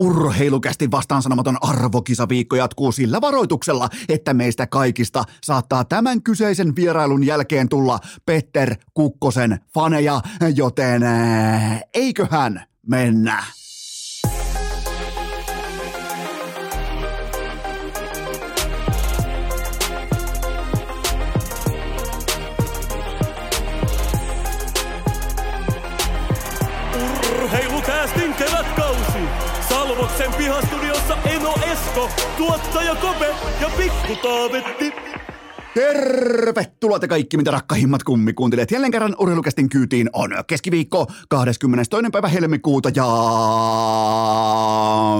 Urheilukästi vastaansanomaton arvokisaviikko jatkuu sillä varoituksella, että meistä kaikista saattaa tämän kyseisen vierailun jälkeen tulla Petter Kukkosen faneja, joten eiköhän mennä. Tuottaja Kope ja Pikku Taavetti. Tervetuloa te kaikki, mitä rakkahimmat kummikuuntelijat. Jälleen kerran urheilukästin kyytiin on keskiviikko 22. päivä helmikuuta ja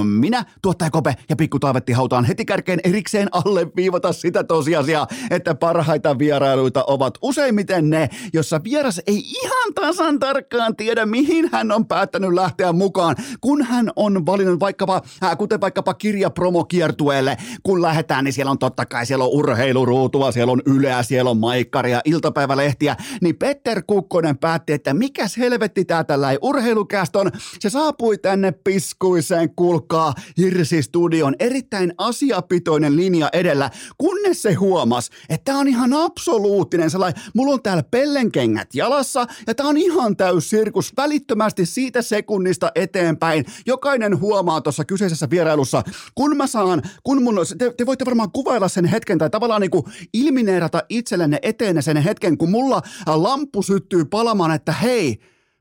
minä, tuottaja Kope ja Pikku Taavetti hautaan heti kärkeen erikseen alleviivata sitä tosiasiaa, että parhaita vierailuita ovat useimmiten ne, jossa vieras ei ihan tasan tarkkaan tiedä, mihin hän on päättänyt lähteä mukaan, kun hän on valinnut vaikkapa, äh, kuten vaikkapa kirjapromokiertueelle, kun lähdetään, niin siellä on totta kai, siellä on urheiluruutua, siellä on Yleä, siellä on Maikkaria, iltapäivälehtiä, niin Petter Kukkonen päätti, että mikä helvetti tää tällä ei urheilukäston. Se saapui tänne piskuiseen, kuulkaa, Hirsi-studion erittäin asiapitoinen linja edellä, kunnes se huomas, että tää on ihan absoluuttinen sellainen, mulla on täällä pellenkengät jalassa, ja tää on ihan täys sirkus välittömästi siitä sekunnista eteenpäin. Jokainen huomaa tuossa kyseisessä vierailussa, kun mä saan, kun mun, te, te voitte varmaan kuvailla sen hetken, tai tavallaan niin kuin ilmineerata itsellenne eteen sen hetken, kun mulla lamppu syttyy palamaan, että hei,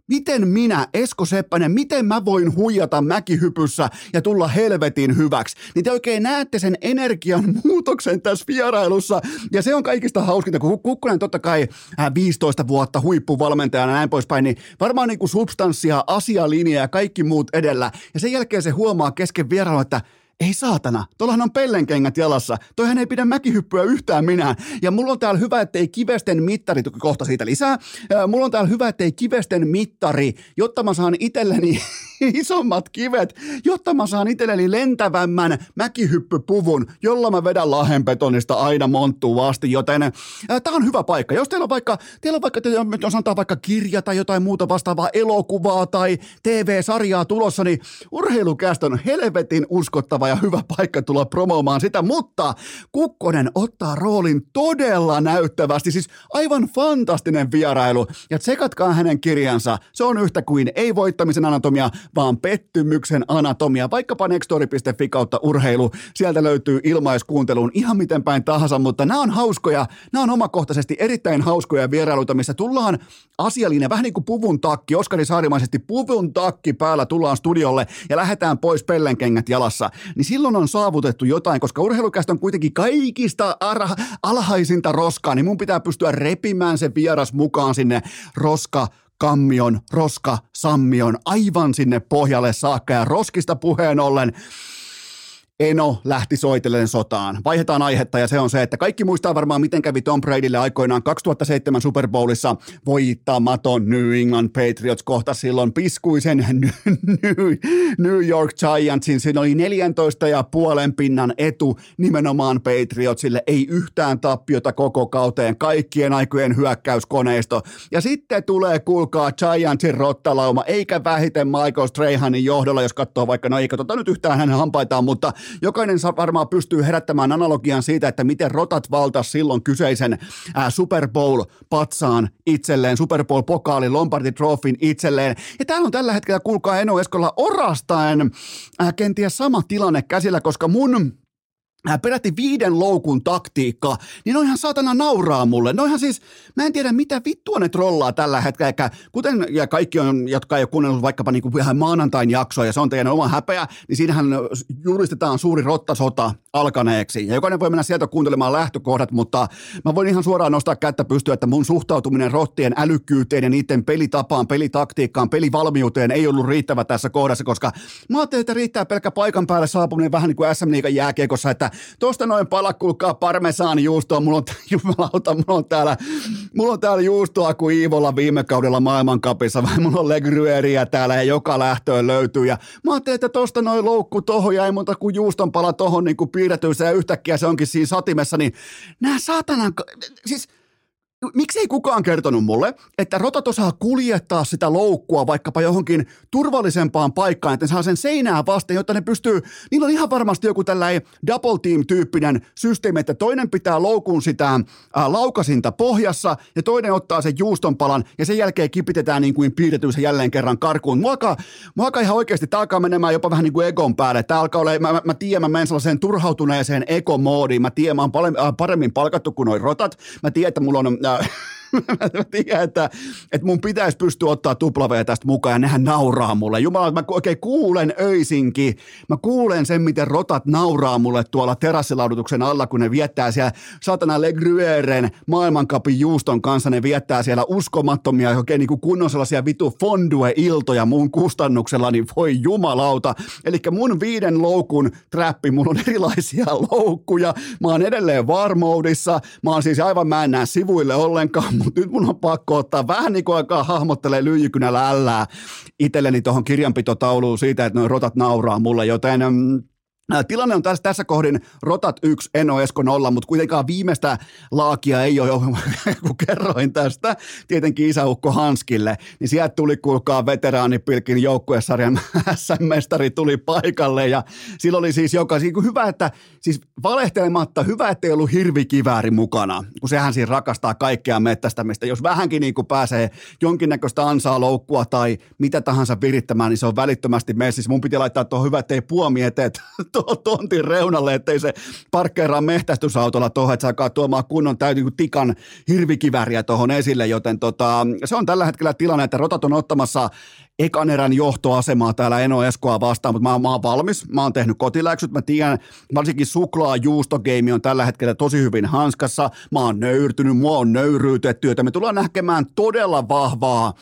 Miten minä, Esko Seppänen, miten mä voin huijata mäkihypyssä ja tulla helvetin hyväksi? Niin te oikein näette sen energian muutoksen tässä vierailussa. Ja se on kaikista hauskinta, kun Kukkonen totta kai 15 vuotta huippuvalmentajana ja näin poispäin, niin varmaan niin kuin substanssia, asialinjaa ja kaikki muut edellä. Ja sen jälkeen se huomaa kesken vierailun, että – ei saatana, tuollahan on pellenkengät jalassa. Toihan ei pidä mäkihyppyä yhtään minä. Ja mulla on täällä hyvä, ettei kivesten mittari, kohta siitä lisää. Mulla on täällä hyvä, ettei kivesten mittari, jotta mä saan itselleni isommat kivet, jotta mä saan itselleni lentävämmän mäkihyppypuvun, jolla mä vedän lahenbetonista aina monttuun asti, joten tää on hyvä paikka. Jos teillä on vaikka, teillä on vaikka, jos antaa vaikka kirja tai jotain muuta vastaavaa elokuvaa tai TV-sarjaa tulossa, niin urheilukästä on helvetin uskottava ja hyvä paikka tulla promoomaan sitä, mutta Kukkonen ottaa roolin todella näyttävästi, siis aivan fantastinen vierailu. Ja tsekatkaa hänen kirjansa, se on yhtä kuin ei voittamisen anatomia, vaan pettymyksen anatomia. Vaikkapa nextori.fi kautta urheilu, sieltä löytyy ilmaiskuunteluun ihan miten päin tahansa, mutta nämä on hauskoja, nämä on omakohtaisesti erittäin hauskoja vierailuita, missä tullaan asiallinen, vähän niin kuin puvun takki, Oskari Saarimaisesti puvun takki päällä tullaan studiolle ja lähdetään pois pellenkengät jalassa. Niin silloin on saavutettu jotain, koska urheilukästä on kuitenkin kaikista arha, alhaisinta roskaa, niin mun pitää pystyä repimään se vieras mukaan sinne roska kammion, roska, sammion, aivan sinne pohjalle saakka. Ja roskista puheen ollen, Eno lähti soitellen sotaan. Vaihdetaan aihetta ja se on se, että kaikki muistaa varmaan, miten kävi Tom Bradylle aikoinaan 2007 Super Bowlissa voittamaton New England Patriots kohta silloin piskuisen New York Giantsin. Siinä oli 14 ja puolen pinnan etu nimenomaan Patriotsille. Ei yhtään tappiota koko kauteen, kaikkien aikojen hyökkäyskoneisto. Ja sitten tulee, kuulkaa, Giantsin rottalauma, eikä vähiten Michael Strahanin johdolla, jos katsoo vaikka, no ei katsota nyt yhtään hänen hampaitaan, mutta jokainen varmaan pystyy herättämään analogian siitä, että miten rotat valtas silloin kyseisen ää, Super Bowl-patsaan itselleen, Super Bowl-pokaali, Lombardi Trophyn itselleen. Ja täällä on tällä hetkellä, kuulkaa Eno Eskolla, orastaen ää, kenties sama tilanne käsillä, koska mun peräti viiden loukun taktiikka, niin on ihan saatana nauraa mulle. No ihan siis, mä en tiedä mitä vittua ne trollaa tällä hetkellä, kuten ja kaikki on, jotka ei ole kuunnellut vaikkapa niin kuin maanantain jaksoa ja se on teidän oma häpeä, niin siinähän julistetaan suuri rottasota alkaneeksi. Ja jokainen voi mennä sieltä kuuntelemaan lähtökohdat, mutta mä voin ihan suoraan nostaa kättä pystyä, että mun suhtautuminen rottien älykkyyteen ja niiden pelitapaan, pelitaktiikkaan, pelivalmiuteen ei ollut riittävä tässä kohdassa, koska mä ajattelin, että riittää pelkkä paikan päälle saapuminen vähän niin kuin SM Liigan jääkiekossa, että tosta noin pala, kuulkaa parmesaani juustoa, mulla on, jumalauta, mulla on täällä, mulla on täällä juustoa kuin Iivolla viime kaudella maailmankapissa, vai mulla on legryeriä täällä ja joka lähtöön löytyy, ja mä ajattelin, että tosta noin loukku tohon ja ei muuta kuin juuston pala tohon niin kuin piirretyissä ja yhtäkkiä se onkin siinä satimessa, niin nämä saatanan, siis miksi ei kukaan kertonut mulle, että rotat osaa kuljettaa sitä loukkua vaikkapa johonkin turvallisempaan paikkaan, että ne saa sen seinää vasten, jotta ne pystyy, niillä on ihan varmasti joku tällainen double team-tyyppinen systeemi, että toinen pitää loukun sitä ää, laukasinta pohjassa ja toinen ottaa sen juustonpalan ja sen jälkeen kipitetään niin kuin piirretyy jälleen kerran karkuun. Mua alkaa, mua alkaa ihan oikeasti, tämä alkaa menemään jopa vähän niin kuin egon päälle. Tämä alkaa olla, mä, mä, mä tiedän, mä menen sellaiseen turhautuneeseen ekomoodiin. Mä tiedän, mä oon paremmin palkattu kuin noin rotat. Mä tiedän, että mulla on No. mä tiedän, että, että mun pitäisi pystyä ottaa tuplaveja tästä mukaan ja nehän nauraa mulle. Jumala, mä oikein kuulen öisinkin, mä kuulen sen, miten rotat nauraa mulle tuolla terassilaudutuksen alla, kun ne viettää siellä satana Le Gruyeren maailmankapin juuston kanssa, ne viettää siellä uskomattomia, oikein niin kuin kunnon sellaisia vitu fondue-iltoja mun kustannuksella, niin voi jumalauta. Eli mun viiden loukun trappi, mulla on erilaisia loukkuja, mä oon edelleen varmoudissa, mä oon siis aivan, mä en näe sivuille ollenkaan, mutta nyt mun on pakko ottaa. Vähän niin kuin aikaa hahmottelee lyijykynällä ällää itselleni tuohon kirjanpitotauluun siitä, että noin rotat nauraa mulle, joten mm, Tilanne on tässä, tässä kohdin rotat 1, Eno Esko 0, mutta kuitenkaan viimeistä laakia ei ole, kun kerroin tästä, tietenkin isäukko Hanskille, niin sieltä tuli kuulkaa veteraanipilkin joukkuesarjan SM-mestari tuli paikalle ja sillä oli siis joka, siis hyvä, että siis valehtelematta, hyvä, että ei ollut hirvikivääri mukana, kun sehän siinä rakastaa kaikkea mettästämistä. Jos vähänkin niin kuin pääsee jonkinnäköistä ansaa loukkua tai mitä tahansa virittämään, niin se on välittömästi messissä. Mun piti laittaa tuohon hyvä, että ei puomi eteen, tontin reunalle, ettei se parkkeeraa mehtästysautolla tuohon, että saa tuomaan kunnon täytyy niin tikan hirvikiväriä tuohon esille, joten tota, se on tällä hetkellä tilanne, että Rotat on ottamassa ekan erän johtoasemaa täällä Eno Eskoa vastaan, mutta mä, mä oon valmis, mä oon tehnyt kotiläksyt, mä tiedän, varsinkin suklaa juustogeimi on tällä hetkellä tosi hyvin hanskassa, mä oon nöyrtynyt, mua on nöyryytetty, että me tullaan näkemään todella vahvaa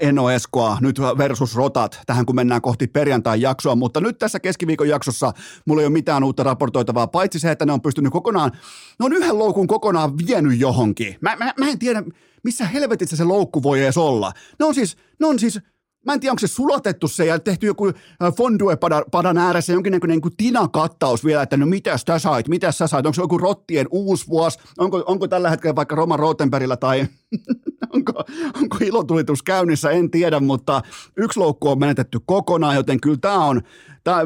Eno Eskoa nyt versus Rotat tähän, kun mennään kohti perjantai-jaksoa, mutta nyt tässä keskiviikon jaksossa mulla ei ole mitään uutta raportoitavaa, paitsi se, että ne on pystynyt kokonaan, ne on yhden loukun kokonaan vienyt johonkin. Mä, mä, mä en tiedä, missä helvetissä se loukku voi edes olla. Ne on siis, ne on siis Mä en tiedä, onko se sulatettu se ja tehty joku fondue-padan ääressä jonkinnäköinen niin tina-kattaus vielä, että no mitä sä sait, mitä sä sait, onko se joku rottien uusi vuosi, onko, onko tällä hetkellä vaikka Roman Rotenbergillä tai onko, onko ilotulitus käynnissä, en tiedä, mutta yksi loukku on menetetty kokonaan, joten kyllä tämä on, tämä,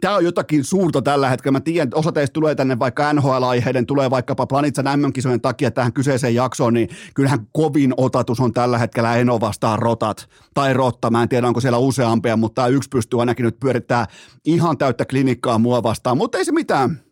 tämä on jotakin suurta tällä hetkellä. Mä tiedän, että osa teistä tulee tänne vaikka NHL-aiheiden, tulee vaikkapa Planitsan MM-kisojen takia tähän kyseiseen jaksoon, niin kyllähän kovin otatus on tällä hetkellä Eno vastaan rotat tai rotta. Mä en tiedä, onko siellä useampia, mutta tämä yksi pystyy ainakin nyt pyörittämään ihan täyttä klinikkaa mua vastaan, mutta ei se mitään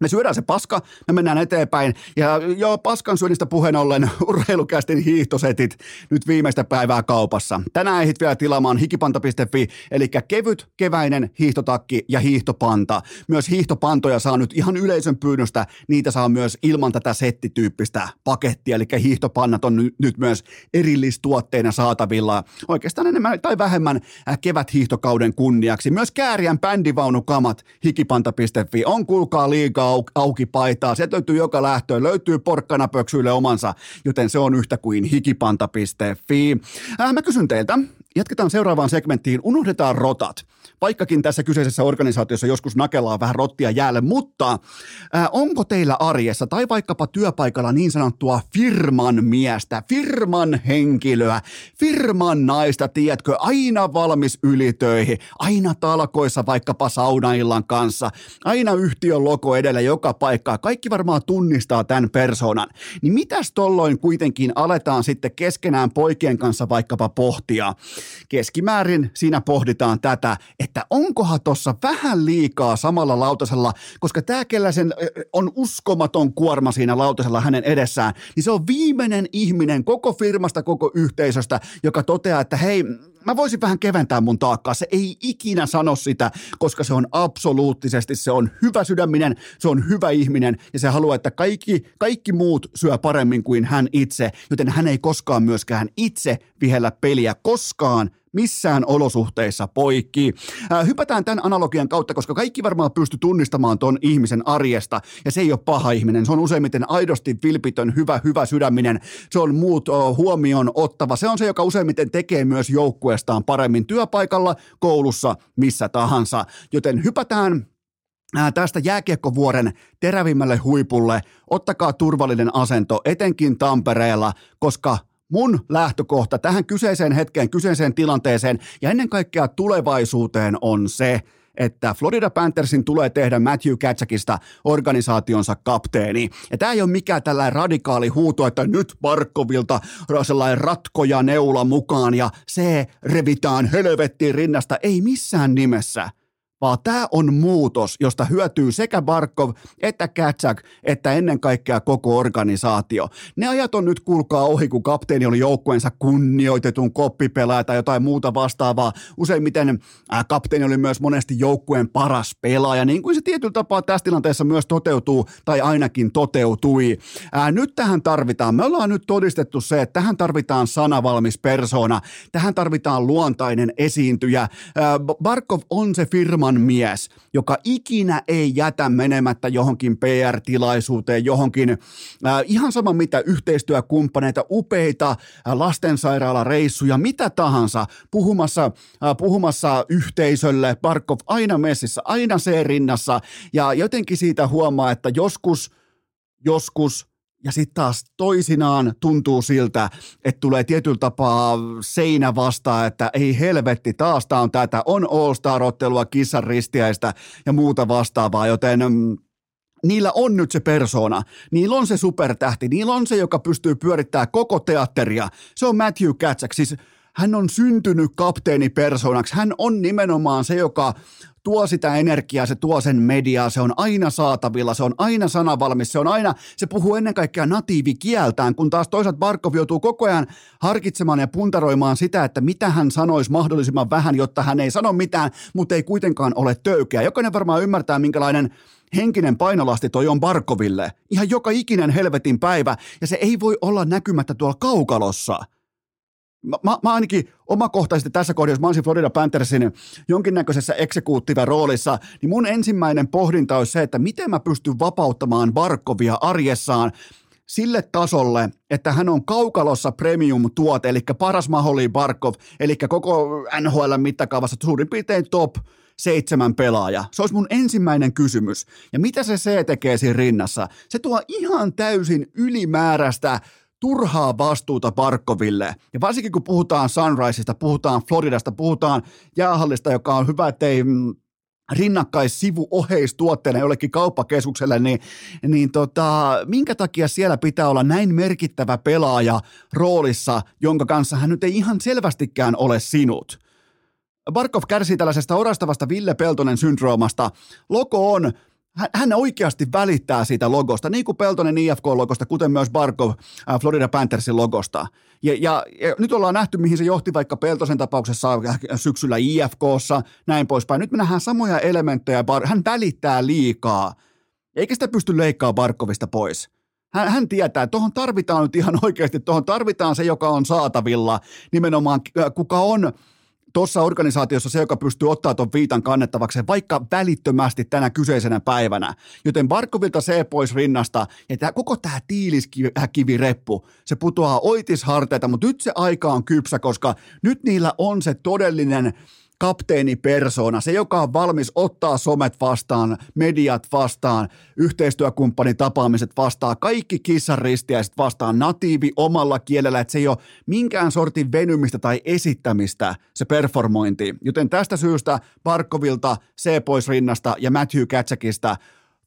me syödään se paska, me mennään eteenpäin. Ja joo, paskan syönnistä puheen ollen urheilukästin hiihtosetit nyt viimeistä päivää kaupassa. Tänään ehdit vielä tilaamaan hikipanta.fi, eli kevyt, keväinen hiihtotakki ja hiihtopanta. Myös hiihtopantoja saa nyt ihan yleisön pyynnöstä, niitä saa myös ilman tätä settityyppistä pakettia, eli hiihtopannat on ny- nyt myös erillistuotteina saatavilla oikeastaan enemmän tai vähemmän äh, kevät hiihtokauden kunniaksi. Myös Kääriän bändivaunukamat hikipanta.fi on kuulkaa liikaa auki paitaa. Sieltä löytyy joka lähtöön, löytyy porkkanapöksyille omansa, joten se on yhtä kuin hikipanta.fi. Äh, mä kysyn teiltä, jatketaan seuraavaan segmenttiin, unohdetaan rotat. Vaikkakin tässä kyseisessä organisaatiossa joskus nakellaan vähän rottia jäälle, mutta äh, onko teillä arjessa tai vaikkapa työpaikalla niin sanottua firman miestä, firman henkilöä, firman naista, tiedätkö, aina valmis ylitöihin, aina talkoissa vaikkapa saunaillan kanssa, aina yhtiön logo edellä joka paikkaa, kaikki varmaan tunnistaa tämän persoonan. Niin mitäs tolloin kuitenkin aletaan sitten keskenään poikien kanssa vaikkapa pohtia? Keskimäärin siinä pohditaan tätä, että onkohan tuossa vähän liikaa samalla lautasella, koska tämä, kellä sen on uskomaton kuorma siinä lautasella hänen edessään, niin se on viimeinen ihminen koko firmasta, koko yhteisöstä, joka toteaa, että hei, mä voisin vähän keventää mun taakkaa. Se ei ikinä sano sitä, koska se on absoluuttisesti, se on hyvä sydäminen, se on hyvä ihminen ja se haluaa, että kaikki, kaikki muut syö paremmin kuin hän itse, joten hän ei koskaan myöskään itse vihellä peliä koskaan missään olosuhteissa poikki. Äh, hypätään tämän analogian kautta, koska kaikki varmaan pysty tunnistamaan ton ihmisen arjesta, ja se ei ole paha ihminen. Se on useimmiten aidosti vilpitön, hyvä, hyvä sydäminen. Se on muut oh, huomioon ottava. Se on se, joka useimmiten tekee myös joukkueestaan paremmin työpaikalla, koulussa, missä tahansa. Joten hypätään ää, tästä jääkiekkovuoren terävimmälle huipulle, ottakaa turvallinen asento, etenkin Tampereella, koska mun lähtökohta tähän kyseiseen hetkeen, kyseiseen tilanteeseen ja ennen kaikkea tulevaisuuteen on se, että Florida Panthersin tulee tehdä Matthew Katsakista organisaationsa kapteeni. Ja tämä ei ole mikään tällainen radikaali huuto, että nyt Barkovilta sellainen ratkoja neula mukaan ja se revitään helvettiin rinnasta. Ei missään nimessä vaan tämä on muutos, josta hyötyy sekä Barkov että Katsak, että ennen kaikkea koko organisaatio. Ne ajat on nyt kuulkaa ohi, kun kapteeni oli joukkueensa kunnioitetun koppipelaaja tai jotain muuta vastaavaa. Useimmiten äh, kapteeni oli myös monesti joukkueen paras pelaaja, niin kuin se tietyllä tapaa tässä tilanteessa myös toteutuu, tai ainakin toteutui. Ää, nyt tähän tarvitaan, me ollaan nyt todistettu se, että tähän tarvitaan sanavalmis persona, tähän tarvitaan luontainen esiintyjä. Ää, Barkov on se firma, firman mies, joka ikinä ei jätä menemättä johonkin PR-tilaisuuteen, johonkin äh, ihan sama mitä yhteistyökumppaneita, upeita äh, lastensairaalareissuja, mitä tahansa, puhumassa, äh, puhumassa yhteisölle, Barkov aina messissä, aina se rinnassa. Ja jotenkin siitä huomaa, että joskus, joskus ja sitten taas toisinaan tuntuu siltä, että tulee tietyllä tapaa seinä vastaan, että ei helvetti, taas tää on tätä, on All-Star-ottelua, kissan ristiäistä ja muuta vastaavaa, joten mm, niillä on nyt se persona, niillä on se supertähti, niillä on se, joka pystyy pyörittämään koko teatteria. Se on Matthew Katsak, siis hän on syntynyt kapteenipersonaksi. Hän on nimenomaan se, joka tuo sitä energiaa, se tuo sen mediaa, se on aina saatavilla, se on aina sanavalmis, se on aina, se puhuu ennen kaikkea natiivikieltään, kun taas toisaalta Barkov joutuu koko ajan harkitsemaan ja puntaroimaan sitä, että mitä hän sanoisi mahdollisimman vähän, jotta hän ei sano mitään, mutta ei kuitenkaan ole töykeä. Jokainen varmaan ymmärtää, minkälainen henkinen painolasti toi on Barkoville. Ihan joka ikinen helvetin päivä, ja se ei voi olla näkymättä tuolla kaukalossa – Mä, mä, ainakin omakohtaisesti tässä kohdassa, jos mä olisin Florida Panthersin jonkinnäköisessä eksekuuttiva roolissa, niin mun ensimmäinen pohdinta olisi se, että miten mä pystyn vapauttamaan Barkovia arjessaan sille tasolle, että hän on kaukalossa premium-tuote, eli paras mahdollinen Barkov, eli koko NHL mittakaavassa suurin piirtein top seitsemän pelaaja. Se olisi mun ensimmäinen kysymys. Ja mitä se C tekee siinä rinnassa? Se tuo ihan täysin ylimääräistä turhaa vastuuta Barkoville. Ja varsinkin kun puhutaan Sunriseista, puhutaan Floridasta, puhutaan jäähallista, joka on hyvä, ettei mm, rinnakkaissivu oheistuotteena jollekin kauppakeskukselle, niin, niin tota, minkä takia siellä pitää olla näin merkittävä pelaaja roolissa, jonka kanssa hän nyt ei ihan selvästikään ole sinut? Barkov kärsii tällaisesta orastavasta Ville Peltonen syndroomasta. Logo on hän oikeasti välittää siitä logosta, niin kuin Peltonen IFK-logosta, kuten myös Barkov äh, Florida Panthersin logosta. Ja, ja, ja nyt ollaan nähty, mihin se johti vaikka Peltosen tapauksessa äh, syksyllä IFKssa, näin poispäin. Nyt me nähdään samoja elementtejä, hän välittää liikaa, eikä sitä pysty leikkaamaan Barkovista pois. Hän, hän tietää, että tuohon tarvitaan nyt ihan oikeasti, tuohon tarvitaan se, joka on saatavilla, nimenomaan äh, kuka on tuossa organisaatiossa se, joka pystyy ottaa tuon viitan kannettavaksi vaikka välittömästi tänä kyseisenä päivänä. Joten Barkovilta se pois rinnasta ja tämä, koko tämä tiiliskivireppu, se putoaa oitisharteita, mutta nyt se aika on kypsä, koska nyt niillä on se todellinen kapteenipersona, se joka on valmis ottaa somet vastaan, mediat vastaan, yhteistyökumppanin tapaamiset vastaan, kaikki kissan ristiäiset vastaan, natiivi omalla kielellä, että se ei ole minkään sortin venymistä tai esittämistä se performointi. Joten tästä syystä Barkovilta, C pois rinnasta ja Matthew Katsakista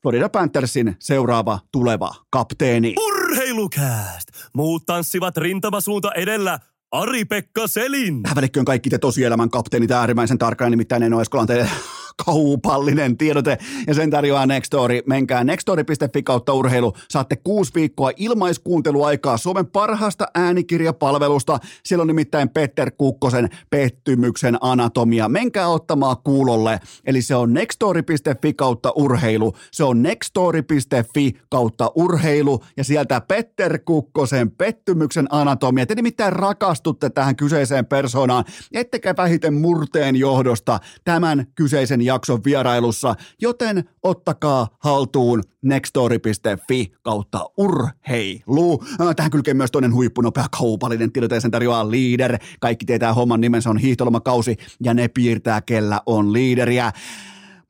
Florida Panthersin seuraava tuleva kapteeni. Urheilukääst! Muut tanssivat rintamasuunta edellä – Ari-Pekka Selin. Tähän kaikki te tosielämän kapteenit äärimmäisen tarkkaan, nimittäin en ole teille kaupallinen tiedote ja sen tarjoaa Nextory. Menkää nextory.fi kautta urheilu. Saatte kuusi viikkoa ilmaiskuunteluaikaa Suomen parhaasta äänikirjapalvelusta. Siellä on nimittäin Petter Kukkosen pettymyksen anatomia. Menkää ottamaan kuulolle. Eli se on nextory.fi kautta urheilu. Se on nextory.fi kautta urheilu ja sieltä Petter Kukkosen pettymyksen anatomia. Te nimittäin rakastutte tähän kyseiseen persoonaan, ettekä vähiten murteen johdosta tämän kyseisen jakson vierailussa, joten ottakaa haltuun nextory.fi kautta urheilu. Tähän kylkee myös toinen huippunopea kaupallinen tiedote, sen tarjoaa Leader. Kaikki tietää homman nimensä on hiihtolomakausi ja ne piirtää, kellä on liideriä.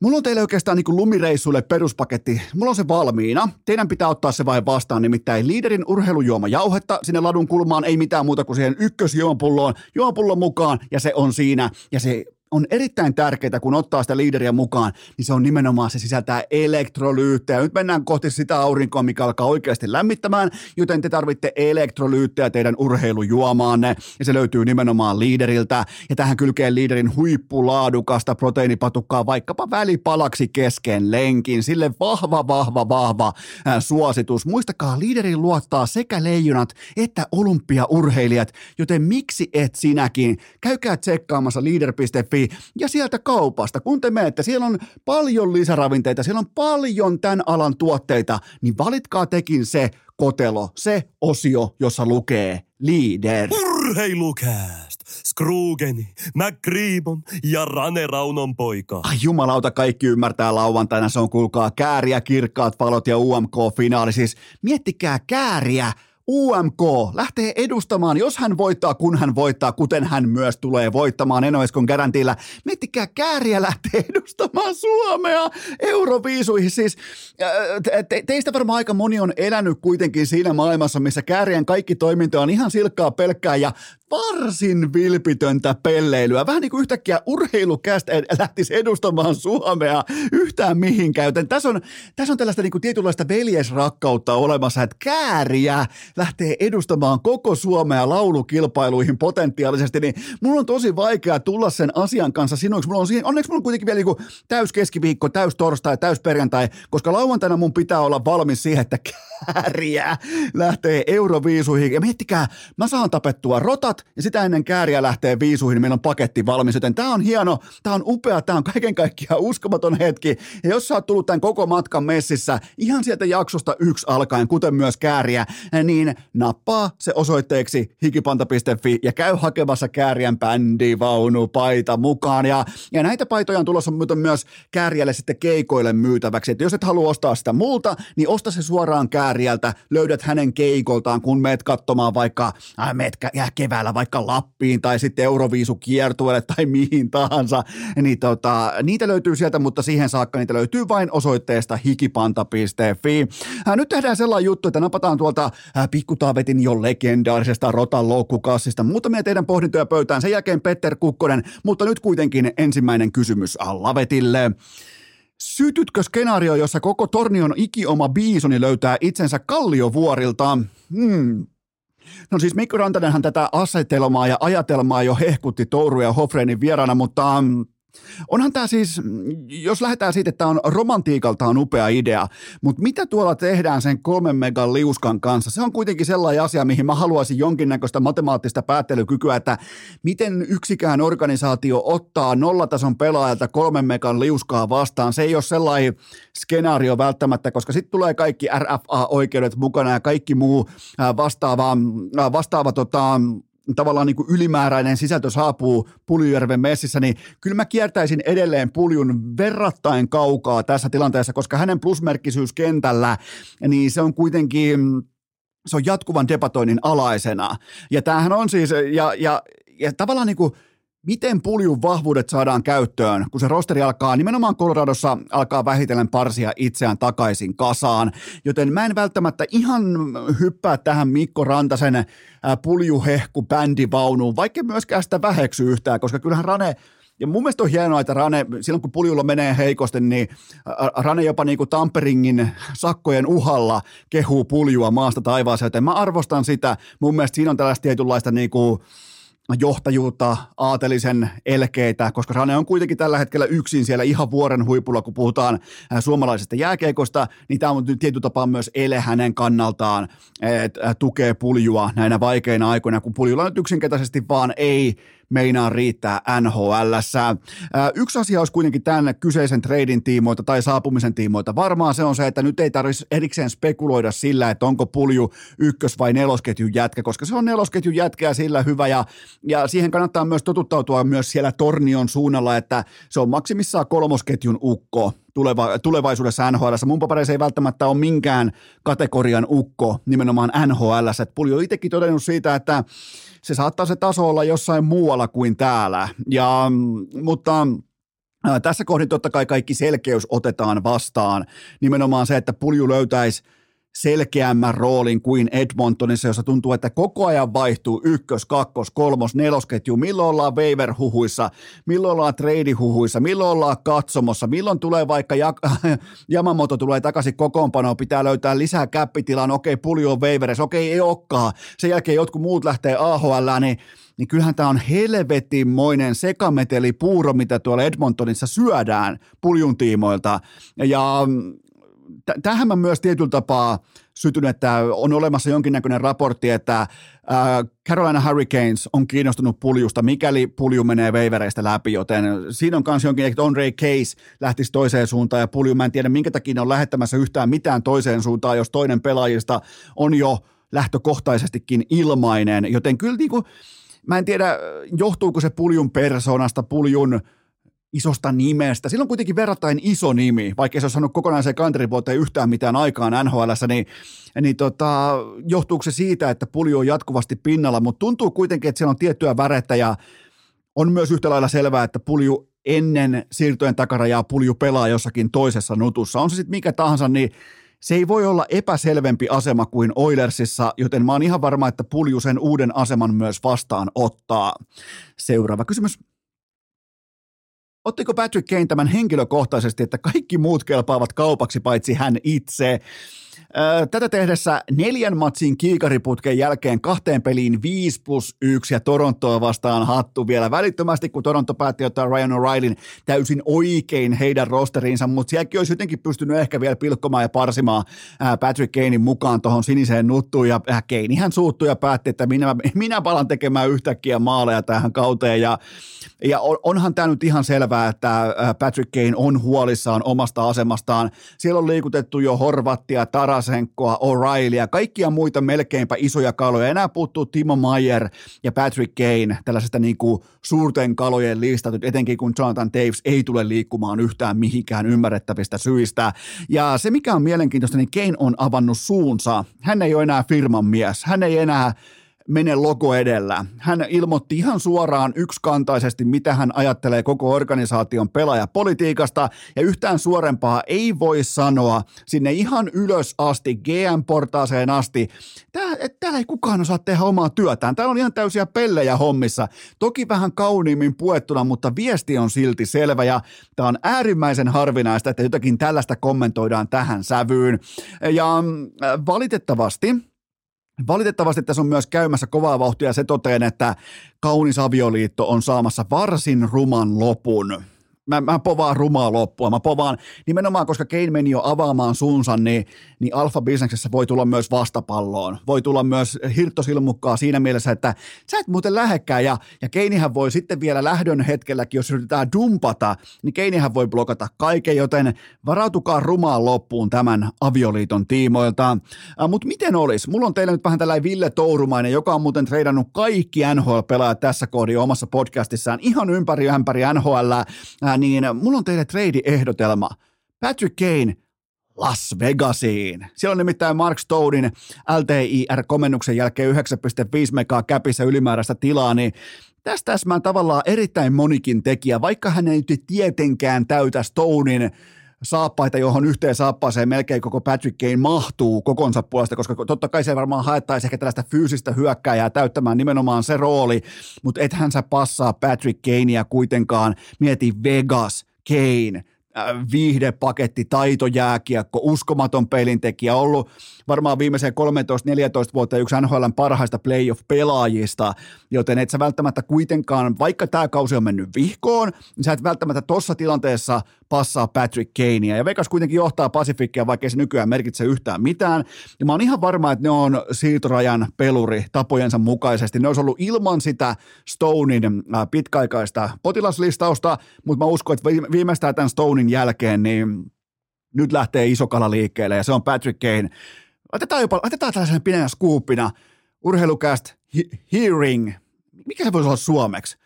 Mulla on teille oikeastaan niin lumireissuille peruspaketti. Mulla on se valmiina. Teidän pitää ottaa se vain vastaan, nimittäin liiderin urheilujuoma jauhetta. Sinne ladun kulmaan ei mitään muuta kuin siihen ykkösjuomapulloon, juomapullon mukaan, ja se on siinä. Ja se on erittäin tärkeää, kun ottaa sitä liideriä mukaan, niin se on nimenomaan, se sisältää elektrolyyttejä. Nyt mennään kohti sitä aurinkoa, mikä alkaa oikeasti lämmittämään, joten te tarvitte elektrolyyttejä teidän urheilujuomaanne, ja se löytyy nimenomaan liideriltä. Ja tähän kylkeen liiderin huippulaadukasta proteiinipatukkaa vaikkapa välipalaksi kesken lenkin. Sille vahva, vahva, vahva ää, suositus. Muistakaa, liiderin luottaa sekä leijonat että olympiaurheilijat, joten miksi et sinäkin? Käykää tsekkaamassa leader.fi ja sieltä kaupasta, kun te menette, siellä on paljon lisäravinteita, siellä on paljon tämän alan tuotteita, niin valitkaa tekin se kotelo, se osio, jossa lukee Leader. Urheilukääst! Scroogeni, McGreebon ja Rane Raunon poika. Ai jumalauta, kaikki ymmärtää lauantaina, se on kuulkaa kääriä, kirkkaat valot ja UMK-finaali. Siis miettikää kääriä, UMK lähtee edustamaan, jos hän voittaa, kun hän voittaa, kuten hän myös tulee voittamaan Enoeskon garantilla. Miettikää, Kääriä lähtee edustamaan Suomea Euroviisuihin. Siis äh, te, teistä varmaan aika moni on elänyt kuitenkin siinä maailmassa, missä Käärien kaikki toiminta on ihan silkkaa pelkkää ja varsin vilpitöntä pelleilyä. Vähän niin kuin yhtäkkiä urheilukästä lähtisi edustamaan Suomea yhtään mihinkään. Joten tässä on, tässä on tällaista niin kuin tietynlaista veljesrakkautta olemassa, että kääriä lähtee edustamaan koko Suomea laulukilpailuihin potentiaalisesti, niin mulla on tosi vaikea tulla sen asian kanssa sinuiksi. Mulla on siihen, onneksi mulla on kuitenkin vielä niin täys keskiviikko, täys torstai, täys perjantai, koska lauantaina mun pitää olla valmis siihen, että kääriä lähtee Euroviisuihin. Ja miettikää, mä saan tapettua rotat ja sitä ennen kääriä lähtee viisuihin, niin meillä on paketti valmis. Joten tää on hieno, tää on upea, tää on kaiken kaikkiaan uskomaton hetki. Ja jos sä oot tullut tämän koko matkan messissä ihan sieltä jaksosta yksi alkaen, kuten myös kääriä, niin nappaa se osoitteeksi hikipanta.fi ja käy hakemassa kääriän paita mukaan. Ja, ja näitä paitoja on tulossa myös kääriälle sitten keikoille myytäväksi. Että jos et halua ostaa sitä multa, niin osta se suoraan kääriältä, löydät hänen keikoltaan, kun meet katsomaan vaikka, äh, meet ja keväällä vaikka Lappiin tai sitten Euroviisu kiertueelle tai mihin tahansa, niin tota, niitä löytyy sieltä, mutta siihen saakka niitä löytyy vain osoitteesta hikipanta.fi. Äh, nyt tehdään sellainen juttu, että napataan tuolta äh, pikkutaavetin jo legendaarisesta rotan loukkukassista muutamia teidän pohdintoja pöytään, sen jälkeen Petter Kukkonen, mutta nyt kuitenkin ensimmäinen kysymys Lavetille. Sytytkö skenaario, jossa koko tornion ikioma biisoni löytää itsensä kalliovuorilta? Hmm. No siis Mikko Rantanenhan tätä asetelmaa ja ajatelmaa jo hehkutti Touru ja Hofreinin vieraana, mutta mm, Onhan tämä siis, jos lähdetään siitä, että tämä on romantiikaltaan upea idea, mutta mitä tuolla tehdään sen kolmen megan liuskan kanssa? Se on kuitenkin sellainen asia, mihin mä haluaisin jonkinnäköistä matemaattista päättelykykyä, että miten yksikään organisaatio ottaa nollatason pelaajalta kolmen megan liuskaa vastaan. Se ei ole sellainen skenaario välttämättä, koska sitten tulee kaikki RFA-oikeudet mukana ja kaikki muu vastaava, vastaava tota, tavallaan niin kuin ylimääräinen sisältö saapuu Puljujärven messissä, niin kyllä mä kiertäisin edelleen Puljun verrattain kaukaa tässä tilanteessa, koska hänen plusmerkkisyys kentällä, niin se on kuitenkin se on jatkuvan debatoinnin alaisena. Ja tämähän on siis, ja, ja, ja tavallaan niin kuin miten puljun vahvuudet saadaan käyttöön, kun se rosteri alkaa, nimenomaan Coloradossa alkaa vähitellen parsia itseään takaisin kasaan. Joten mä en välttämättä ihan hyppää tähän Mikko Rantasen puljuhehku bändivaunuun, vaikka myöskään sitä väheksy yhtään, koska kyllähän Rane ja mun mielestä on hienoa, että Rane, silloin kun puljulla menee heikosti, niin Rane jopa niin kuin Tamperingin sakkojen uhalla kehuu puljua maasta taivaaseen, joten mä arvostan sitä. Mun mielestä siinä on tällaista tietynlaista niin kuin, johtajuutta, aatelisen elkeitä, koska Rane on kuitenkin tällä hetkellä yksin siellä ihan vuoren huipulla, kun puhutaan äh, suomalaisesta jääkeikosta, niin tämä on tietyllä tapaa myös ele hänen kannaltaan, että äh, tukee puljua näinä vaikeina aikoina, kun puljulla nyt yksinkertaisesti vaan ei meinaa riittää NHL. Yksi asia olisi kuitenkin tämän kyseisen treidin tiimoilta tai saapumisen tiimoilta. Varmaan se on se, että nyt ei tarvitsisi erikseen spekuloida sillä, että onko pulju ykkös- vai nelosketjun jätkä, koska se on nelosketjun jätkä ja sillä hyvä. Ja, ja siihen kannattaa myös totuttautua myös siellä Tornion suunnalla, että se on maksimissaan kolmosketjun ukko tuleva, tulevaisuudessa NHL. Mun papereissa ei välttämättä ole minkään kategorian ukko nimenomaan NHL. Pulju on itsekin todennut siitä, että se saattaa se taso olla jossain muualla kuin täällä. Ja, mutta Tässä kohdin totta kai kaikki selkeys otetaan vastaan. Nimenomaan se, että pulju löytäisi selkeämmän roolin kuin Edmontonissa, jossa tuntuu, että koko ajan vaihtuu ykkös, kakkos, kolmos, nelosketju, milloin ollaan waiver-huhuissa, milloin ollaan trade-huhuissa, milloin ollaan katsomossa, milloin tulee vaikka Jak- Yamamoto tulee takaisin kokoonpanoon, pitää löytää lisää käppitilaan, okei, pulju on waiveres, okei, ei olekaan, sen jälkeen jotkut muut lähtee AHL, niin niin kyllähän tämä on helvetinmoinen sekameteli puuro, mitä tuolla Edmontonissa syödään puljun tiimoilta. Ja tähän mä myös tietyllä tapaa sytyn, että on olemassa jonkinnäköinen raportti, että Carolina Hurricanes on kiinnostunut puljusta, mikäli pulju menee veivereistä läpi, joten siinä on myös jonkin, että Andre Case lähtisi toiseen suuntaan ja pulju, mä en tiedä minkä takia ne on lähettämässä yhtään mitään toiseen suuntaan, jos toinen pelaajista on jo lähtökohtaisestikin ilmainen, joten kyllä niin kuin, mä en tiedä, johtuuko se puljun persoonasta, puljun isosta nimestä. Sillä on kuitenkin verrattain iso nimi, vaikka se ole saanut kokonaiseen kanterivuoteen yhtään mitään aikaan nhl niin, niin tota, johtuuko se siitä, että pulju on jatkuvasti pinnalla, mutta tuntuu kuitenkin, että siellä on tiettyä värettä ja on myös yhtä lailla selvää, että pulju ennen siirtojen takarajaa pulju pelaa jossakin toisessa nutussa. On se sitten mikä tahansa, niin se ei voi olla epäselvempi asema kuin Oilersissa, joten mä oon ihan varma, että pulju sen uuden aseman myös vastaan ottaa. Seuraava kysymys. Ottiko Patrick Kane tämän henkilökohtaisesti, että kaikki muut kelpaavat kaupaksi paitsi hän itse? Tätä tehdessä neljän matsin kiikariputken jälkeen kahteen peliin 5 plus 1 ja Torontoa vastaan hattu vielä välittömästi, kun Toronto päätti ottaa Ryan O'Reillyn täysin oikein heidän rosteriinsa, mutta sielläkin olisi jotenkin pystynyt ehkä vielä pilkkomaan ja parsimaan Patrick Kanein mukaan tuohon siniseen nuttuun. Ja Kane hän suuttui ja päätti, että minä, minä palan tekemään yhtäkkiä maaleja tähän kauteen. Ja, ja onhan tämä nyt ihan selvää, että Patrick Kane on huolissaan omasta asemastaan. Siellä on liikutettu jo Horvattia, Taras Tarasenkoa, O'Reillya, kaikkia muita melkeinpä isoja kaloja. Enää puuttuu Timo Mayer ja Patrick Kane tällaisesta niin kuin suurten kalojen listat, etenkin kun Jonathan Davis ei tule liikkumaan yhtään mihinkään ymmärrettävistä syistä. Ja se, mikä on mielenkiintoista, niin Kane on avannut suunsa. Hän ei ole enää firman mies. Hän ei enää mene logo edellä. Hän ilmoitti ihan suoraan yksikantaisesti, mitä hän ajattelee koko organisaation pelaajapolitiikasta, ja yhtään suorempaa ei voi sanoa sinne ihan ylös asti, GM-portaaseen asti. Tää, täällä ei kukaan osaa tehdä omaa työtään. Täällä on ihan täysiä pellejä hommissa. Toki vähän kauniimmin puettuna, mutta viesti on silti selvä, ja tämä on äärimmäisen harvinaista, että jotakin tällaista kommentoidaan tähän sävyyn. Ja mm, valitettavasti Valitettavasti tässä on myös käymässä kovaa vauhtia se toteen, että kaunis avioliitto on saamassa varsin ruman lopun mä, mä povaan rumaa loppua. Mä povaan nimenomaan, koska Kane meni jo avaamaan suunsa, niin, niin alfa-bisneksessä voi tulla myös vastapalloon. Voi tulla myös hirttosilmukkaa siinä mielessä, että sä et muuten lähekkää. Ja, ja Keinihän voi sitten vielä lähdön hetkelläkin, jos yritetään dumpata, niin Keinihän voi blokata kaiken, joten varautukaa rumaan loppuun tämän avioliiton tiimoilta. Äh, Mutta miten olisi? Mulla on teille nyt vähän tällainen Ville Tourumainen, joka on muuten treidannut kaikki NHL-pelaajat tässä kohdin omassa podcastissaan ihan ympäri ämpäri NHL. Äh, niin mulla on teille trade-ehdotelma. Patrick Kane Las Vegasiin. Siellä on nimittäin Mark Stonein LTIR-komennuksen jälkeen 9,5 megaa käpissä ylimääräistä tilaa, niin tästä täsmään tavallaan erittäin monikin tekijä, vaikka hän ei tietenkään täytä Stonein saappaita, johon yhteen saappaaseen melkein koko Patrick Kane mahtuu kokonsa puolesta, koska totta kai se varmaan haettaisiin ehkä tällaista fyysistä hyökkääjää täyttämään nimenomaan se rooli, mutta ethän sä passaa Patrick Kanea kuitenkaan. Mieti Vegas, Kane, Äh, viihdepaketti, taitojääkiekko, uskomaton pelintekijä, ollut varmaan viimeiseen 13-14 vuotta yksi NHLn parhaista playoff-pelaajista, joten et sä välttämättä kuitenkaan, vaikka tämä kausi on mennyt vihkoon, niin sä et välttämättä tuossa tilanteessa passaa Patrick Kanea. Ja Vegas kuitenkin johtaa Pasifikkia, vaikka se nykyään merkitse yhtään mitään. Ja mä oon ihan varma, että ne on siirtorajan peluri tapojensa mukaisesti. Ne olisi ollut ilman sitä Stonein äh, pitkäaikaista potilaslistausta, mutta mä uskon, että viimeistään tämän Stonein jälkeen, niin nyt lähtee iso kala liikkeelle ja se on Patrick Kane. Otetaan, jopa, otetaan tällaisen pienenä skuuppina urheilucast hearing. Mikä se voisi olla suomeksi?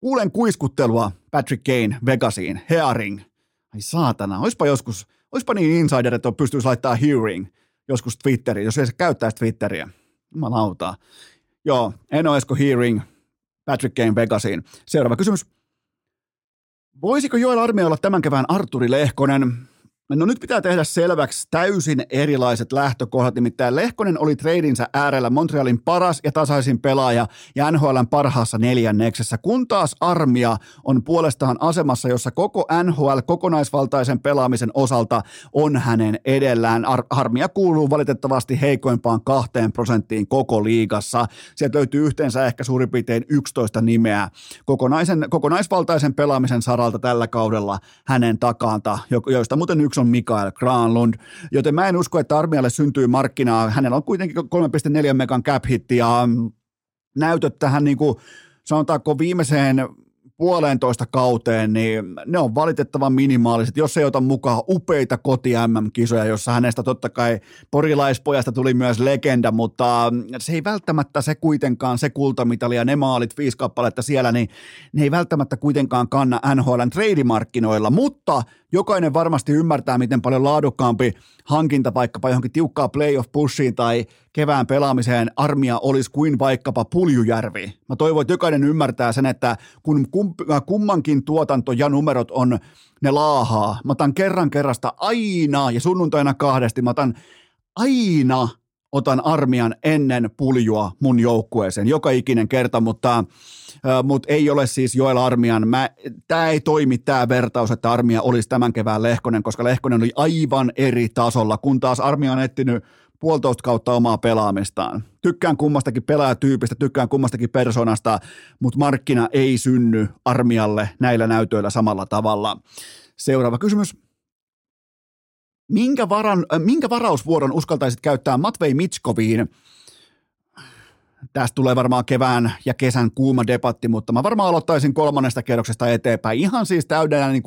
Kuulen kuiskuttelua Patrick Kane Vegasiin, hearing. Ai saatana, oispa joskus, oispa niin insider, että pystyisi laittaa hearing joskus Twitteriin, jos ei se käyttäisi Twitteriä. lautaa. Joo, Eno Esko hearing Patrick Kane Vegasiin. Seuraava kysymys. Voisiko Joel Armia olla tämän kevään Arturi Lehkonen? No nyt pitää tehdä selväksi täysin erilaiset lähtökohdat, nimittäin Lehkonen oli treidinsä äärellä Montrealin paras ja tasaisin pelaaja ja NHLn parhaassa neljänneksessä, kun taas Armia on puolestaan asemassa, jossa koko NHL kokonaisvaltaisen pelaamisen osalta on hänen edellään. Ar- Armia kuuluu valitettavasti heikoimpaan kahteen prosenttiin koko liigassa. Sieltä löytyy yhteensä ehkä suurin piirtein 11 nimeä kokonaisen, kokonaisvaltaisen pelaamisen saralta tällä kaudella hänen takaansa, joista muuten yksi on Mikael Granlund, joten mä en usko, että Armialle syntyy markkinaa. Hänellä on kuitenkin 3,4 megan cap hitti ja näytöt tähän niin kuin, sanotaanko viimeiseen puolentoista kauteen, niin ne on valitettavan minimaaliset, jos ei ota mukaan upeita koti MM-kisoja, jossa hänestä totta kai porilaispojasta tuli myös legenda, mutta se ei välttämättä se kuitenkaan, se kultamitali ja ne maalit, viisi kappaletta siellä, niin ne ei välttämättä kuitenkaan kanna NHLn treidimarkkinoilla, mutta jokainen varmasti ymmärtää, miten paljon laadukkaampi hankinta vaikkapa johonkin tiukkaa playoff pushiin tai kevään pelaamiseen armia olisi kuin vaikkapa Puljujärvi. Mä toivon, että jokainen ymmärtää sen, että kun kummankin tuotanto ja numerot on ne laahaa, mä otan kerran kerrasta aina ja sunnuntaina kahdesti, mä otan aina otan armian ennen puljua mun joukkueeseen, joka ikinen kerta, mutta, äh, mutta ei ole siis Joel Armian. Tämä ei toimi tämä vertaus, että armia olisi tämän kevään Lehkonen, koska Lehkonen oli aivan eri tasolla, kun taas armia on etsinyt puolitoista kautta omaa pelaamistaan. Tykkään kummastakin pelaajatyypistä, tykkään kummastakin persoonasta, mutta markkina ei synny armialle näillä näytöillä samalla tavalla. Seuraava kysymys minkä, varan, äh, minkä varausvuoron uskaltaisit käyttää Matvei Mitskoviin? Tästä tulee varmaan kevään ja kesän kuuma debatti, mutta mä varmaan aloittaisin kolmannesta kerroksesta eteenpäin. Ihan siis täydellä niin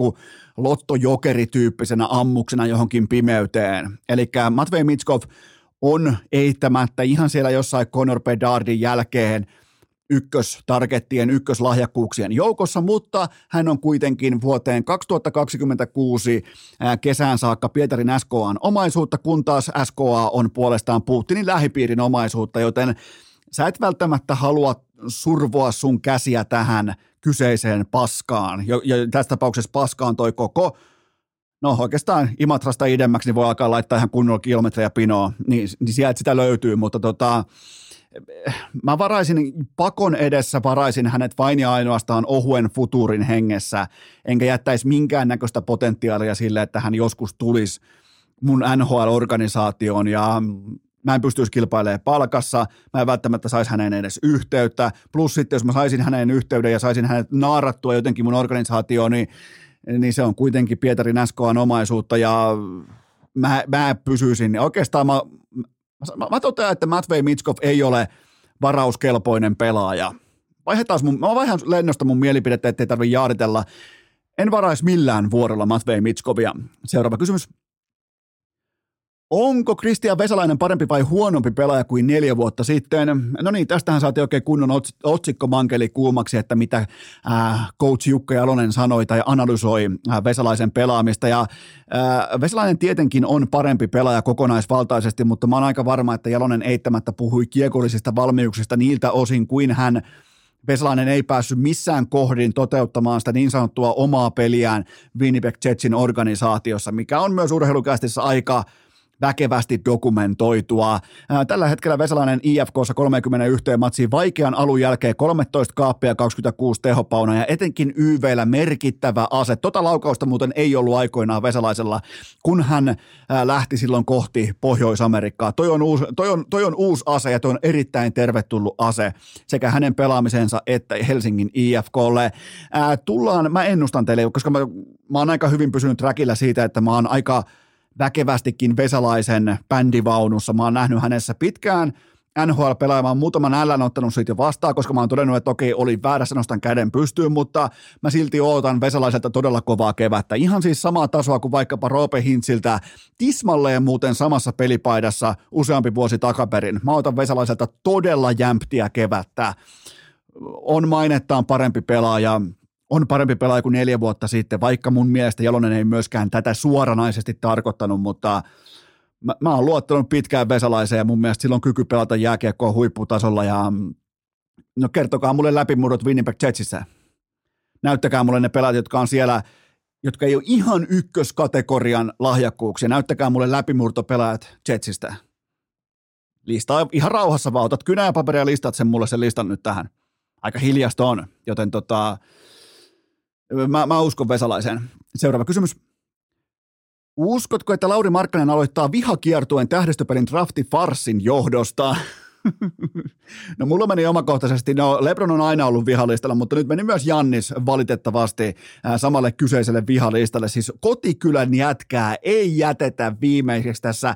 lottojokerityyppisenä ammuksena johonkin pimeyteen. Eli Matvei Mitskov on eittämättä ihan siellä jossain Conor Bedardin jälkeen – ykköstargettien, ykköslahjakkuuksien joukossa, mutta hän on kuitenkin vuoteen 2026 kesään saakka Pietarin SKAn omaisuutta, kun taas SKA on puolestaan Putinin lähipiirin omaisuutta, joten sä et välttämättä halua survoa sun käsiä tähän kyseiseen paskaan. Ja, ja tässä tapauksessa paskaan toi koko no oikeastaan Imatrasta idemmäksi, niin voi alkaa laittaa ihan kunnolla kilometrejä pinoa, niin, niin sieltä sitä löytyy, mutta tota, mä varaisin pakon edessä, varaisin hänet vain ja ainoastaan ohuen futurin hengessä, enkä jättäisi minkäännäköistä potentiaalia sille, että hän joskus tulisi mun NHL-organisaatioon ja mä en pystyisi kilpailemaan palkassa, mä en välttämättä saisi hänen edes yhteyttä, plus sitten jos mä saisin hänen yhteyden ja saisin hänet naarattua jotenkin mun organisaatioon, niin, niin se on kuitenkin Pietarin SKAn omaisuutta ja mä, mä pysyisin, oikeastaan mä Mä, mä totean, että Matvei Mitskov ei ole varauskelpoinen pelaaja. Vaihdetaan mun, mä vaihan lennosta mun mielipidettä, ettei tarvitse jaaritella. En varaisi millään vuorolla Matvei Mitskovia. Seuraava kysymys. Onko Kristian Vesalainen parempi vai huonompi pelaaja kuin neljä vuotta sitten? No niin, tästähän saatiin oikein kunnon otsikko mankeli kuumaksi, että mitä äh, coach Jukka Jalonen sanoi tai analysoi äh, Vesalaisen pelaamista. Ja äh, Vesalainen tietenkin on parempi pelaaja kokonaisvaltaisesti, mutta mä oon aika varma, että Jalonen eittämättä puhui kiekollisista valmiuksista niiltä osin kuin hän Vesalainen ei päässyt missään kohdin toteuttamaan sitä niin sanottua omaa peliään Winnipeg Jetsin organisaatiossa, mikä on myös urheilukästissä aika – väkevästi dokumentoitua. Tällä hetkellä Vesalainen IFKssa 31 matsiin vaikean alun jälkeen 13 kaappia 26 tehopauna ja etenkin YVllä merkittävä ase. Tota laukausta muuten ei ollut aikoinaan Vesalaisella, kun hän lähti silloin kohti Pohjois-Amerikkaa. Toi on, uusi, toi, on, toi on uusi ase ja toi on erittäin tervetullut ase sekä hänen pelaamisensa että Helsingin IFKlle. Tullaan, mä ennustan teille, koska mä, mä oon aika hyvin pysynyt trackillä siitä, että mä oon aika – väkevästikin Vesalaisen bändivaunussa. Mä oon nähnyt hänessä pitkään NHL pelaamaan muutaman ällän ottanut siitä jo vastaan, koska mä oon todennut, että okei, oli väärässä, nostan käden pystyyn, mutta mä silti ootan Vesalaiselta todella kovaa kevättä. Ihan siis samaa tasoa kuin vaikkapa Roope Hintsiltä, tismalleen muuten samassa pelipaidassa useampi vuosi takaperin. Mä otan Vesalaiselta todella jämptiä kevättä. On mainettaan parempi pelaaja, on parempi pelaaja kuin neljä vuotta sitten, vaikka mun mielestä Jalonen ei myöskään tätä suoranaisesti tarkoittanut, mutta mä, mä oon luottanut pitkään Vesalaiseen ja mun mielestä silloin kyky pelata jääkiekkoa huipputasolla ja no kertokaa mulle läpimurrot Winnipeg Jetsissä. Näyttäkää mulle ne pelaajat, jotka on siellä, jotka ei ole ihan ykköskategorian lahjakkuuksia. Näyttäkää mulle läpimurtopelaajat Jetsistä. Listaa ihan rauhassa vaan. Otat kynä ja paperia ja listat sen mulle sen listan nyt tähän. Aika hiljasta on, joten tota, mä, mä uskon Vesalaiseen. Seuraava kysymys. Uskotko, että Lauri Markkanen aloittaa vihakiertueen tähdistöpelin drafti farsin johdosta? No mulla meni omakohtaisesti, no Lebron on aina ollut vihalistalla, mutta nyt meni myös Jannis valitettavasti samalle kyseiselle vihalistalle. Siis kotikylän jätkää ei jätetä viimeiseksi tässä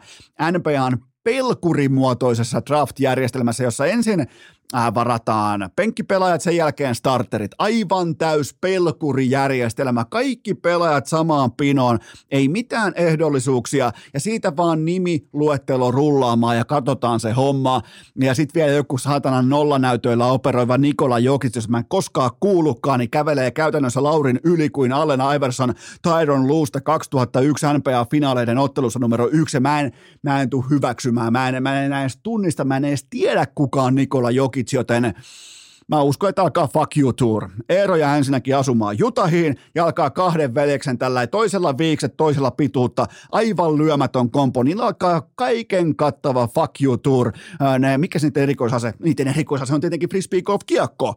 NBAn pelkurimuotoisessa draft-järjestelmässä, jossa ensin äh, varataan penkkipelaajat, sen jälkeen starterit. Aivan täys pelkurijärjestelmä. Kaikki pelaajat samaan pinoon. Ei mitään ehdollisuuksia ja siitä vaan nimi luettelo rullaamaan ja katsotaan se homma. Ja sitten vielä joku saatanan nollanäytöillä operoiva Nikola Jokic, jos mä en koskaan kuullutkaan, niin kävelee käytännössä Laurin yli kuin Allen Iverson Tyron Luusta 2001 NBA-finaaleiden ottelussa numero yksi. Mä en, mä en tule hyväksymään. Mä en, mä en edes tunnista, mä en edes tiedä kukaan Nikola Jokic Jokic, joten Mä uskon, että alkaa fuck you tour. Eero jää ensinnäkin asumaan Jutahiin ja alkaa kahden veljeksen tällä toisella viikset, toisella pituutta, aivan lyömätön kompo. Niillä alkaa kaiken kattava fuck you tour. Ne, mikä se niiden erikoisase? Niiden erikoisase on tietenkin frisbee golf kiekko.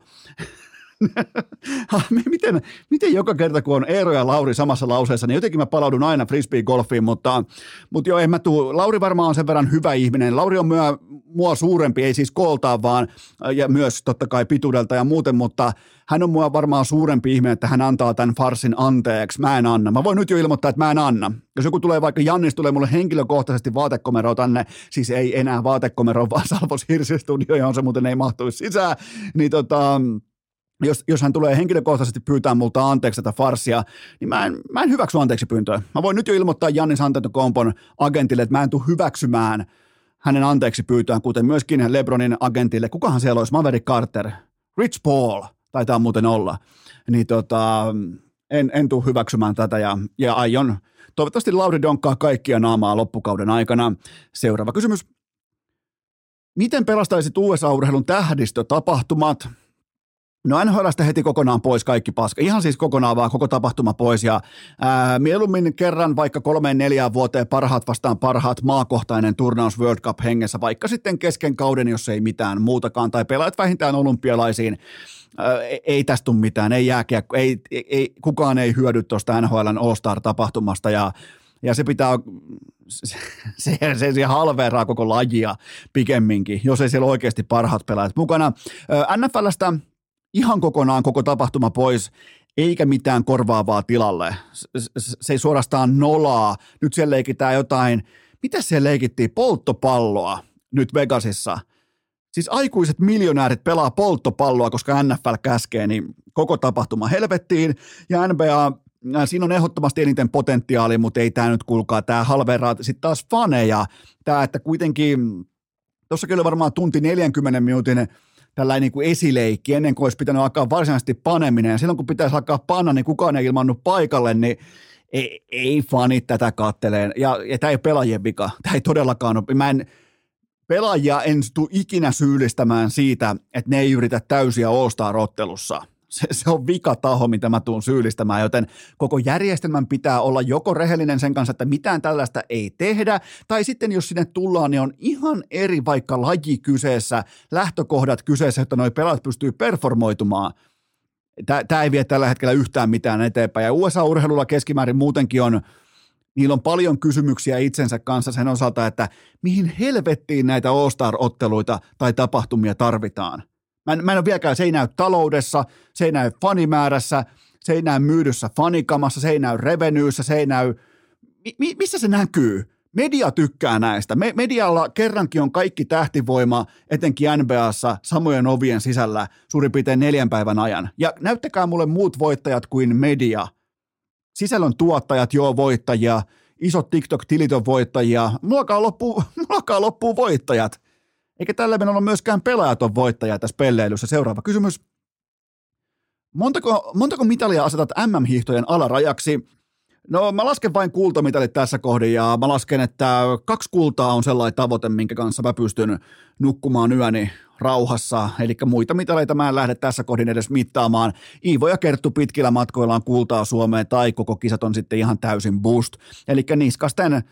miten, miten joka kerta, kun on Eero ja Lauri samassa lauseessa, niin jotenkin mä palaudun aina frisbee-golfiin, mutta, mutta joo, en mä tuu. Lauri varmaan on sen verran hyvä ihminen. Lauri on myö, mua suurempi, ei siis kooltaan vaan, ja myös totta kai pituudelta ja muuten, mutta hän on mua varmaan suurempi ihminen, että hän antaa tämän farsin anteeksi. Mä en anna. Mä voin nyt jo ilmoittaa, että mä en anna. Jos joku tulee vaikka Jannis tulee mulle henkilökohtaisesti vaatekomero tänne, siis ei enää vaatekomero, vaan Salvos Hirsistudio, johon se muuten ei mahtuisi sisään, niin tota, jos, jos hän tulee henkilökohtaisesti pyytää multa anteeksi tätä farsia, niin mä en, mä en hyväksy anteeksi pyyntöä. Mä voin nyt jo ilmoittaa Jannis Antetokompon agentille, että mä en tule hyväksymään hänen anteeksi pyytöään, kuten myöskin Lebronin agentille. Kukahan siellä olisi? Maverick Carter, Rich Paul, taitaa muuten olla. Niin tota, en, en tule hyväksymään tätä ja, ja aion toivottavasti Lauri donkkaa kaikkia naamaa loppukauden aikana. Seuraava kysymys. Miten pelastaisit USA-urheilun tähdistötapahtumat? No NHLstä heti kokonaan pois kaikki paska. Ihan siis kokonaan vaan koko tapahtuma pois ja ää, mieluummin kerran vaikka kolmeen neljään vuoteen parhaat vastaan parhaat maakohtainen turnaus World Cup hengessä, vaikka sitten kesken kauden, jos ei mitään muutakaan, tai pelaat vähintään olympialaisiin. Ää, ei tästä tule mitään, ei jääkiä, ei, ei, ei, kukaan ei hyödy tuosta NHLn All-Star-tapahtumasta ja ja se pitää, se, se, se halveeraa koko lajia pikemminkin, jos ei siellä oikeasti parhaat pelaajat mukana. NFLstä ihan kokonaan koko tapahtuma pois, eikä mitään korvaavaa tilalle. Se ei suorastaan nolaa. Nyt siellä leikitään jotain, mitä siellä leikittiin, polttopalloa nyt Vegasissa. Siis aikuiset miljonäärit pelaa polttopalloa, koska NFL käskee, niin koko tapahtuma helvettiin. Ja NBA, äh, siinä on ehdottomasti eniten potentiaali, mutta ei tämä nyt kuulkaa, tämä halveraa sitten taas faneja. Tämä, että kuitenkin, tuossa kyllä varmaan tunti 40 minuutin tällainen niin kuin esileikki ennen kuin olisi pitänyt alkaa varsinaisesti paneminen. Ja silloin kun pitäisi alkaa panna, niin kukaan ei ilmannut paikalle, niin ei, ei fanit tätä katteleen. Ja, ja tämä ei ole pelaajien vika. Tämä ei todellakaan ole. Mä en, pelaajia en tule ikinä syyllistämään siitä, että ne ei yritä täysiä All-Star-ottelussa – se, se on vika taho, mitä mä tuun syyllistämään, joten koko järjestelmän pitää olla joko rehellinen sen kanssa, että mitään tällaista ei tehdä, tai sitten jos sinne tullaan, niin on ihan eri vaikka laji kyseessä, lähtökohdat kyseessä, että noi pelaat pystyy performoitumaan. Tämä ei vie tällä hetkellä yhtään mitään eteenpäin, ja USA-urheilulla keskimäärin muutenkin on, niillä on paljon kysymyksiä itsensä kanssa sen osalta, että mihin helvettiin näitä All-Star-otteluita tai tapahtumia tarvitaan – Mä en, mä en ole vieläkään, se ei näy taloudessa, se ei näy fanimäärässä, se ei näy myydyssä fanikamassa, se ei näy revenyyssä, se ei näy, mi, missä se näkyy? Media tykkää näistä. Me, medialla kerrankin on kaikki tähtivoima, etenkin NBAssa, samojen ovien sisällä suurin piirtein neljän päivän ajan. Ja näyttäkää mulle muut voittajat kuin media. Sisällön tuottajat, joo, voittajia. Isot TikTok-tilit on voittajia. Mulla alkaa loppuu, alkaa loppuu voittajat. Eikä tällä menolla myöskään pelaajat on voittajia tässä pelleilyssä. Seuraava kysymys. Montako, montako mitalia asetat MM-hiihtojen alarajaksi? No mä lasken vain kultamitalit tässä kohdin ja mä lasken, että kaksi kultaa on sellainen tavoite, minkä kanssa mä pystyn nukkumaan yöni rauhassa, eli muita mitaleita mä en lähde tässä kohdin edes mittaamaan. Iivo ja Kerttu pitkillä matkoillaan kultaa Suomeen tai koko kisat on sitten ihan täysin boost. Eli niskasten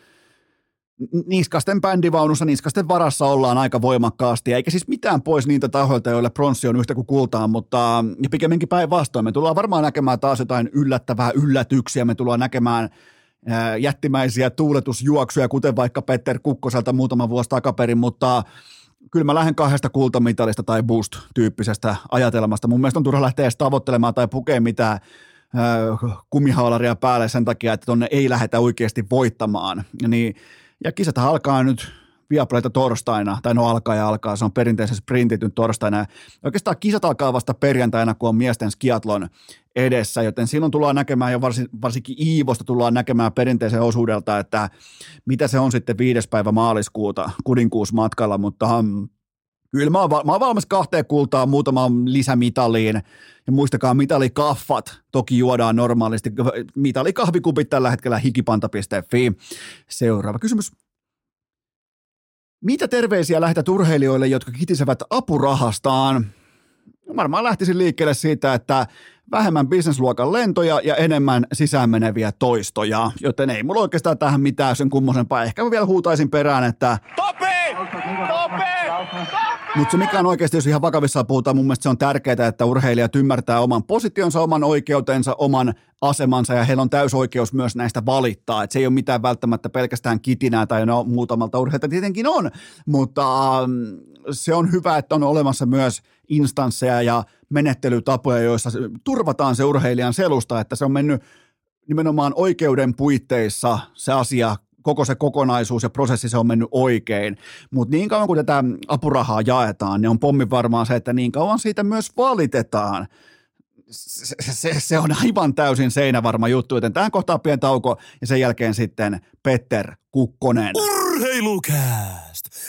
niskasten bändivaunussa, niskasten varassa ollaan aika voimakkaasti, eikä siis mitään pois niitä tahoilta, joille pronssi on yhtä kuin kultaan, mutta ja pikemminkin päinvastoin. Me tullaan varmaan näkemään taas jotain yllättävää yllätyksiä, me tullaan näkemään jättimäisiä tuuletusjuoksuja, kuten vaikka Petter Kukkoselta muutama vuosi takaperin, mutta kyllä mä lähden kahdesta kultamitalista tai boost-tyyppisestä ajatelmasta. Mun mielestä on turha lähteä edes tavoittelemaan tai pukea mitään kumihaalaria päälle sen takia, että tonne ei lähdetä oikeasti voittamaan. Niin ja kisat alkaa nyt Viaplayta torstaina, tai no alkaa ja alkaa, se on perinteisen sprintit torstaina. Oikeastaan kisat alkaa vasta perjantaina, kun on miesten skiatlon edessä, joten silloin tullaan näkemään jo varsin, varsinkin Iivosta tullaan näkemään perinteisen osuudelta, että mitä se on sitten viides päivä maaliskuuta kudinkuusmatkalla, mutta hmm, Kyllä mä oon, mä oon valmis kahteen kultaan, muutamaan lisämitaliin. Ja muistakaa, mitalikaffat toki juodaan normaalisti. Mitalikahvikupit tällä hetkellä hikipanta.fi. Seuraava kysymys. Mitä terveisiä lähetät urheilijoille, jotka kitisevät apurahastaan? Varmaan lähtisin liikkeelle siitä, että vähemmän bisnesluokan lentoja ja enemmän sisään meneviä toistoja, joten ei mulla oikeastaan tähän mitään sen kummosempaa. Ehkä mä vielä huutaisin perään, että... Topi! Topi! Mutta se mikä on oikeasti, jos ihan vakavissaan puhutaan, mun mielestä se on tärkeää, että urheilijat ymmärtää oman positionsa, oman oikeutensa, oman asemansa ja heillä on täysoikeus myös näistä valittaa. Et se ei ole mitään välttämättä pelkästään kitinää tai no, muutamalta urheilta tietenkin on, mutta ähm, se on hyvä, että on olemassa myös instansseja ja menettelytapoja, joissa turvataan se urheilijan selusta, että se on mennyt nimenomaan oikeuden puitteissa se asia koko se kokonaisuus ja prosessi se on mennyt oikein. Mutta niin kauan kuin tätä apurahaa jaetaan, niin on pommi varmaan se, että niin kauan siitä myös valitetaan. Se, se, se on aivan täysin seinävarma juttu, joten tähän kohtaan pieni tauko ja sen jälkeen sitten Petter Kukkonen. Urheilukääst!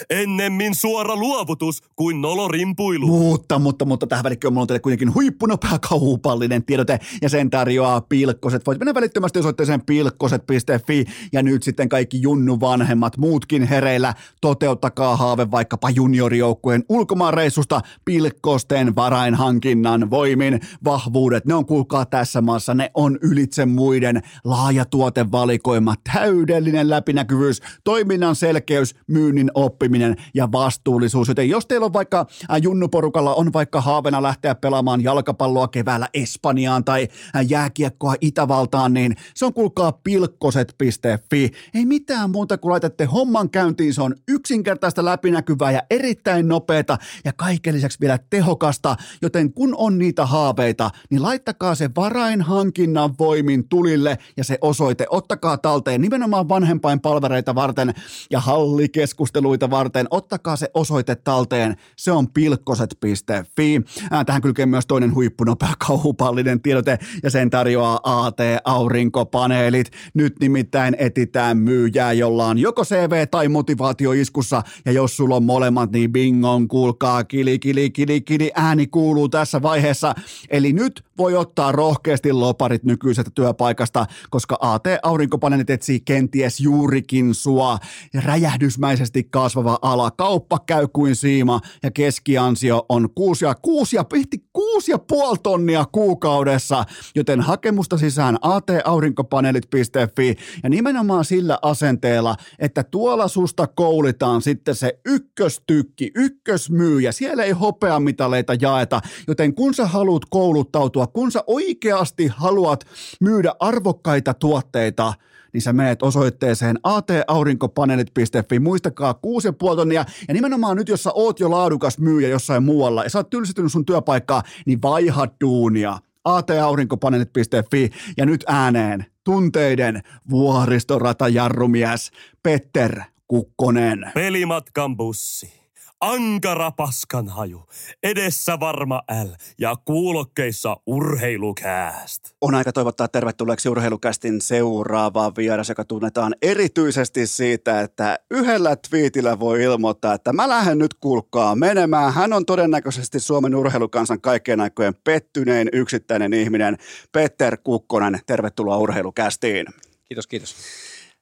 Ennemmin suora luovutus kuin nolorimpuilu. Mutta, mutta, mutta tähän välikköön mulla on teille kuitenkin huippunopea kauhupallinen tiedote ja sen tarjoaa Pilkkoset. Voit mennä välittömästi osoitteeseen pilkkoset.fi ja nyt sitten kaikki junnu vanhemmat muutkin hereillä. Toteuttakaa haave vaikkapa juniorijoukkueen ulkomaanreissusta Pilkkosten varainhankinnan voimin. Vahvuudet, ne on kuulkaa tässä maassa, ne on ylitse muiden laaja tuotevalikoima, täydellinen läpinäkyvyys, toiminnan selkeys, myynnin oppiminen ja vastuullisuus. Joten jos teillä on vaikka junnuporukalla on vaikka haavena lähteä pelaamaan jalkapalloa keväällä Espanjaan tai jääkiekkoa Itävaltaan, niin se on kuulkaa pilkkoset.fi. Ei mitään muuta kuin laitatte homman käyntiin. Se on yksinkertaista läpinäkyvää ja erittäin nopeata ja kaiken lisäksi vielä tehokasta. Joten kun on niitä haaveita, niin laittakaa se varainhankinnan voimin tulille ja se osoite. Ottakaa talteen nimenomaan vanhempain palvereita varten ja hallikeskusteluita varten. Ottakaa se osoite talteen. Se on pilkkoset.fi. Tähän kylkee myös toinen huippunopea kauhupallinen tiedote ja sen tarjoaa AT Aurinkopaneelit. Nyt nimittäin etitään myyjää, jolla on joko CV tai motivaatio iskussa ja jos sulla on molemmat, niin bingon, kuulkaa, kili, kili, kili, kili, ääni kuuluu tässä vaiheessa. Eli nyt voi ottaa rohkeasti loparit nykyisestä työpaikasta, koska AT Aurinkopaneelit etsii kenties juurikin sua. Räjähdysmäisesti kasvava ala. Kauppa käy kuin siima ja keskiansio on kuusi ja, kuusi ja, pihti kuusi ja puoli tonnia kuukaudessa, joten hakemusta sisään ataurinkopaneelit.fi ja nimenomaan sillä asenteella, että tuolla susta koulitaan sitten se ykköstykki, ykkösmyyjä. Siellä ei hopeamitaleita jaeta, joten kun sä haluat kouluttautua, kun sä oikeasti haluat myydä arvokkaita tuotteita, niin sä menet osoitteeseen ataurinkopaneelit.fi. Muistakaa 6,5 tonnia. Ja nimenomaan nyt, jos sä oot jo laadukas myyjä jossain muualla ja sä oot tylsitynyt sun työpaikkaa, niin vaiha duunia ataurinkopaneelit.fi ja nyt ääneen tunteiden vuoristoratajarrumies Petter Kukkonen. Pelimatkan bussi ankara paskanhaju, edessä varma L ja kuulokkeissa urheilukääst. On aika toivottaa tervetulleeksi urheilukästin seuraava vieras, joka tunnetaan erityisesti siitä, että yhdellä twiitillä voi ilmoittaa, että mä lähden nyt kulkaa menemään. Hän on todennäköisesti Suomen urheilukansan kaikkien aikojen pettynein yksittäinen ihminen, Petter Kukkonen. Tervetuloa urheilukästiin. Kiitos, kiitos.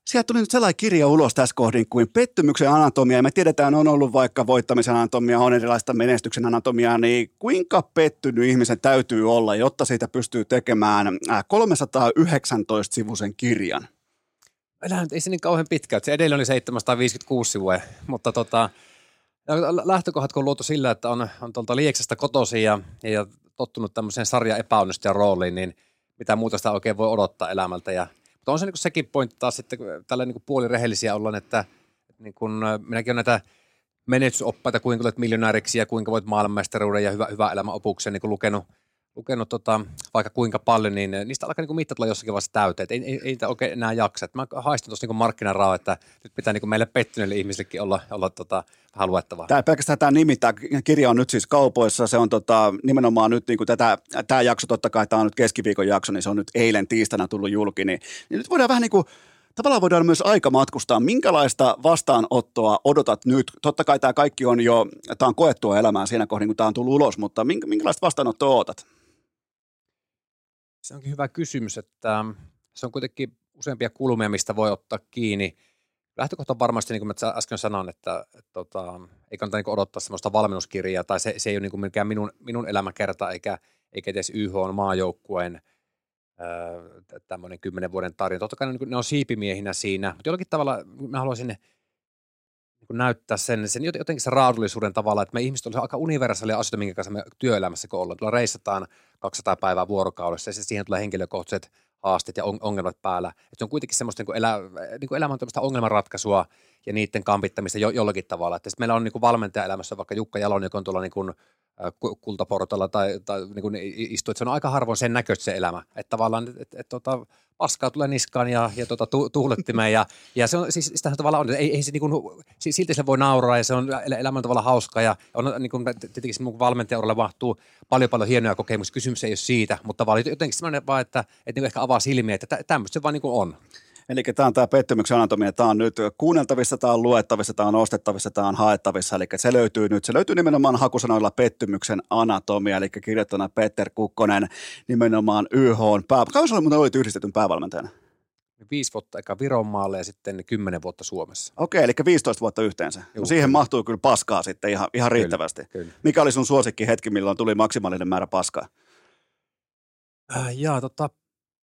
Sieltä tuli nyt sellainen kirja ulos tässä kohdin kuin pettymyksen anatomia. Ja me tiedetään, on ollut vaikka voittamisen anatomia, on erilaista menestyksen anatomiaa, niin kuinka pettynyt ihmisen täytyy olla, jotta siitä pystyy tekemään 319-sivuisen kirjan? Elää ei se niin kauhean pitkä. Se edelleen oli 756 sivua, mutta tota, lähtökohdat on luotu sillä, että on, on tuolta Lieksasta kotosi ja, ja tottunut tämmöiseen sarja epäonnistujan rooliin, niin mitä muuta sitä oikein voi odottaa elämältä. Ja, mutta on se niin sekin pointti taas sitten, tällä niin puolirehellisiä ollaan, että, että niin kun, minäkin on näitä menestysoppaita, kuinka olet miljonääriksi ja kuinka voit maailmanmestaruuden ja hyvä, hyvä elämä opuksen niin lukenut – lukenut tota, vaikka kuinka paljon, niin niistä alkaa niin mittat olla jossakin vaiheessa täyteen. Ei, ei, ei niitä oikein enää jaksa. Et mä haistan tuossa niin markkinaraaa, että nyt pitää niin meille pettyneille ihmisillekin olla, olla tota, vähän luettavaa. Tämä pelkästään tämä nimi, tämä kirja on nyt siis kaupoissa. Se on tota, nimenomaan nyt niin kuin tätä, tämä jakso, totta kai tämä on nyt keskiviikon jakso, niin se on nyt eilen tiistaina tullut julki. Niin, niin nyt voidaan vähän niin kuin tavallaan voidaan myös aika matkustaa. Minkälaista vastaanottoa odotat nyt? Totta kai tämä kaikki on jo, tämä on koettua elämää siinä kohdin, kun tämä on tullut ulos, mutta minkälaista vastaanottoa odotat? Se onkin hyvä kysymys, että ähm, se on kuitenkin useampia kulmia, mistä voi ottaa kiinni. Lähtökohta on varmasti, niin kuin mä äsken sanoin, että, että, tota, ei kannata niin odottaa sellaista valmennuskirjaa, tai se, se ei ole niin mikään minun, minun elämäkerta, eikä, eikä edes YH on maajoukkueen tämmöinen kymmenen vuoden tarina. Totta kai ne, ne on siipimiehinä siinä, mutta jollakin tavalla mä haluaisin niin näyttää sen, sen jotenkin se raadullisuuden tavalla, että me ihmiset olisivat aika universaalia asioita, minkä kanssa me työelämässä kun ollaan. Tuolla reissataan 200 päivää vuorokaudessa ja siihen tulee henkilökohtaiset haasteet ja ongelmat päällä. Että se on kuitenkin semmoista niin elä, niin elämän ongelmanratkaisua ja niiden kampittamista jo, jollakin tavalla. Että meillä on niin kuin valmentajaelämässä vaikka Jukka Jalon, joka on tuolla niin kuin kultaportalla tai, tai niin istuu, että se on aika harvoin sen näköistä se elämä. Että tavallaan, että, että, että, tota, paskaa tulee niskaan ja, ja tuota, tu, tuulettimeen. Ja, ja se on, siis sitä tavallaan on, ei, ei se niin kuin, silti se voi nauraa ja se on elämän tavalla hauska ja on niin kuin, tietenkin mun valmentajauralle mahtuu paljon paljon hienoja kokemuksia. Kysymys ei ole siitä, mutta tavallaan jotenkin sellainen vaan, että, että niin ehkä avaa silmiä, että tämmöistä se vaan niin kuin on. Eli tämä on tämä pettymyksen anatomia, tämä on nyt kuunneltavissa, tämä on luettavissa, tämä on ostettavissa, tämä on haettavissa, eli se löytyy nyt, se löytyy nimenomaan hakusanoilla pettymyksen anatomia, eli kirjoittana Peter Kukkonen nimenomaan YH on pää. Kauan oli, mutta olit yhdistetyn päävalmentajana? Viisi vuotta eka Viron maalle ja sitten kymmenen vuotta Suomessa. Okei, eli 15 vuotta yhteensä. Juh, no siihen kyllä. mahtuu kyllä paskaa sitten ihan, ihan riittävästi. Kyllä, kyllä. Mikä oli sun suosikki hetki, milloin tuli maksimaalinen määrä paskaa? Äh, jaa, tota,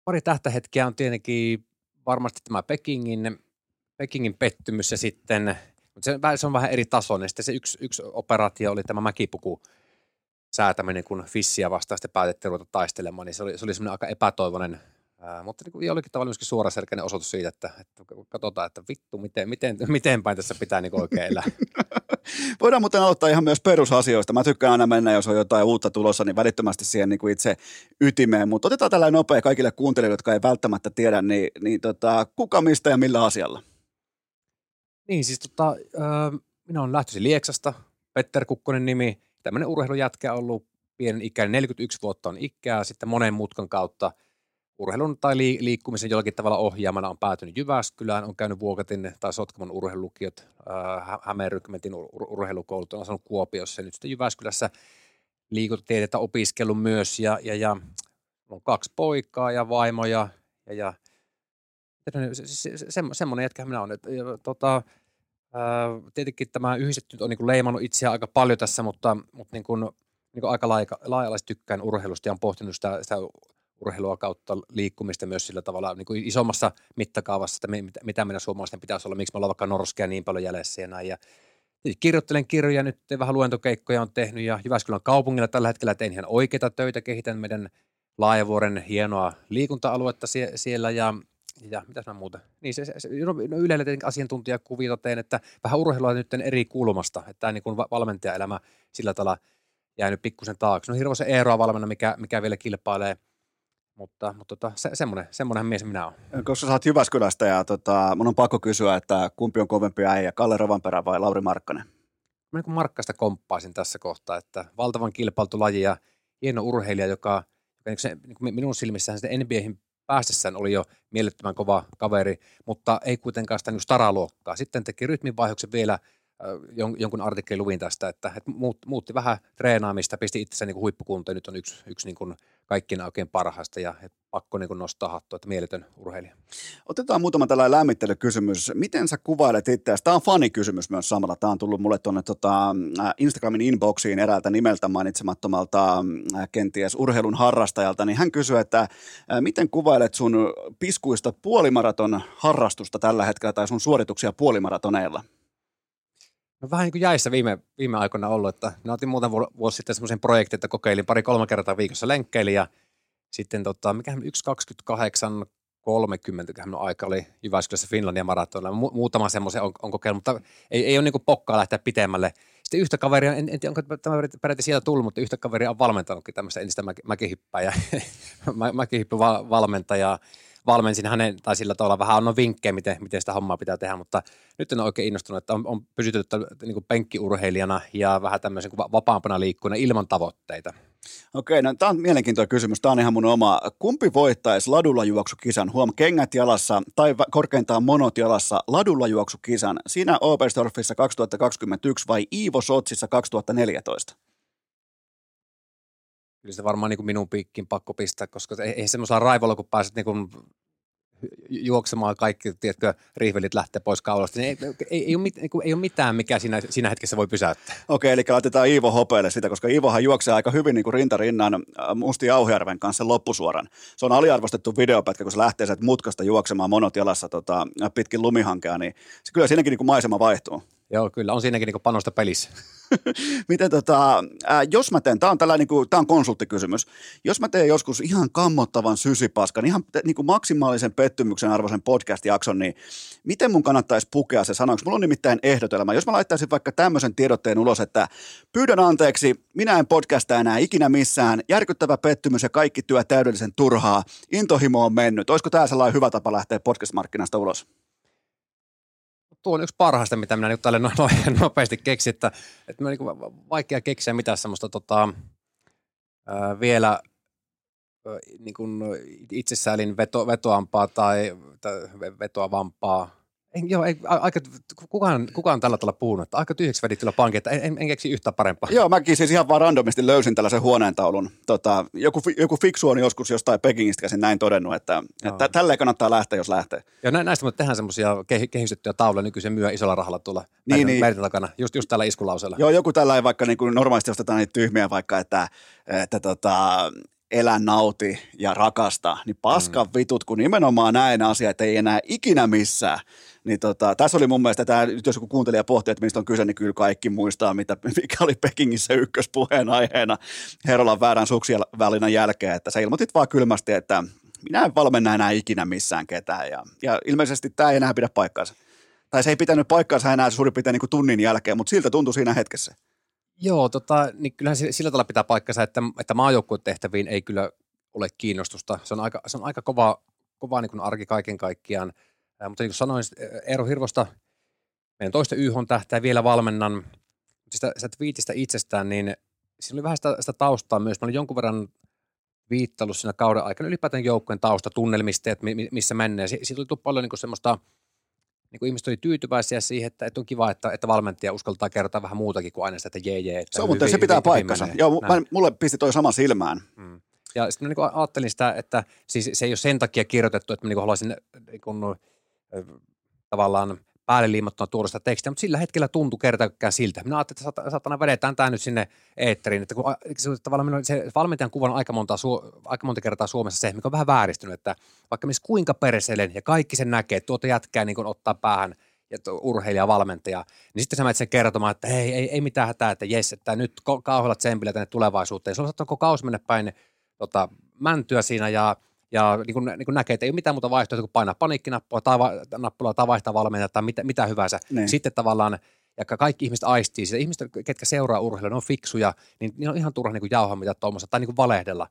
pari tähtähetkiä on tietenkin varmasti tämä Pekingin, Pekingin pettymys ja sitten, mutta se, se on vähän eri tasoinen. Sitten se yksi, yksi operaatio oli tämä mäkipuku säätäminen, kun Fissiä vastaan sitten päätettiin ruveta taistelemaan, niin se oli, se oli semmoinen aika epätoivoinen Ää, mutta niin kuin jollakin tavalla myöskin suoraselkäinen osoitus siitä, että, että katsotaan, että vittu, miten, miten, miten päin tässä pitää niin oikein elää. Voidaan muuten aloittaa ihan myös perusasioista. Mä tykkään aina mennä, jos on jotain uutta tulossa, niin välittömästi siihen niin kuin itse ytimeen. Mutta otetaan tällainen nopea kaikille kuuntelijoille, jotka ei välttämättä tiedä, niin, niin tota, kuka, mistä ja millä asialla? Niin, siis tota, äh, minä olen lähtöisin Lieksasta, Petter Kukkonen nimi, tämmöinen urheilujätkä on ollut pienen ikäinen, 41 vuotta on ikää, sitten monen mutkan kautta – urheilun tai liikkumisen jollakin tavalla ohjaamana on päätynyt Jyväskylään, on käynyt Vuokatin tai Sotkamon urheilulukiot, äh, Hämeenrykmentin ur- urheilukoulut, on asunut Kuopiossa ja nyt sitten Jyväskylässä liikuntatieteitä opiskellut myös ja, ja, ja on kaksi poikaa ja vaimoja ja, ja se, se, se, semmoinen jätkä minä olen. Ja, tota, ää, tietenkin tämä yhdistetty on niin kuin leimannut itseään aika paljon tässä, mutta, mutta niin kuin, niin kuin aika laaja, tykkään urheilusta ja on pohtinut sitä, sitä urheilua kautta liikkumista myös sillä tavalla niin kuin isommassa mittakaavassa, että mitä meidän suomalaisten pitäisi olla, miksi me ollaan vaikka norskia niin paljon jäljessä ja näin. Ja kirjoittelen kirjoja nyt, vähän luentokeikkoja on tehnyt ja Jyväskylän kaupungilla tällä hetkellä tein ihan oikeita töitä, kehitän meidän Laajavuoren hienoa liikunta-aluetta sie- siellä ja ja mitä mä muuta. Niin se, se, se no, no Ylellä asiantuntijakuvia teen, että vähän urheilua nyt eri kulmasta, että tämä niin valmentajaelämä sillä tavalla jäänyt pikkusen taakse. No hirveän Eeroa valmenna, mikä, mikä vielä kilpailee – mutta, mutta tota, se, semmoinen, semmoinen mies minä olen. Koska sä oot Jyväskylästä ja tota, mun on pakko kysyä, että kumpi on kovempi äijä, Kalle Rovanperä vai Lauri Markkanen? Mä niin Markkasta komppaisin tässä kohtaa, että valtavan kilpailtu laji ja hieno urheilija, joka, joka niin se, niin minun silmissähän sitten NBAhin päästessään oli jo mielettömän kova kaveri, mutta ei kuitenkaan sitä niin staraluokkaa. Sitten teki rytminvaihoksen vielä jonkun artikkelin luvin tästä, että, että muutti vähän treenaamista, pisti itsensä niin huippukuntoon. Nyt on yksi, yksi niin kuin kaikkien oikein parhaista ja pakko niin kuin nostaa hattua, että mieletön urheilija. Otetaan muutama tällainen lämmittelykysymys. Miten sä kuvailet itseäsi? Tämä on fanikysymys myös samalla. Tämä on tullut mulle tuonne tota, Instagramin inboxiin eräältä nimeltä mainitsemattomalta kenties urheilun harrastajalta. Niin hän kysyy, että miten kuvailet sun piskuista puolimaraton harrastusta tällä hetkellä tai sun suorituksia puolimaratoneilla? No vähän niin kuin jäissä viime, viime aikoina ollut, että mä otin muuten vuosi sitten semmoisen projektin, että kokeilin pari-kolme kertaa viikossa lenkkeili ja sitten tota, mikähän 1.28 30 minun aika oli Jyväskylässä Finlandia maratonilla. Mu- muutama semmoisen on, on kokeillut, mutta ei, ei ole niin pokkaa lähteä pitemmälle. Sitten yhtä kaveria, en, en tiedä onko tämä peräti sieltä tullut, mutta yhtä kaveria on valmentanutkin tämmöistä entistä mä, mäkihyppää mä, mäkihyppyvalmentajaa valmensin hänen, tai sillä tavalla vähän annoin vinkkejä, miten, miten sitä hommaa pitää tehdä, mutta nyt en ole oikein innostunut, että on, on pysytellyt niin kuin penkkiurheilijana ja vähän tämmöisen kuin vapaampana liikkuna ilman tavoitteita. Okei, no tämä on mielenkiintoinen kysymys. Tämä on ihan mun oma. Kumpi voittaisi ladulla juoksukisan? Huom, kengät jalassa tai korkeintaan monot jalassa ladulla juoksukisan? Siinä Oberstdorfissa 2021 vai Iivo Sotsissa 2014? kyllä se varmaan niin kuin minun piikkiin pakko pistää, koska ei, ei semmoisella raivolla, kun pääset niin kuin juoksemaan kaikki, tiedätkö, rihvelit lähtee pois kaulasta, niin ei, ei, ei, ole, mit, niin ei ole mitään, mikä siinä, siinä hetkessä voi pysäyttää. Okei, eli laitetaan Iivo hopeelle sitä, koska Iivohan juoksee aika hyvin niin kuin rintarinnan äh, Musti Auhjärven kanssa loppusuoran. Se on aliarvostettu videopätkä, kun se lähtee sieltä mutkasta juoksemaan monot jalassa tota, pitkin lumihankea, niin se kyllä siinäkin niin kuin maisema vaihtuu. Joo, kyllä on siinäkin niin panosta pelissä. Miten tota, ää, jos mä teen, tämä on, tällainen, niin tämä on konsulttikysymys, jos mä teen joskus ihan kammottavan sysipaskan, ihan niin kuin maksimaalisen pettymyksen arvoisen podcast-jakson, niin miten mun kannattaisi pukea se sanoksi? Mulla on nimittäin ehdotelma. Jos mä laittaisin vaikka tämmöisen tiedotteen ulos, että pyydän anteeksi, minä en podcasta enää ikinä missään, järkyttävä pettymys ja kaikki työ täydellisen turhaa, intohimo on mennyt. Olisiko tämä sellainen hyvä tapa lähteä podcast-markkinasta ulos? Tuo on yksi parhaista, mitä minä nyt tälle no, no, nopeasti keksin, että, että minä niin vaikea keksiä mitään semmoista tota, ää, vielä niin kuin itsessäälin veto, vetoampaa tai, tai vetoavampaa en, joo, ei, aika, kukaan, kukaan tällä tavalla puhunut, että aika tyhjäksi vedit kyllä pankki, että en, en, en keksi yhtä parempaa. Joo, mäkin siis ihan vaan randomisti löysin tällaisen huoneentaulun. Tota, joku, joku fiksu on joskus jostain Pekingistä käsin näin todennut, että, että tälleen kannattaa lähteä, jos lähtee. Joo, näistä me tehdään semmoisia kehystettyjä tauluja nykyisen myö isolla rahalla tuolla niin, niin. takana, just, just tällä iskulauseella. Joo, joku tällä vaikka niin kuin normaalisti ostetaan niitä tyhmiä vaikka, että, että tota, elä, nauti ja rakasta, niin paska mm. vitut, kun nimenomaan näin asiat ei enää ikinä missään. Niin tota, tässä oli mun mielestä, tämä, jos joku kuuntelija pohtii, että mistä on kyse, niin kyllä kaikki muistaa, mitä, mikä oli Pekingissä ykköspuheen aiheena Herolan väärän suksivälinän jälkeen, että sä ilmoitit vaan kylmästi, että minä en valmenna enää ikinä missään ketään, ja, ja ilmeisesti tämä ei enää pidä paikkaansa. Tai se ei pitänyt paikkaansa enää suurin piirtein niin kuin tunnin jälkeen, mutta siltä tuntui siinä hetkessä. Joo, tota, niin kyllähän sillä tavalla pitää paikkansa, että, että maajoukkueen tehtäviin ei kyllä ole kiinnostusta. Se on aika, se on aika kova, kova niin kuin arki kaiken kaikkiaan. Mutta niin kuin sanoin, Eero Hirvosta, meidän toista YH tähtää vielä valmennan. Sitä, sitä twiitistä itsestään, niin siinä oli vähän sitä, sitä taustaa myös. Mä olin jonkun verran viittailu siinä kauden aikana ylipäätään joukkueen tausta, tunnelmista, että missä mennään. Siitä oli paljon niin kuin semmoista – niin kuin ihmiset oli tyytyväisiä siihen, että, että on kiva, että, että valmentaja uskaltaa kertoa vähän muutakin kuin aina sitä, että jee, jee. Että se on, mutta se pitää paikkansa. Joo, mä, mulle pisti toi sama silmään. Mm. Ja sitten mä niin ajattelin sitä, että siis se ei ole sen takia kirjoitettu, että mä niin haluaisin niin kuin, tavallaan päälle liimattuna tuoda sitä tekstiä, mutta sillä hetkellä tuntui kertakään siltä. Minä ajattelin, että satana vedetään tämä nyt sinne eetteriin, että kun se, tavallaan se valmentajan kuvan aika monta, aika monta kertaa Suomessa se, mikä on vähän vääristynyt, että vaikka missä kuinka perselen ja kaikki sen näkee, että tuota jätkää niin ottaa päähän ja urheilija, valmentaja, niin sitten sä menet sen kertomaan, että hei, ei, ei mitään hätää, että jes, että nyt kauhealla tsempillä tänne tulevaisuuteen. On saattanut koko kausi mennä päin tota, mäntyä siinä ja ja niin kuin, niin kuin näkee, että ei ole mitään muuta vaihtoehtoa kuin painaa paniikkinappulaa tai, va- nappulaa, tai vaihtaa valmentaja tai mitä, mitä hyvänsä. Niin. Sitten tavallaan, ja kaikki ihmiset aistii sitä. Ihmiset, ketkä seuraa urheilua, ne on fiksuja, niin, niin on ihan turha niin jauhaa mitä tuommoista tai niin kuin valehdella.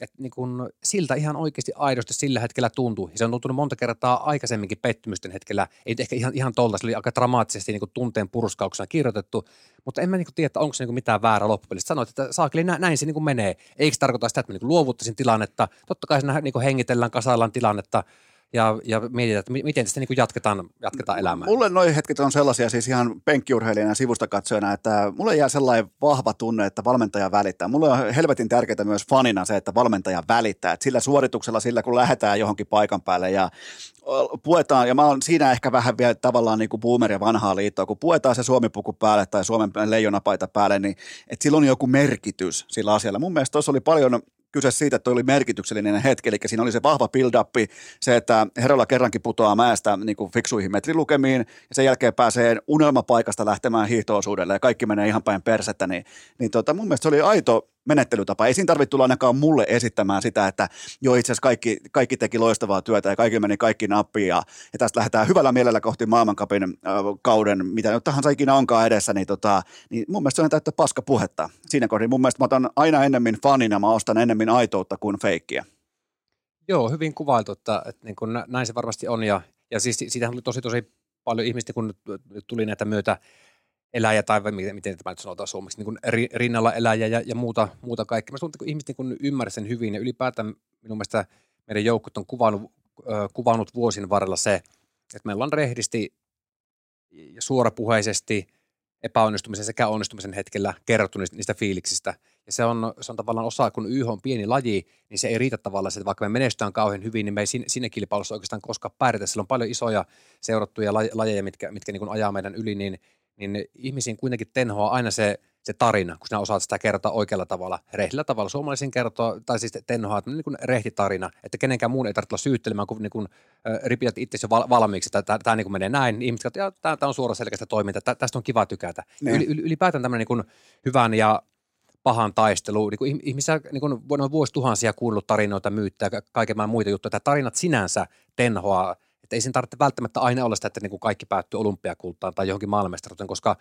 Et niin kun, siltä ihan oikeasti aidosti sillä hetkellä tuntuu. Ja se on tuntunut monta kertaa aikaisemminkin pettymysten hetkellä. Ei ehkä ihan, ihan tolta, se oli aika dramaattisesti niin tunteen purskauksena kirjoitettu. Mutta en mä niin tiedä, että onko se niin mitään väärä loppupelissä. Sanoit, että saakeli näin, näin se niin menee. Eikö se tarkoita sitä, että mä niin luovuttaisin tilannetta? Totta kai siinä niin hengitellään, kasaillaan tilannetta ja, ja mietitään, että miten tästä niin jatketaan, jatketaan elämää. Mulle noin hetket on sellaisia siis ihan penkkiurheilijana ja sivusta katsojana, että mulle jää sellainen vahva tunne, että valmentaja välittää. Mulle on helvetin tärkeää myös fanina se, että valmentaja välittää. Että sillä suorituksella, sillä kun lähdetään johonkin paikan päälle ja puetaan, ja mä oon siinä ehkä vähän vielä tavallaan niin kuin boomer ja vanhaa liittoa, kun puetaan se suomipuku päälle tai Suomen leijonapaita päälle, niin että sillä on joku merkitys sillä asialla. Mun mielestä tuossa oli paljon kyse siitä, että oli merkityksellinen hetki, eli siinä oli se vahva build up se, että Herolla kerrankin putoaa mäestä niin kuin fiksuihin metrilukemiin, ja sen jälkeen pääsee unelmapaikasta lähtemään hiihtoosuudelle, ja kaikki menee ihan päin persettä, niin, niin tota, mun mielestä se oli aito menettelytapa. Ei siinä tarvitse tulla ainakaan mulle esittämään sitä, että jo itse asiassa kaikki, kaikki teki loistavaa työtä ja kaikki meni kaikki nappiin ja, ja tästä lähdetään hyvällä mielellä kohti maailmankapin äh, kauden, mitä nyt tahansa ikinä onkaan edessä, niin, tota, niin mun mielestä se on täyttä paska puhetta. Siinä kohdin mun mielestä mä otan aina ennemmin fanina, mä ostan ennemmin aitoutta kuin feikkiä. Joo, hyvin kuvailtu, että, että niin kuin näin se varmasti on ja, ja siis siitähän oli tosi tosi paljon ihmistä, kun tuli näitä myötä eläjä tai miten, miten tämä nyt sanotaan suomeksi, niin kuin rinnalla eläjä ja, ja muuta, muuta kaikkea. Mä että kun ihmiset niin ymmärsivät sen hyvin ja ylipäätään minun mielestä meidän joukot on kuvannut, kuvannut vuosien varrella se, että meillä on rehdisti ja suorapuheisesti epäonnistumisen sekä onnistumisen hetkellä kerrottu niistä, fiiliksistä. Ja se on, se on tavallaan osa, kun YH on pieni laji, niin se ei riitä tavallaan, että vaikka me menestytään kauhean hyvin, niin me ei siinä kilpailussa oikeastaan koskaan pärjätä. Sillä on paljon isoja seurattuja lajeja, mitkä, mitkä niin ajaa meidän yli, niin niin ihmisiin kuitenkin tenhoa aina se, se tarina, kun sinä osaat sitä kertoa oikealla tavalla, rehdillä tavalla. Suomalaisin kertoa, tai siis tenhoa, että niin kuin rehtitarina, että kenenkään muun ei tarvitse olla syyttelemään, kun niin kuin, äh, ripität itse jo val- valmiiksi, että tämä niin menee näin. Niin ihmiset katsovat, että tämä on suora selkeästä toimintaa, tästä on kiva tykätä. Niin. Yli, ylipäätään tämmöinen niin hyvän ja pahan taistelu. Niin kuin ihmisiä niin kuin on vuosituhansia kuullut tarinoita, myyttää, kaiken muita juttuja. Tämä tarinat sinänsä tenhoa että ei sen tarvitse välttämättä aina olla sitä, että niin kuin kaikki päättyy olympiakultaan tai johonkin maailmanmestaruuteen, koska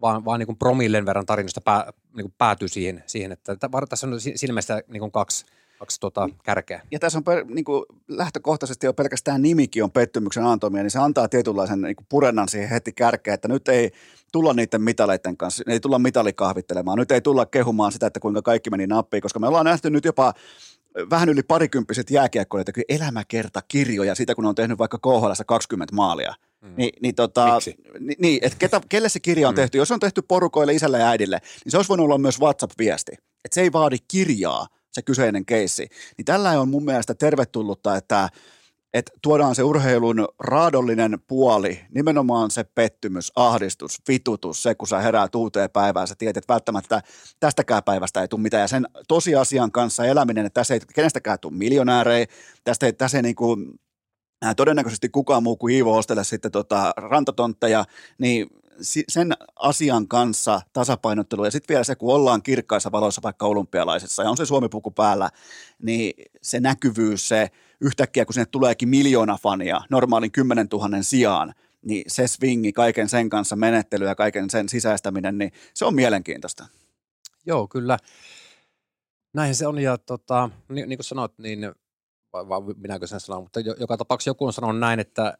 vaan, vaan niin kuin promillen verran tarinasta pää, niin kuin päätyy siihen, siihen, että tässä on silmästä niin kuin kaksi, kaksi tota, kärkeä. Ja tässä on per, niin kuin lähtökohtaisesti jo pelkästään nimikin on pettymyksen antomia, niin se antaa tietynlaisen niin kuin purennan siihen heti kärkeen, että nyt ei tulla niiden mitaleiden kanssa, ei tulla mitalikahvittelemaan, nyt ei tulla kehumaan sitä, että kuinka kaikki meni nappiin, koska me ollaan nähty nyt jopa vähän yli parikymppiset jääkiekkoilijat teki elämäkertakirjoja siitä, kun on tehnyt vaikka KHL 20 maalia. Mm. Ni, niin, tota, ni, niin että ketä, kelle se kirja on mm. tehty? Jos on tehty porukoille, isälle ja äidille, niin se olisi voinut olla myös WhatsApp-viesti. Että se ei vaadi kirjaa, se kyseinen keissi. Niin tällä on mun mielestä tervetullutta, että että tuodaan se urheilun raadollinen puoli, nimenomaan se pettymys, ahdistus, vitutus, se kun sä heräät uuteen päivään, sä tiedät, että välttämättä tästäkään päivästä ei tule mitään. Ja sen tosiasian kanssa eläminen, että tässä ei kenestäkään tule miljonäärejä, tästä ei, tässä ei niin kuin, äh, todennäköisesti kukaan muu kuin Iivo ostele sitten tota rantatontteja, niin sen asian kanssa tasapainottelu ja sitten vielä se, kun ollaan kirkkaissa valoissa vaikka olympialaisissa ja on se suomipuku päällä, niin se näkyvyys, se yhtäkkiä kun sinne tuleekin miljoona fania normaalin 10 000 sijaan, niin se swingi, kaiken sen kanssa menettely ja kaiken sen sisäistäminen, niin se on mielenkiintoista. Joo, kyllä. Näin se on ja tota, niin, niin kuin sanoit, niin vai, vai minäkö sen sanon, mutta joka tapauksessa joku on sanonut näin, että,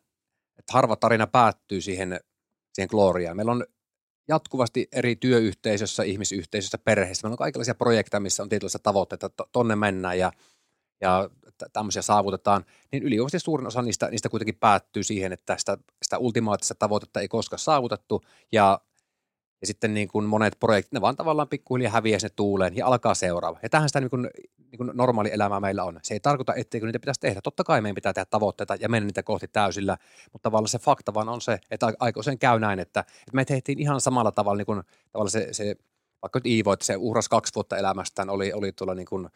että harva tarina päättyy siihen siihen gloriaan. Meillä on jatkuvasti eri työyhteisössä, ihmisyhteisössä, perheissä. Meillä on kaikenlaisia projekteja, missä on tietynlaisia tavoitteita, että tonne mennään ja, ja tämmöisiä saavutetaan, niin ylivoimaisesti suurin osa niistä, niistä kuitenkin päättyy siihen, että sitä, sitä ultimaattista tavoitetta ei koskaan saavutettu ja ja sitten niin kuin monet projektit, ne vaan tavallaan pikkuhiljaa häviää sinne tuuleen ja alkaa seuraava. Ja tähän sitä niin kuin, niin kuin normaali elämää meillä on. Se ei tarkoita, etteikö niitä pitäisi tehdä. Totta kai meidän pitää tehdä tavoitteita ja mennä niitä kohti täysillä, mutta tavallaan se fakta vaan on se, että aika usein käy näin, että, että me tehtiin ihan samalla tavalla, niin kuin, tavallaan se, se vaikka nyt Iivo, että se uhras kaksi vuotta elämästään, oli, oli tuolla niin kuin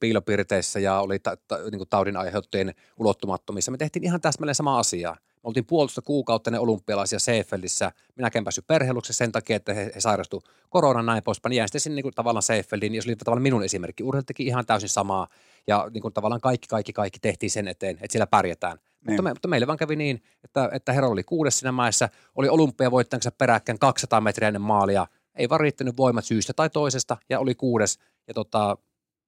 piilopirteissä ja oli ta, ta, niin kuin taudin aiheuttajien ulottumattomissa. Me tehtiin ihan täsmälleen sama asia oltiin puolitoista kuukautta ne olympialaisia Seefeldissä. Minäkin päässyt perheluksi sen takia, että he, he sairastu koronan näin poispäin. Jäin sitten sinne niin kuin, tavallaan Seefeldiin, jos oli tavallaan minun esimerkki. Urheilu teki ihan täysin samaa ja niin kuin, tavallaan kaikki, kaikki, kaikki tehtiin sen eteen, että siellä pärjätään. Niin. Mutta, me, mutta meille vaan kävi niin, että, että Hero oli kuudes siinä mäessä, oli olympiavoittajansa peräkkäin 200 metriä ennen maalia, ei vaan riittänyt voimat syystä tai toisesta ja oli kuudes ja tota,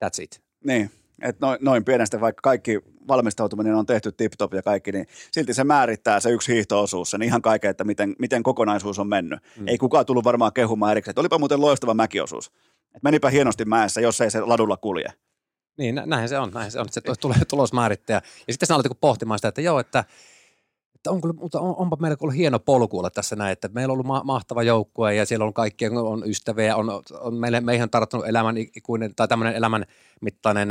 that's it. Niin, että noin, noin pienestä, vaikka kaikki valmistautuminen on tehty tip-top ja kaikki, niin silti se määrittää se yksi hiihtoosuus, sen ihan kaiken, että miten, miten kokonaisuus on mennyt. Mm. Ei kukaan tullut varmaan kehumaan erikseen, että olipa muuten loistava mäkiosuus. Et menipä hienosti mäessä, jos ei se ladulla kulje. Niin, nä- näinhän se on, näinhän se on, että se tulee tulosmäärittäjä. Ja sitten sä alat niinku pohtimaan sitä, että joo, että, että on, mutta on, onpa meillä ollut hieno polku olla tässä näin, että meillä on ollut ma- mahtava joukkue ja siellä on kaikkia, on ystäviä, on, on meille, meihin on tarttunut elämän ikuinen, tai tämmöinen elämän mittainen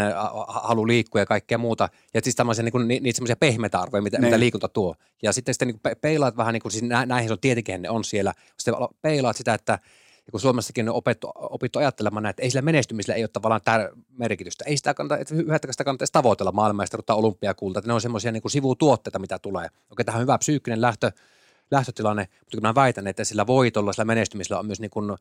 halu liikkua ja kaikkea muuta. Ja siis tämmöisiä niinku, ni, niitä semmoisia pehmeitä arvoja, mitä, mitä Niin. liikunta tuo. Ja sitten, sitten pe- peilaat vähän, niinku, siis nä, näihin se on tietenkin ne on siellä. Sitten peilaat sitä, että ja kun Suomessakin on opettu, opittu ajattelemaan näin, että ei sillä menestymisellä ei ole tavallaan tär- merkitystä. Ei sitä kannata, että yhtäkään sitä kannata edes tavoitella maailmanmestaruutta olympiakulta, että ne on semmoisia niin sivutuotteita, mitä tulee. Okei, tähän on hyvä psyykkinen lähtö, lähtötilanne, mutta kun mä väitän, että sillä voitolla, sillä menestymisellä on myös niin kuin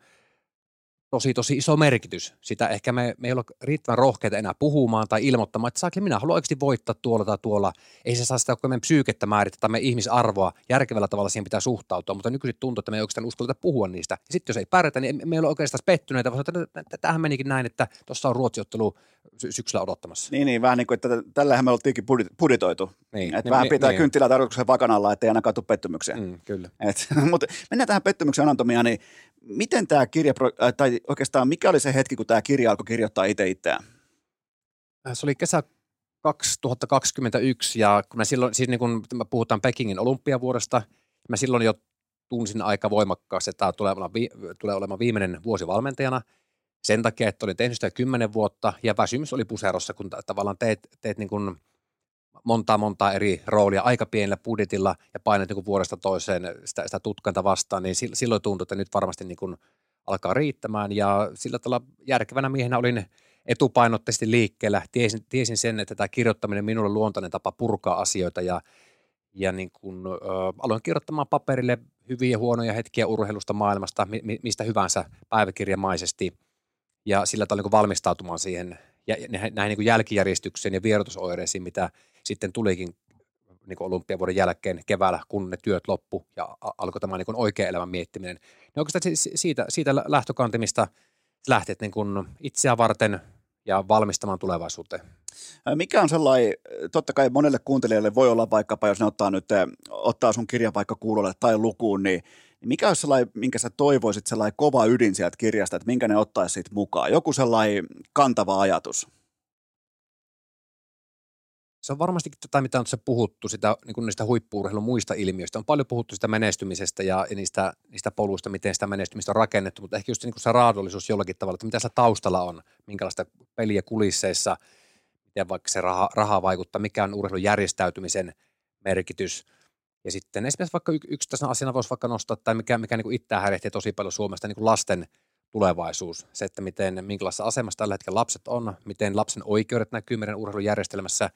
tosi, tosi iso merkitys. Sitä ehkä me, me ei ole riittävän rohkeita enää puhumaan tai ilmoittamaan, että saakeli minä haluan oikeasti voittaa tuolla tai tuolla. Ei se saa sitä meidän psyykettä määrittää tai meidän ihmisarvoa. Järkevällä tavalla siihen pitää suhtautua, mutta nykyisin tuntuu, että me ei oikeastaan uskalleta puhua niistä. Ja sitten jos ei pärjätä, niin me ei ole oikeastaan pettyneitä, vaan että tämähän menikin näin, että tuossa on ruotsiottelu sy- syksyllä odottamassa. Niin, niin, vähän niin kuin, että tällähän me oltiinkin budit- buditoitu. Niin, Että niin, vähän niin, pitää niin. kynttilää tarkoituksen vakanalla, ettei ainakaan tule pettymyksiä. Mm, kyllä. Et, mutta mennään tähän pettymyksen anatomiaan, niin miten tämä kirja, äh, tai oikeastaan mikä oli se hetki, kun tämä kirja alkoi kirjoittaa itse itseään? Se oli kesä 2021 ja kun mä silloin, siis niin kun puhutaan Pekingin olympiavuodesta, mä silloin jo tunsin aika voimakkaasti, että tämä tulee olemaan, vi, tulee olemaan viimeinen vuosi valmentajana. Sen takia, että olin tehnyt sitä kymmenen vuotta ja väsymys oli puserossa, kun ta- tavallaan teet, teet niin kuin montaa montaa eri roolia aika pienellä budjetilla ja painat niin kuin vuodesta toiseen sitä, sitä tutkanta vastaan, niin sil- silloin tuntui, että nyt varmasti niin kuin alkaa riittämään ja sillä tavalla järkevänä miehenä olin etupainotteisesti liikkeellä. Tiesin, tiesin sen, että tämä kirjoittaminen minulle luontainen tapa purkaa asioita ja, ja niin kun, ö, aloin kirjoittamaan paperille hyviä ja huonoja hetkiä urheilusta maailmasta, mi, mi- mistä hyvänsä päiväkirjamaisesti ja sillä tavalla niin kuin valmistautumaan siihen ja, näihin näihin niin kuin jälkijärjestykseen ja vierotusoireisiin, mitä sitten tulikin niin olympiavuoden jälkeen keväällä, kun ne työt loppu ja alkoi tämä niin oikea elämän miettiminen. Niin oikeastaan si- siitä, siitä lähtökantimista lähtet niin kuin itseä varten ja valmistamaan tulevaisuuteen. Mikä on sellainen, totta kai monelle kuuntelijalle voi olla vaikkapa, jos ne ottaa nyt, ottaa sun kirjan vaikka kuulolle tai lukuun, niin niin mikä olisi sellainen, minkä sä toivoisit sellainen kova ydin sieltä kirjasta, että minkä ne ottaisi siitä mukaan? Joku sellainen kantava ajatus. Se on varmasti tätä, mitä on se puhuttu, sitä, niin niistä huippuurheilun muista ilmiöistä. On paljon puhuttu sitä menestymisestä ja, niistä, niistä poluista, miten sitä menestymistä on rakennettu, mutta ehkä just niin se raadollisuus jollakin tavalla, että mitä siellä taustalla on, minkälaista peliä kulisseissa, miten vaikka se raha, raha vaikuttaa, mikä on urheilun järjestäytymisen merkitys. Ja sitten esimerkiksi vaikka yksittäisenä asiana voisi vaikka nostaa, tai mikä, mikä niin itseään häirehtii tosi paljon Suomesta, niin lasten tulevaisuus. Se, että miten, minkälaisessa asemassa tällä hetkellä lapset on, miten lapsen oikeudet näkyy meidän urheilujärjestelmässä,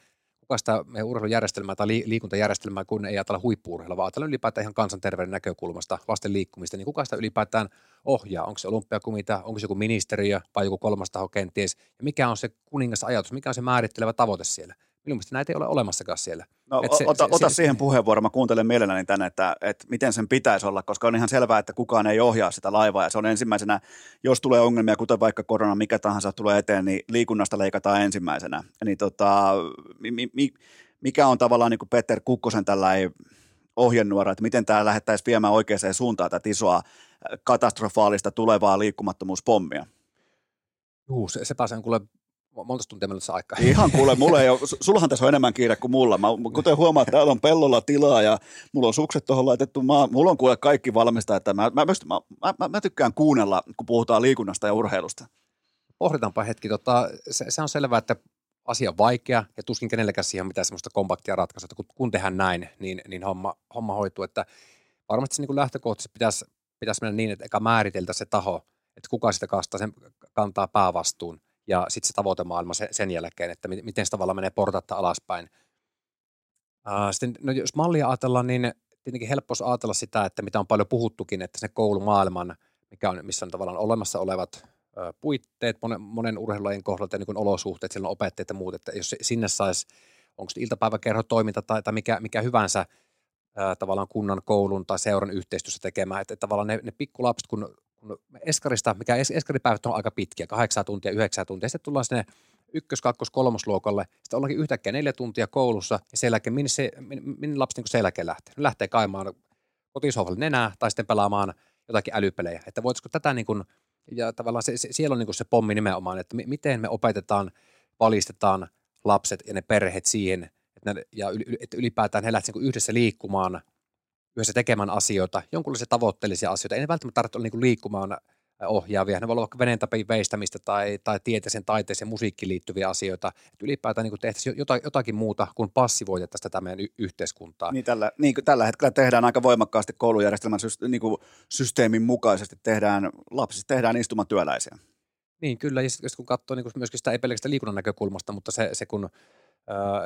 sitä meidän urheilujärjestelmää tai li- liikuntajärjestelmää, kun ei ajatella huippuurheilua, vaan ajatella ylipäätään ihan kansanterveyden näkökulmasta, lasten liikkumista, niin kuka sitä ylipäätään ohjaa? Onko se olympiakomitea, onko se joku ministeriö vai joku kolmas taho kenties? Ja mikä on se kuningas ajatus, mikä on se määrittelevä tavoite siellä? Minun mielestä näitä ei ole olemassakaan siellä. No, Et se- ota, se- ota se- siihen puheenvuoro, mä kuuntelen mielelläni tänne, että, että miten sen pitäisi olla, koska on ihan selvää, että kukaan ei ohjaa sitä laivaa ja se on ensimmäisenä, jos tulee ongelmia, kuten vaikka korona, mikä tahansa tulee eteen, niin liikunnasta leikataan ensimmäisenä. Niin tota, mi, mi, mikä on tavallaan niin kuin Peter Kukkosen tällainen ohjenuora, että miten tämä lähettäisiin viemään oikeaan suuntaan tätä isoa äh, katastrofaalista tulevaa liikkumattomuuspommia? Juu, se, se pääsee kuule monta tuntia mennessä aikaa. Ihan kuule, mulla ei ole, su- sullahan tässä on enemmän kiire kuin mulla. Mä, kuten huomaat, täällä on pellolla tilaa ja mulla on sukset tuohon laitettu. Mä, mulla on kuule kaikki valmista, että mä, mä, mä, mä, mä, mä tykkään kuunnella, kun puhutaan liikunnasta ja urheilusta. Pohditaanpa hetki. Tota, se, se, on selvää, että asia on vaikea ja tuskin kenellekään siihen mitään semmoista kompaktia ratkaisua, että kun, kun tehdään näin, niin, niin homma, homma hoituu. Että varmasti se niin lähtökohtaisesti pitäisi, pitäisi mennä niin, että eka määriteltä se taho, että kuka sitä kastaa, sen kantaa päävastuun ja sitten se tavoitemaailma sen, sen jälkeen, että mi- miten se tavallaan menee portatta alaspäin. Sitten, no jos mallia ajatellaan, niin tietenkin helppo ajatella sitä, että mitä on paljon puhuttukin, että se koulumaailman, mikä on, missä on tavallaan olemassa olevat puitteet monen, monen urheilulajin kohdalta ja niin olosuhteet, siellä on opettajat ja muut, että jos sinne saisi, onko se iltapäiväkerhotoiminta tai, tai mikä, mikä hyvänsä tavallaan kunnan, koulun tai seuran yhteistyössä tekemään, että, että tavallaan ne, ne pikkulapset, kun, kun eskarista, mikä es, eskaripäivät on aika pitkiä, kahdeksan tuntia, yhdeksän tuntia, sitten tullaan sinne ykkös-, kakkos-, kolmosluokalle, sitten ollaankin yhtäkkiä neljä tuntia koulussa, ja sen jälkeen, minne, se, minne, lapsi niin sen jälkeen lähtee? Ne lähtee kaimaan kotisohvalle nenää, tai sitten pelaamaan jotakin älypelejä, että voitaisiko tätä niin kuin, ja tavallaan se, se, siellä on niin kuin se pommi nimenomaan, että mi, miten me opetetaan valistetaan lapset ja ne perheet siihen, että, ne, ja yl, että ylipäätään he lähtisivät niin yhdessä liikkumaan, yhdessä tekemään asioita, jonkunlaisia tavoitteellisia asioita. Ei ne välttämättä tarvitse olla niin liikkumaan ohjaavia. Ne voi olla vaikka veneentäpin veistämistä tai, tai tieteeseen, taiteeseen, musiikkiin liittyviä asioita. Että ylipäätään niin tehtäisiin jotakin muuta kuin passivoitettaisiin tätä meidän y- yhteiskuntaa. Niin tällä, niin tällä hetkellä tehdään aika voimakkaasti koulujärjestelmän syste, niin kuin systeemin mukaisesti tehdään, lapsista tehdään istumatyöläisiä. Niin kyllä, ja sitten kun katsoo niin myöskin sitä ei pelkästään liikunnan näkökulmasta, mutta se, se kun,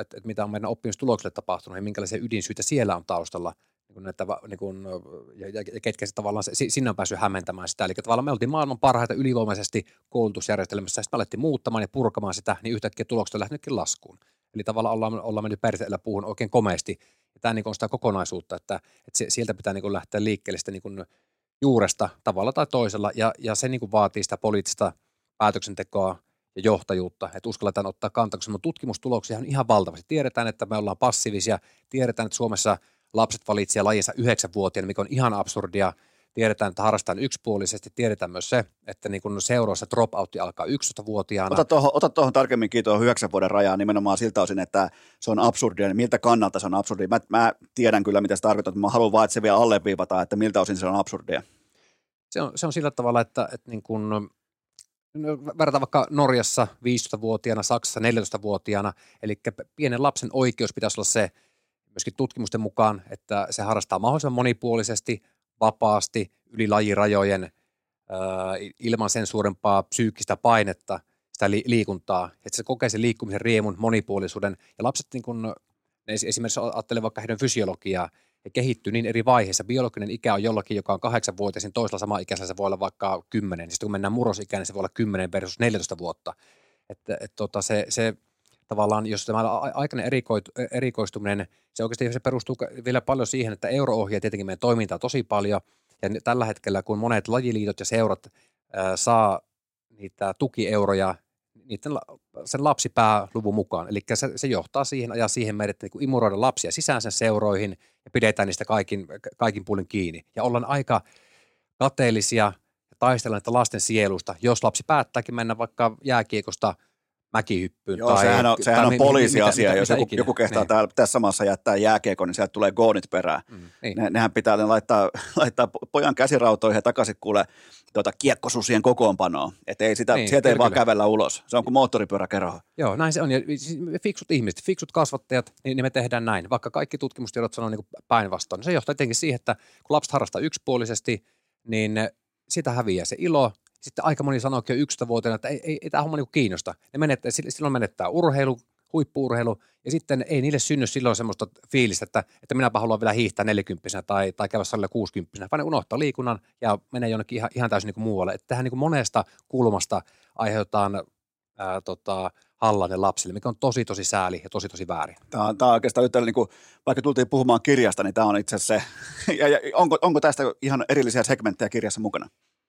että et mitä on meidän oppimistuloksille tapahtunut ja minkälaisia ydinsyitä siellä on taustalla – niin näitä, niin kuin, ja, ja, ja ketkä se tavallaan, sinne on päässyt hämmentämään sitä. Eli tavallaan me oltiin maailman parhaita ylivoimaisesti koulutusjärjestelmässä, sitten me alettiin muuttamaan ja purkamaan sitä, niin yhtäkkiä tulokset on lähtenytkin laskuun. Eli tavallaan ollaan, ollaan mennyt perseellä puhun oikein komeasti. Ja tämä niin on sitä kokonaisuutta, että, että sieltä pitää niin lähteä liikkeelle sitä niin juuresta tavalla tai toisella, ja, ja se niin vaatii sitä poliittista päätöksentekoa ja johtajuutta, että uskalletaan ottaa kantaa, koska tutkimustuloksia on ihan valtavasti. Tiedetään, että me ollaan passiivisia, tiedetään, että Suomessa – lapset valitsevat lajinsa yhdeksänvuotiaana, mikä on ihan absurdia. Tiedetään, että harrastetaan yksipuolisesti. Tiedetään myös se, että niin kun seuroissa dropoutti alkaa 11-vuotiaana. Ota tuohon, ota tuohon tarkemmin kiinni tuohon yhdeksän vuoden rajaan nimenomaan siltä osin, että se on absurdia. Miltä kannalta se on absurdia? Mä, mä tiedän kyllä, mitä se tarkoittaa, mutta mä haluan vaan, että se vielä alleviivata, että miltä osin se on absurdia. Se on, se on sillä tavalla, että, että niin kun, no, verrataan vaikka Norjassa 15-vuotiaana, Saksassa 14-vuotiaana, eli pienen lapsen oikeus pitäisi olla se, myöskin tutkimusten mukaan, että se harrastaa mahdollisimman monipuolisesti, vapaasti, yli lajirajojen, ilman sen suurempaa psyykkistä painetta, sitä liikuntaa, että se kokee sen liikkumisen riemun, monipuolisuuden. Ja lapset, niin kun, esimerkiksi ajattelee vaikka heidän fysiologiaa, ja kehittyy niin eri vaiheissa. Biologinen ikä on jollakin, joka on kahdeksan vuotta, ja toisella sama ikäisellä se voi olla vaikka kymmenen. Sitten kun mennään murrosikään, niin se voi olla kymmenen versus 14 vuotta. Että, et, tota, se, se tavallaan, jos tämä aikainen erikoistuminen, se oikeasti se perustuu vielä paljon siihen, että euro ohjaa tietenkin meidän toimintaa tosi paljon, ja tällä hetkellä, kun monet lajiliitot ja seurat ää, saa niitä tukieuroja niiden, sen lapsipääluvun mukaan. Eli se, se johtaa siihen, ajaa siihen meidät niin imuroida lapsia sisään sen seuroihin ja pidetään niistä kaikin, kaikin puolin kiinni. Ja ollaan aika kateellisia ja taistellaan lasten sielusta, jos lapsi päättääkin mennä vaikka jääkiekosta – mäkihyppyyn. Joo, tai, sehän on, sehän tai on poliisiasia, mitä, jos mitä, joku, joku kehtaa niin. täällä, tässä maassa jättää jääkiekon, niin sieltä tulee goonit perään. Mm, niin. ne, nehän pitää ne laittaa, laittaa pojan käsirautoihin ja takaisin kuule tuota, kiekkosusien kokoonpanoon. Että ei sitä, niin, sieltä ei vaan kävellä ulos. Se on kuin moottoripyöräkerho. Joo, näin se on. Ja siis fiksut ihmiset, fiksut kasvattajat, niin, niin me tehdään näin. Vaikka kaikki tutkimustiedot sanoo niin päinvastoin. Se johtaa tietenkin siihen, että kun lapset harrastaa yksipuolisesti, niin sitä häviää se ilo, sitten aika moni sanoo jo 11-vuotiaana, että ei, ei, ei tämä homma niin kiinnosta. Ne menettää, silloin menettää urheilu, huippuurheilu, ja sitten ei niille synny silloin semmoista fiilistä, että, että minäpä haluan vielä hiihtää 40 tai, tai käydä salilla 60 vaan ne unohtaa liikunnan ja menee jonnekin ihan, ihan täysin niin kuin muualle. Että tähän niin kuin monesta kulmasta aiheutetaan ää, tota, hallanne lapsille, mikä on tosi tosi sääli ja tosi tosi väärin. Tämä on, tämä on oikeastaan nyt, niin kuin, vaikka tultiin puhumaan kirjasta, niin tämä on itse asiassa se, ja, ja onko, onko tästä ihan erillisiä segmenttejä kirjassa mukana?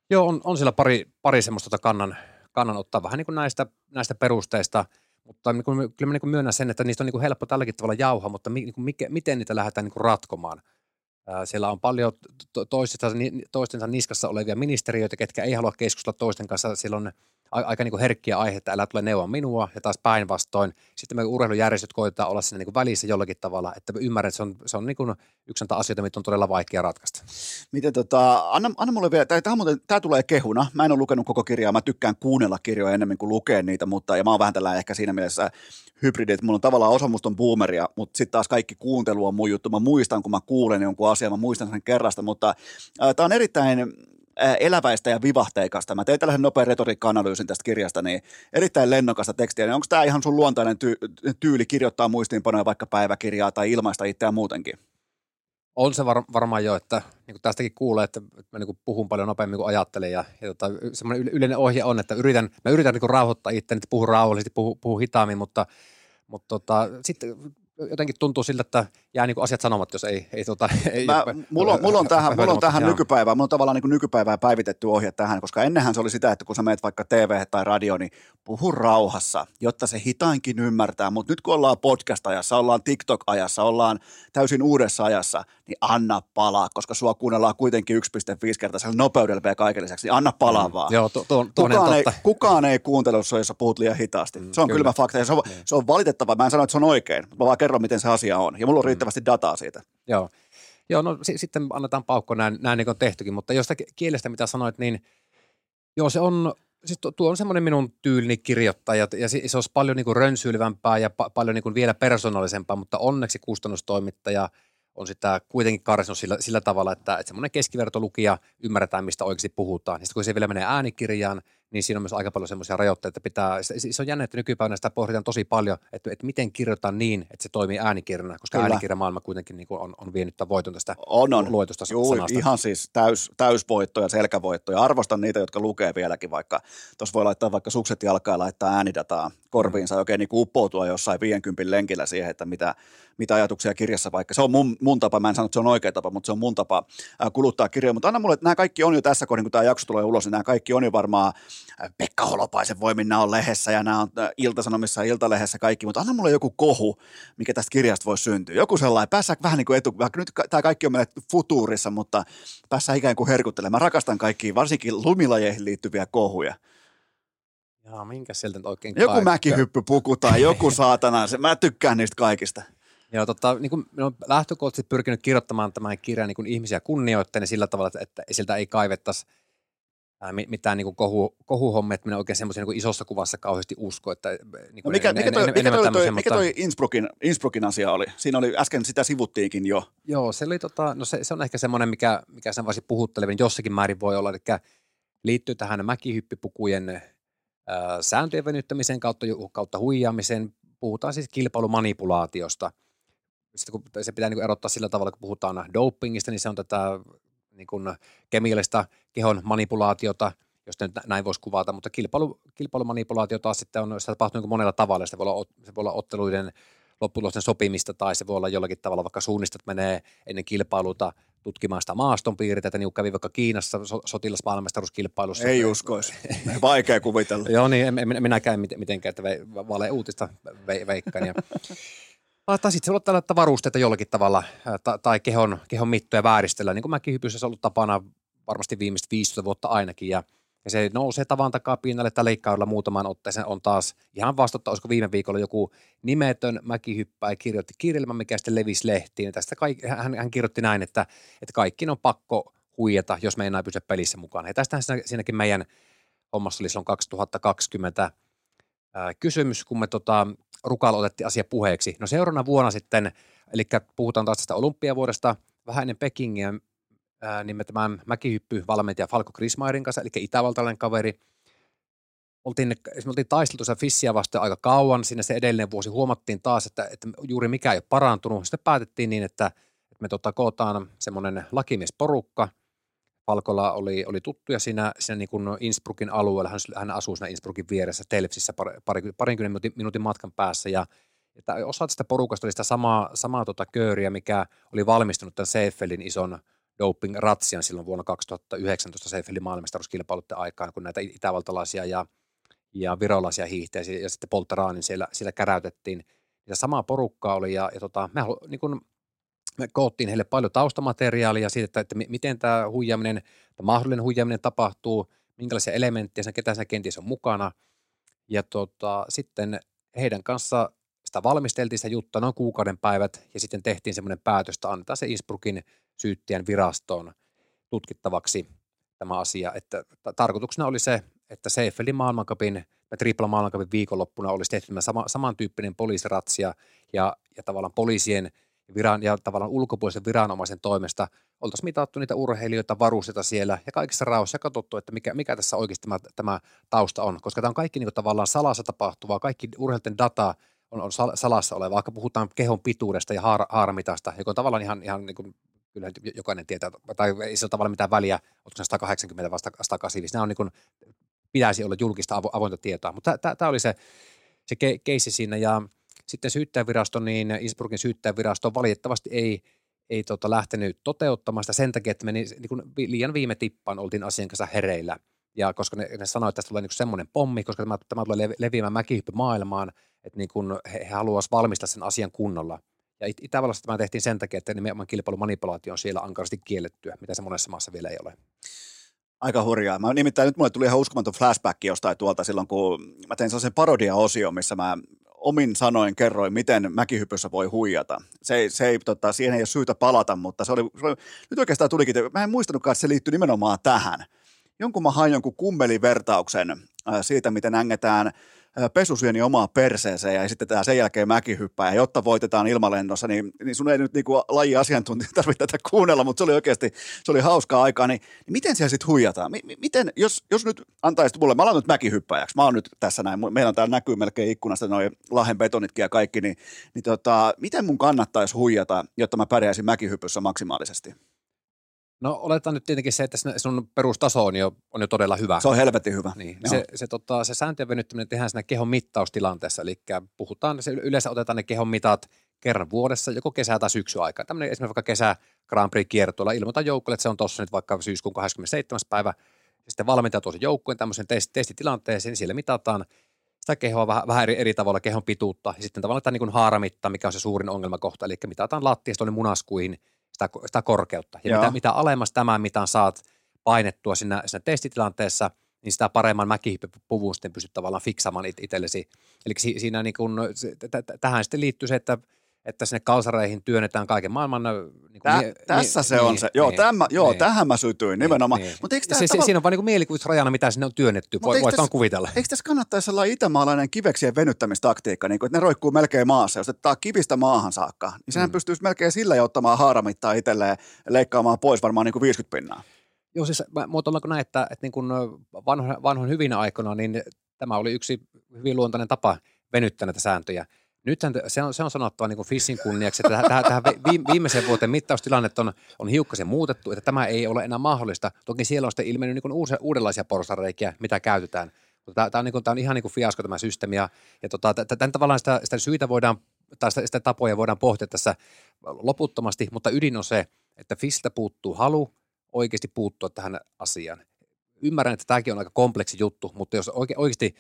Joo, on, on siellä pari, pari semmoista tota kannan, kannan ottaa vähän niin kuin näistä, näistä perusteista, mutta niin kuin, kyllä mä niin kuin myönnän sen, että niistä on niin kuin helppo tälläkin tavalla jauha, mutta mi, niin kuin mikä, miten niitä lähdetään niin kuin ratkomaan. Ää, siellä on paljon to, toistensa, toistensa niskassa olevia ministeriöitä, ketkä ei halua keskustella toisten kanssa. Siellä on aika niin kuin herkkiä aiheita, älä tule neuvoa minua ja taas päinvastoin. Sitten me urheilujärjestöt koitetaan olla siinä niin kuin välissä jollakin tavalla, että ymmärrän, että se on, se on niin kuin yksi näitä asioita, mitä on todella vaikea ratkaista. Miten tota, anna, anna mulle vielä, tämä, muuten, tämä tulee kehuna, mä en ole lukenut koko kirjaa, mä tykkään kuunnella kirjoja enemmän kuin lukea niitä, mutta ja mä oon vähän tällä ehkä siinä mielessä hybridi, että mulla on tavallaan osa musta on boomeria, mutta sitten taas kaikki kuuntelu on mun juttu. Mä muistan, kun mä kuulen jonkun asian, mä muistan sen kerrasta, mutta äh, tämä on erittäin eläväistä ja vivahteikasta. Mä tein tällaisen nopean retoriikka-analyysin tästä kirjasta, niin erittäin lennokasta tekstiä. Niin onko tämä ihan sun luontainen ty- tyyli kirjoittaa muistiinpanoja vaikka päiväkirjaa tai ilmaista itseään muutenkin? On se var, varmaan jo, että niin tästäkin kuulee, että mä niin puhun paljon nopeammin kuin ajattelen ja, ja tota, semmoinen yleinen ohje on, että yritän, mä yritän niin rauhoittaa itseäni, että puhun rauhallisesti, puhun, puhun hitaammin, mutta, mutta tota, sitten jotenkin tuntuu siltä, että jää niin asiat sanomat, jos ei, ei, tota, ei Mä, mulla, on, mulla on tähän, mulla on tähän nykypäivään, mulla on tavallaan niin nykypäivään päivitetty ohje tähän, koska ennenhän se oli sitä, että kun sä meet vaikka TV tai radio, niin puhu rauhassa, jotta se hitainkin ymmärtää, mutta nyt kun ollaan podcast-ajassa, ollaan TikTok-ajassa, ollaan täysin uudessa ajassa, niin anna palaa, koska sua kuunnellaan kuitenkin 1,5 kertaisella nopeudella vielä kaiken lisäksi, niin anna palaa mm. vaan. Joo, to, to, kukaan, ei, totta. kukaan ei kuuntele sua, jos sä puhut liian hitaasti. Mm, se on kyllä. kylmä fakta ja se on, mm. se on valitettava. Mä en sano, että se on oikein, mä vaan kerron, miten se asia on. Ja mulla on mm. riittävästi mm. dataa siitä. Joo. Joo, no s- sitten annetaan paukko näin, näin niin kuin on tehtykin, mutta josta kielestä, mitä sanoit, niin joo, se on, siis tuo on semmoinen minun tyylini kirjoittaa ja, ja se, se olisi paljon niin kuin rönsyilevämpää ja pa, paljon niin kuin vielä persoonallisempaa, mutta onneksi kustannustoimittaja – on sitä kuitenkin karsinut sillä, sillä tavalla, että, että semmoinen keskivertolukija ymmärretään, mistä oikeasti puhutaan. Ja sitten kun se vielä menee äänikirjaan, niin siinä on myös aika paljon semmoisia rajoitteita, että pitää, se on jännä, että nykypäivänä sitä pohditaan tosi paljon, että, että miten kirjoitetaan niin, että se toimii äänikirjana, koska Kyllä. äänikirjamaailma kuitenkin niin kuin on, on vienyt tämän voiton tästä on, on. luetusta Juu, sanasta. ihan siis täys, täysvoitto ja selkävoitto, ja arvostan niitä, jotka lukee vieläkin, vaikka tuossa voi laittaa vaikka sukset jalkaan ja laittaa äänidataa korviinsa mm. oikein niin uppoutua jossain 50 lenkillä siihen, että mitä, mitä ajatuksia kirjassa vaikka. Se on mun, mun tapa, mä en sano, että se on oikea tapa, mutta se on mun tapa kuluttaa kirjoja. Mutta anna mulle, että nämä kaikki on jo tässä kohdin, kun tämä jakso tulee ulos, niin nämä kaikki on jo varmaan Pekka Holopaisen voimin, nämä on lehdessä ja nämä on Iltasanomissa ja Iltalehdessä kaikki, mutta anna mulle joku kohu, mikä tästä kirjasta voi syntyä. Joku sellainen, päässä vähän niin kuin etu, vaikka nyt tämä kaikki on meille futuurissa, mutta päässä ikään kuin herkuttelemaan. Mä rakastan kaikkia, varsinkin lumilajeihin liittyviä kohuja. Jaa, minkä sieltä nyt oikein Joku mäkihyppypuku tai joku saatana, se, mä tykkään niistä kaikista. Joo, tota, niin kuin olen lähtökohtaisesti pyrkinyt kirjoittamaan tämän kirjan niin kuin ihmisiä kunnioittain sillä tavalla, että, että siltä ei kaivettaisi mitään niin kuin kohu, kohuhommia, että minä oikein semmoisen niin isossa kuvassa kauheasti usko. Että, niin no mikä, mikä, toi, mikä, toi, toi, mikä toi Innsbruckin, Innsbruckin asia oli? Siinä oli, äsken sitä sivuttiinkin jo. Joo, se, oli, tota, no se, se on ehkä semmoinen, mikä, mikä sen voisi puhuttelevin jossakin määrin voi olla, eli liittyy tähän mäkihyppipukujen äh, sääntöjen venyttämisen kautta, kautta huijaamisen. Puhutaan siis kilpailumanipulaatiosta – sitten kun se pitää niin erottaa sillä tavalla, kun puhutaan dopingista, niin se on tätä niin kuin kemiallista kehon manipulaatiota, jos nyt näin voisi kuvata, mutta kilpailu, kilpailumanipulaatio taas sitten on, se tapahtuu niin monella tavalla, se voi olla, se voi olla otteluiden lopputulosten sopimista tai se voi olla jollakin tavalla, vaikka suunnistat menee ennen kilpailuta tutkimaan sitä maastonpiirteitä, niin kävi vaikka Kiinassa so, sotilasmaailmastaruuskilpailussa. Ei uskoisi. Vaikea kuvitella. Joo, niin en, en, minäkään mitenkään, että vale uutista ve, veikkaan. Ja tai sitten se olla varusteita jollakin tavalla tai, kehon, kehon mittoja vääristellä, niin kuin mäkin hypyssä ollut tapana varmasti viimeiset 15 vuotta ainakin, ja, ja se nousee tavan takaa pinnalle tai leikkaudella muutamaan otteeseen on taas ihan vastatta, olisiko viime viikolla joku nimetön mäkihyppäjä kirjoitti kirjelmän, mikä sitten levisi lehtiin. Tästä kaikki, hän, hän kirjoitti näin, että, että kaikki on pakko huijata, jos me ei pysy pelissä mukana. Ja tästähän siinäkin meidän hommassa oli silloin 2020 ää, kysymys, kun me tota, Rukalla otettiin asia puheeksi. No seuraavana vuonna sitten, eli puhutaan taas tästä olympiavuodesta, vähän ennen Pekingiä, niin me tämän mäkihyppyvalmentaja Falko Krismairin kanssa, eli itävaltalainen kaveri, oltiin, me oltiin taisteltu sitä Fissiä vastaan aika kauan, siinä se edellinen vuosi huomattiin taas, että, että juuri mikä ei ole parantunut. Sitten päätettiin niin, että, että me tota, kootaan semmoinen lakimiesporukka – Palkolla oli, oli tuttuja siinä, siinä niin kuin Innsbruckin alueella. Hän, hän asuu siinä Innsbruckin vieressä Telfsissä par, pari, parinkymmenen minuutin, minuutin matkan päässä. Ja, että osa tästä porukasta oli sitä samaa, samaa tota kööriä, mikä oli valmistunut tämän Seifelin ison doping-ratsian silloin vuonna 2019 Seifelin maailmastaruuskilpailuiden aikaan, kun näitä itävaltalaisia ja, ja virolaisia hiihteisiä ja sitten Polteraanin siellä, siellä käräytettiin. Ja samaa porukkaa oli ja, ja tota, me niin kuin, me koottiin heille paljon taustamateriaalia siitä, että, että miten tämä huijaminen, tämä mahdollinen huijaminen tapahtuu, minkälaisia elementtejä sen, ketä siinä kenties on mukana. Ja tota, sitten heidän kanssa sitä valmisteltiin sitä juttua noin kuukauden päivät ja sitten tehtiin semmoinen päätös, että annetaan se Innsbruckin syyttäjän virastoon tutkittavaksi tämä asia. Että tarkoituksena oli se, että Seifelin maailmankapin ja tripla maailmankapin viikonloppuna olisi tehty sama, samantyyppinen poliisiratsia ja, ja tavallaan poliisien – viran, ja tavallaan ulkopuolisen viranomaisen toimesta. Oltaisiin mitattu niitä urheilijoita, varusteita siellä ja kaikissa rauhassa katsottu, että mikä, mikä tässä oikeasti tämä, tämä tausta on, koska tämä on kaikki niin kuin tavallaan salassa tapahtuvaa, kaikki urheilijoiden data on, on salassa oleva, vaikka puhutaan kehon pituudesta ja haar, haaramitasta, joka on tavallaan ihan, ihan niin kuin, kyllä jokainen tietää, tai ei se ole tavallaan mitään väliä, se 180 vai 185, nämä on niin kuin, pitäisi olla julkista avointa tietoa, mutta tämä oli se, se keissi siinä ja sitten syyttäjävirasto, niin Innsbruckin syyttäjävirasto valitettavasti ei, ei tota lähtenyt toteuttamaan sitä sen takia, että meni niin kuin liian viime tippaan, oltiin asian kanssa hereillä. Ja koska ne, ne sanoivat, että tästä tulee niin semmoinen pommi, koska tämä, tämä tulee leviämään mäkihyppy maailmaan, että niin kuin he, he haluaisivat valmistaa sen asian kunnolla. Ja It- Itävallassa tämä tehtiin sen takia, että nimenomaan kilpailumanipulaatio on siellä ankarasti kiellettyä, mitä se monessa maassa vielä ei ole. Aika hurjaa. Mä nimittäin nyt mulle tuli ihan uskomaton flashback jostain tuolta silloin, kun mä tein sellaisen parodia-osio, missä mä omin sanoin kerroin, miten mäkihypyssä voi huijata. Se, se ei, tota, siihen ei ole syytä palata, mutta se oli, se oli nyt oikeastaan tulikin, mä en muistanutkaan, että se liittyy nimenomaan tähän. Jonkun mä hain jonkun kummelivertauksen äh, siitä, miten ängetään pesusyöni omaa perseeseen ja esitetään sen jälkeen mäkihyppää. Ja jotta voitetaan ilmalennossa, niin, niin sun ei nyt niinku laji-asiantuntija tarvitse tätä kuunnella, mutta se oli oikeasti, se oli hauskaa aikaa. Niin, niin miten siellä sitten huijataan? Mi- miten, jos, jos nyt antaisit mulle, mä alan nyt mäkihyppäjäksi, mä oon nyt tässä näin, meillä on täällä näkyy melkein ikkunasta noin lahen betonitkin ja kaikki, niin, niin tota, miten mun kannattaisi huijata, jotta mä pärjäisin mäkihypyssä maksimaalisesti? No oletaan nyt tietenkin se, että sun perustaso on jo, on jo todella hyvä. Se on helvetin hyvä. Niin, Joo. se, se, tota, se sääntöjen venyttäminen tehdään siinä kehon mittaustilanteessa, eli puhutaan, se yleensä otetaan ne kehon mitat kerran vuodessa, joko kesä- tai syksy aikaa. Tämmöinen esimerkiksi vaikka kesä Grand Prix kiertueella ilmoitan joukkueelle, että se on tuossa nyt vaikka syyskuun 27. päivä, ja sitten valmentaja tuo sen joukkueen tämmöisen test, testitilanteeseen, niin siellä mitataan sitä kehoa vähän, vähän eri, eri tavalla, kehon pituutta, ja sitten tavallaan tämä niin haaramitta, mikä on se suurin ongelmakohta, eli mitataan lattiasta tuonne munaskuihin sitä, sitä korkeutta. Ja Joo. mitä, mitä alemmas tämän mitan saat painettua siinä, siinä testitilanteessa, niin sitä paremman mäkihyppypuvun sitten pystyt tavallaan fiksaamaan it- itsellesi. Eli si- siinä niin kun, se, t- t- tähän sitten liittyy se, että, että sinne kalsareihin työnnetään kaiken maailman... Niin Tä, tässä se on se. Joo, tämä, joo tähän mä sytyin nimenomaan. Niin. Mutta eikö se, tavalla- siinä on vain niin mielikuvitusrajana, mitä sinne on työnnetty. Mut Voi, tässä- vaan kuvitella. Eikö tässä kannattaisi olla itämaalainen kiveksien venyttämistaktiikka, niin kuin, että ne roikkuu melkein maassa, jos ottaa kivistä maahan saakka, niin sehän Mm. pystyisi melkein sillä jo ottamaan haaramittaa itselleen leikkaamaan pois varmaan niin kuin 50 pinnaa. Joo, siis mä muotoillaanko näin, että, että niin kuin vanho, vanhoin hyvinä aikoina, niin tämä oli yksi hyvin luontainen tapa venyttää näitä sääntöjä. Nyt se se on sanottava niin Fissin kunniaksi, että tähän, tähän vi- viimeiseen vuoteen mittaustilanne on, on hiukkasen muutettu, että tämä ei ole enää mahdollista. Toki siellä on sitten ilmennyt niin uusia, uudenlaisia porsareikiä, mitä käytetään. Tämä, tämä, on, niin kuin, tämä on ihan niin kuin fiasko tämä systeemi, ja, ja tota, tämän tavallaan sitä, sitä syitä voidaan, tai sitä, sitä tapoja voidaan pohtia tässä loputtomasti, mutta ydin on se, että Fissiltä puuttuu halu oikeasti puuttua tähän asiaan. Ymmärrän, että tämäkin on aika kompleksi juttu, mutta jos oike, oikeasti,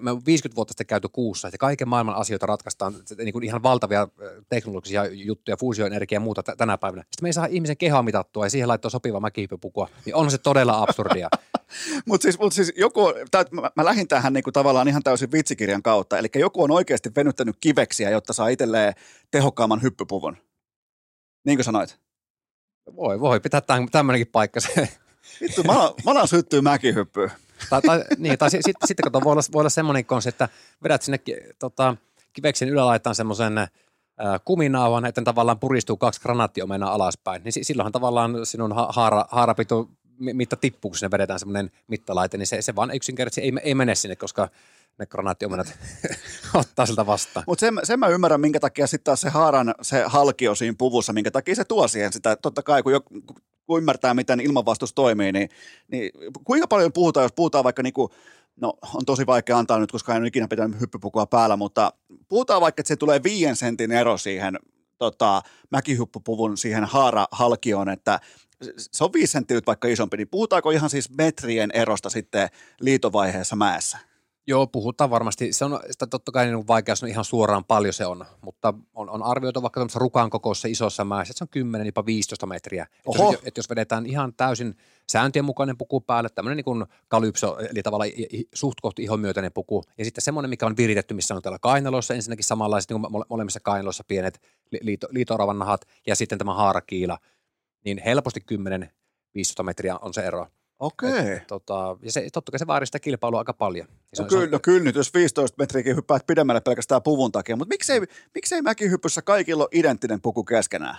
me on 50 vuotta sitten käyty kuussa, ja kaiken maailman asioita ratkaistaan, niin kuin ihan valtavia teknologisia juttuja, fuusioenergia ja muuta t- tänä päivänä. Sitten me ei saa ihmisen kehoa mitattua ja siihen laittaa sopiva mäkihyppypukua, niin on se todella absurdia. Mutta siis, mut siis joku, tää, mä, mä lähdin tähän niinku tavallaan ihan täysin vitsikirjan kautta, eli joku on oikeasti venyttänyt kiveksiä, jotta saa itselleen tehokkaamman hyppypuvun. Niin kuin sanoit. Voi, voi, pitää tämmöinenkin paikka. Vittu, mä alan syttyä mäkihyppyyn. tai, tai, niin, tai sitten sit, kato, voi olla, voi olla semmoinen konsi, että vedät sinne tota, kiveksen ylälaitaan semmoisen äh, kuminauhan, että tavallaan puristuu kaksi granaattiomenaa alaspäin, niin si- silloinhan tavallaan sinun ha- haara, haarapitu mi- mitta tippuu, kun sinne vedetään semmoinen mittalaite, niin se, se vaan yksinkertaisesti ei, ei mene sinne, koska ne granaattiomenat ottaa siltä vastaan. Mutta sen, sen mä ymmärrän, minkä takia sitten taas se haaran se halkio siinä puvussa, minkä takia se tuo siihen sitä. Totta kai, kun, jo, kun ymmärtää, miten ilmanvastus toimii, niin, niin kuinka paljon puhutaan, jos puhutaan vaikka niinku, no on tosi vaikea antaa nyt, koska en ole ikinä pitänyt hyppypukua päällä, mutta puhutaan vaikka, että se tulee viien sentin ero siihen tota, mäkihyppypuvun siihen haarahalkioon, että se on viisi senttiä nyt vaikka isompi, niin puhutaanko ihan siis metrien erosta sitten liitovaiheessa mäessä? Joo, puhutaan varmasti. Se on sitä totta kai niin vaikea sanoa ihan suoraan paljon se on, mutta on, on arvioitu vaikka tämmöisessä rukan kokoisessa isossa mäessä, että se on 10 jopa 15 metriä. Että jos, että jos vedetään ihan täysin sääntöjen mukainen puku päälle, tämmöinen niin kuin kalypso, eli tavallaan suht kohti ihon myötäinen puku, ja sitten semmoinen, mikä on viritetty, missä on täällä kainaloissa, ensinnäkin samanlaiset niin kuin mole- molemmissa kainaloissa pienet li- liito, liitooravan nahat, ja sitten tämä haarakiila, niin helposti 10-15 metriä on se ero. Okei. Et, tota, ja se, totta kai se vaarii sitä kilpailua aika paljon. Se No se on- kyllä, no kyllä nyt, jos 15 metriäkin hyppäät pidemmälle pelkästään puvun takia, mutta miksei, miksei mäkihypyssä kaikilla ole identtinen puku keskenään?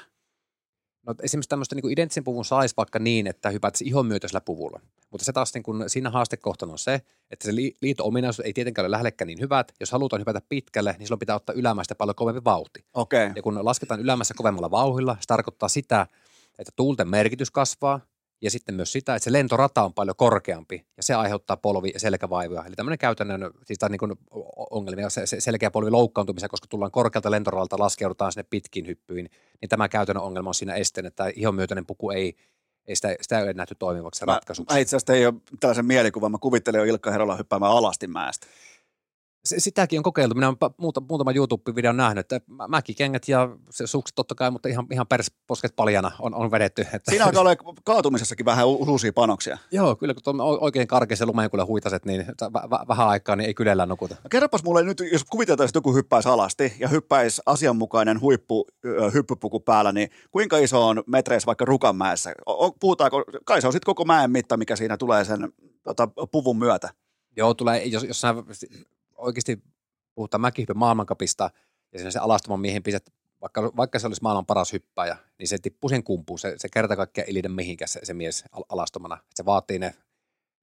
No, esimerkiksi tämmöistä niin identtisen puvun saisi vaikka niin, että hypättäisiin ihon myötäisellä puvulla. Mutta se taas niin kuin, siinä haastekohtana on se, että se li- liito-ominaisuus ei tietenkään ole lähellekään niin hyvät. Jos halutaan hypätä pitkälle, niin silloin pitää ottaa ylämästä paljon kovempi vauhti. Okay. Ja kun lasketaan ylämässä kovemmalla vauhilla, se tarkoittaa sitä, että tuulten merkitys kasvaa ja sitten myös sitä, että se lentorata on paljon korkeampi ja se aiheuttaa polvi- ja selkävaivoja. Eli tämmöinen käytännön siis niin kuin ongelmia, se, se selkeä polvi loukkaantumisia, koska tullaan korkealta lentoradalta, laskeudutaan sinne pitkin hyppyin, niin tämä käytännön ongelma on siinä esteen, että ihon myötäinen puku ei, ei sitä, sitä ei ole nähty toimivaksi Mä, ratkaisuksi. mä itse asiassa ei ole tällaisen mielikuvan, mä kuvittelin jo Ilkka Herola hyppäämään alasti mäestä. Sitäkin on kokeiltu. Minä olen muuta, muutama YouTube-videon nähnyt, että mäkikengät ja se sukset totta kai, mutta ihan, ihan persposket paljana on, on vedetty. Että... Siinä alkaa olla kaatumisessakin vähän uusia panoksia. Joo, kyllä kun oikein karkeassa lumeen kyllä huitaset, niin v- vähän aikaa niin ei kylellä nukuta. No, kerropas mulle nyt, jos kuviteltaisiin, että joku hyppäisi alasti ja hyppäisi asianmukainen huippu, hyppypuku päällä, niin kuinka iso on metreissä vaikka Rukanmäessä? Puhutaanko, kai se on sitten koko mäen mitta, mikä siinä tulee sen tota, puvun myötä? Joo, tulee, jos, jos sä oikeasti puhutaan mäkihyppy maailmankapista ja siinä se alastoman miehen pistät, vaikka, vaikka se olisi maailman paras hyppäjä, niin se tippuu sen kumpuun. Se, se kerta kaikkiaan ei liitä mihinkään se, se mies alastomana. Se vaatii ne,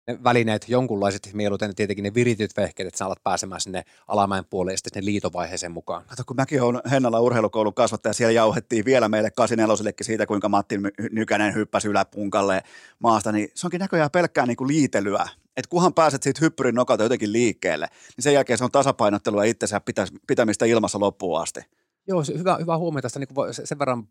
ne välineet, jonkunlaiset mieluiten tietenkin ne virityt vehkeet, että sä alat pääsemään sinne alamäen puolelle ja sitten liitovaiheeseen mukaan. Kato, kun mäkin olen Hennalla urheilukoulun kasvattaja, siellä jauhettiin vielä meille 84 siitä, kuinka Matti Nykänen hyppäsi yläpunkalle maasta, niin se onkin näköjään pelkkää niin kuin liitelyä että kunhan pääset siitä hyppyrin nokalta jotenkin liikkeelle, niin sen jälkeen se on tasapainottelua itsensä pitämistä ilmassa loppuun asti. Joo, se, hyvä, hyvä huomio tästä, niin voi, sen verran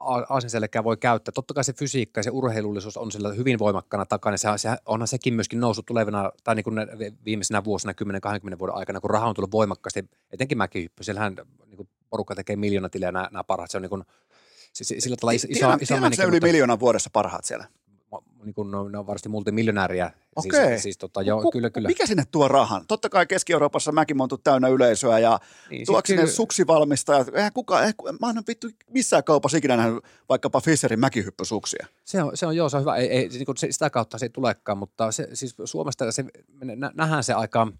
aasinselkää voi käyttää. Totta kai se fysiikka ja se urheilullisuus on sillä hyvin voimakkana takana. Se, se, onhan sekin myöskin noussut tulevina, tai niin kuin viimeisenä vuosina, 10-20 vuoden aikana, kun raha on tullut voimakkaasti, etenkin mäkihyppy. Siellähän niin kuin porukka tekee miljoonatilejä nämä, nämä parhaat. Se on niin kuin, sillä tavalla iso, iso, iso iso yli miljoona vuodessa parhaat siellä? Niin kuin, ne on varmasti multimiljonääriä. Siis- Okei. Siis, siis tota, joo, Ku, kyllä, kyllä. Mikä sinne tuo rahan? Totta kai Keski-Euroopassa mäkin on täynnä yleisöä ja niin, tuoksi sinne kyllä... suksivalmistajat. Eihän kukaan, eihän, mä en vittu missään kaupassa ikinä nähnyt vaikkapa Fisserin mäkihyppysuksia. Se on, se on joo, se on hyvä. Ei, ei, niin kuin sitä kautta se ei tulekaan, mutta se, siis Suomesta se, me nähdään se aika,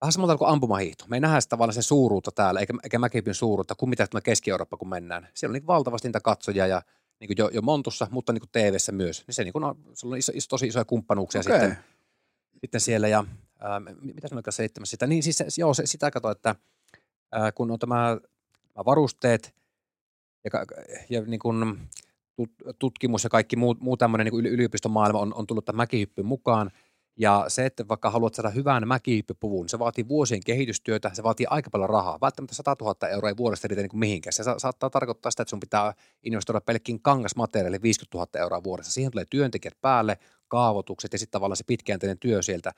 vähän samalta kuin ampumahiihto. Me ei nähdä sitä tavallaan sen suuruutta täällä, eikä, eikä mäkihypyn suuruutta kuin mitä Keski-Eurooppa, kun mennään. Siellä on niin valtavasti niitä katsojia ja niin kuin jo, jo Montussa, mutta niin kuin TV-ssä myös. Niin se, niin kuin, on, se on iso, iso, tosi isoja kumppanuuksia okay. sitten, sitten siellä. Ja ää, mitä sanoin selittämässä sitä? Niin siis se, joo, se, sitä kato, että ää, kun on tämä varusteet ja, ja niin kuin tutkimus ja kaikki muu, muu tämmöinen niin yliopistomaailma on, on tullut tämän mäkihyppyn mukaan – ja se, että vaikka haluat saada hyvän mäkihyppypuvun, se vaatii vuosien kehitystyötä, se vaatii aika paljon rahaa. Välttämättä 100 000 euroa ei vuodesta riitä niin mihinkään. Se sa- saattaa tarkoittaa sitä, että sun pitää investoida pelkkiin kangasmateriaali 50 000 euroa vuodessa. Siihen tulee työntekijät päälle, kaavoitukset ja sitten tavallaan se pitkäjänteinen työ sieltä.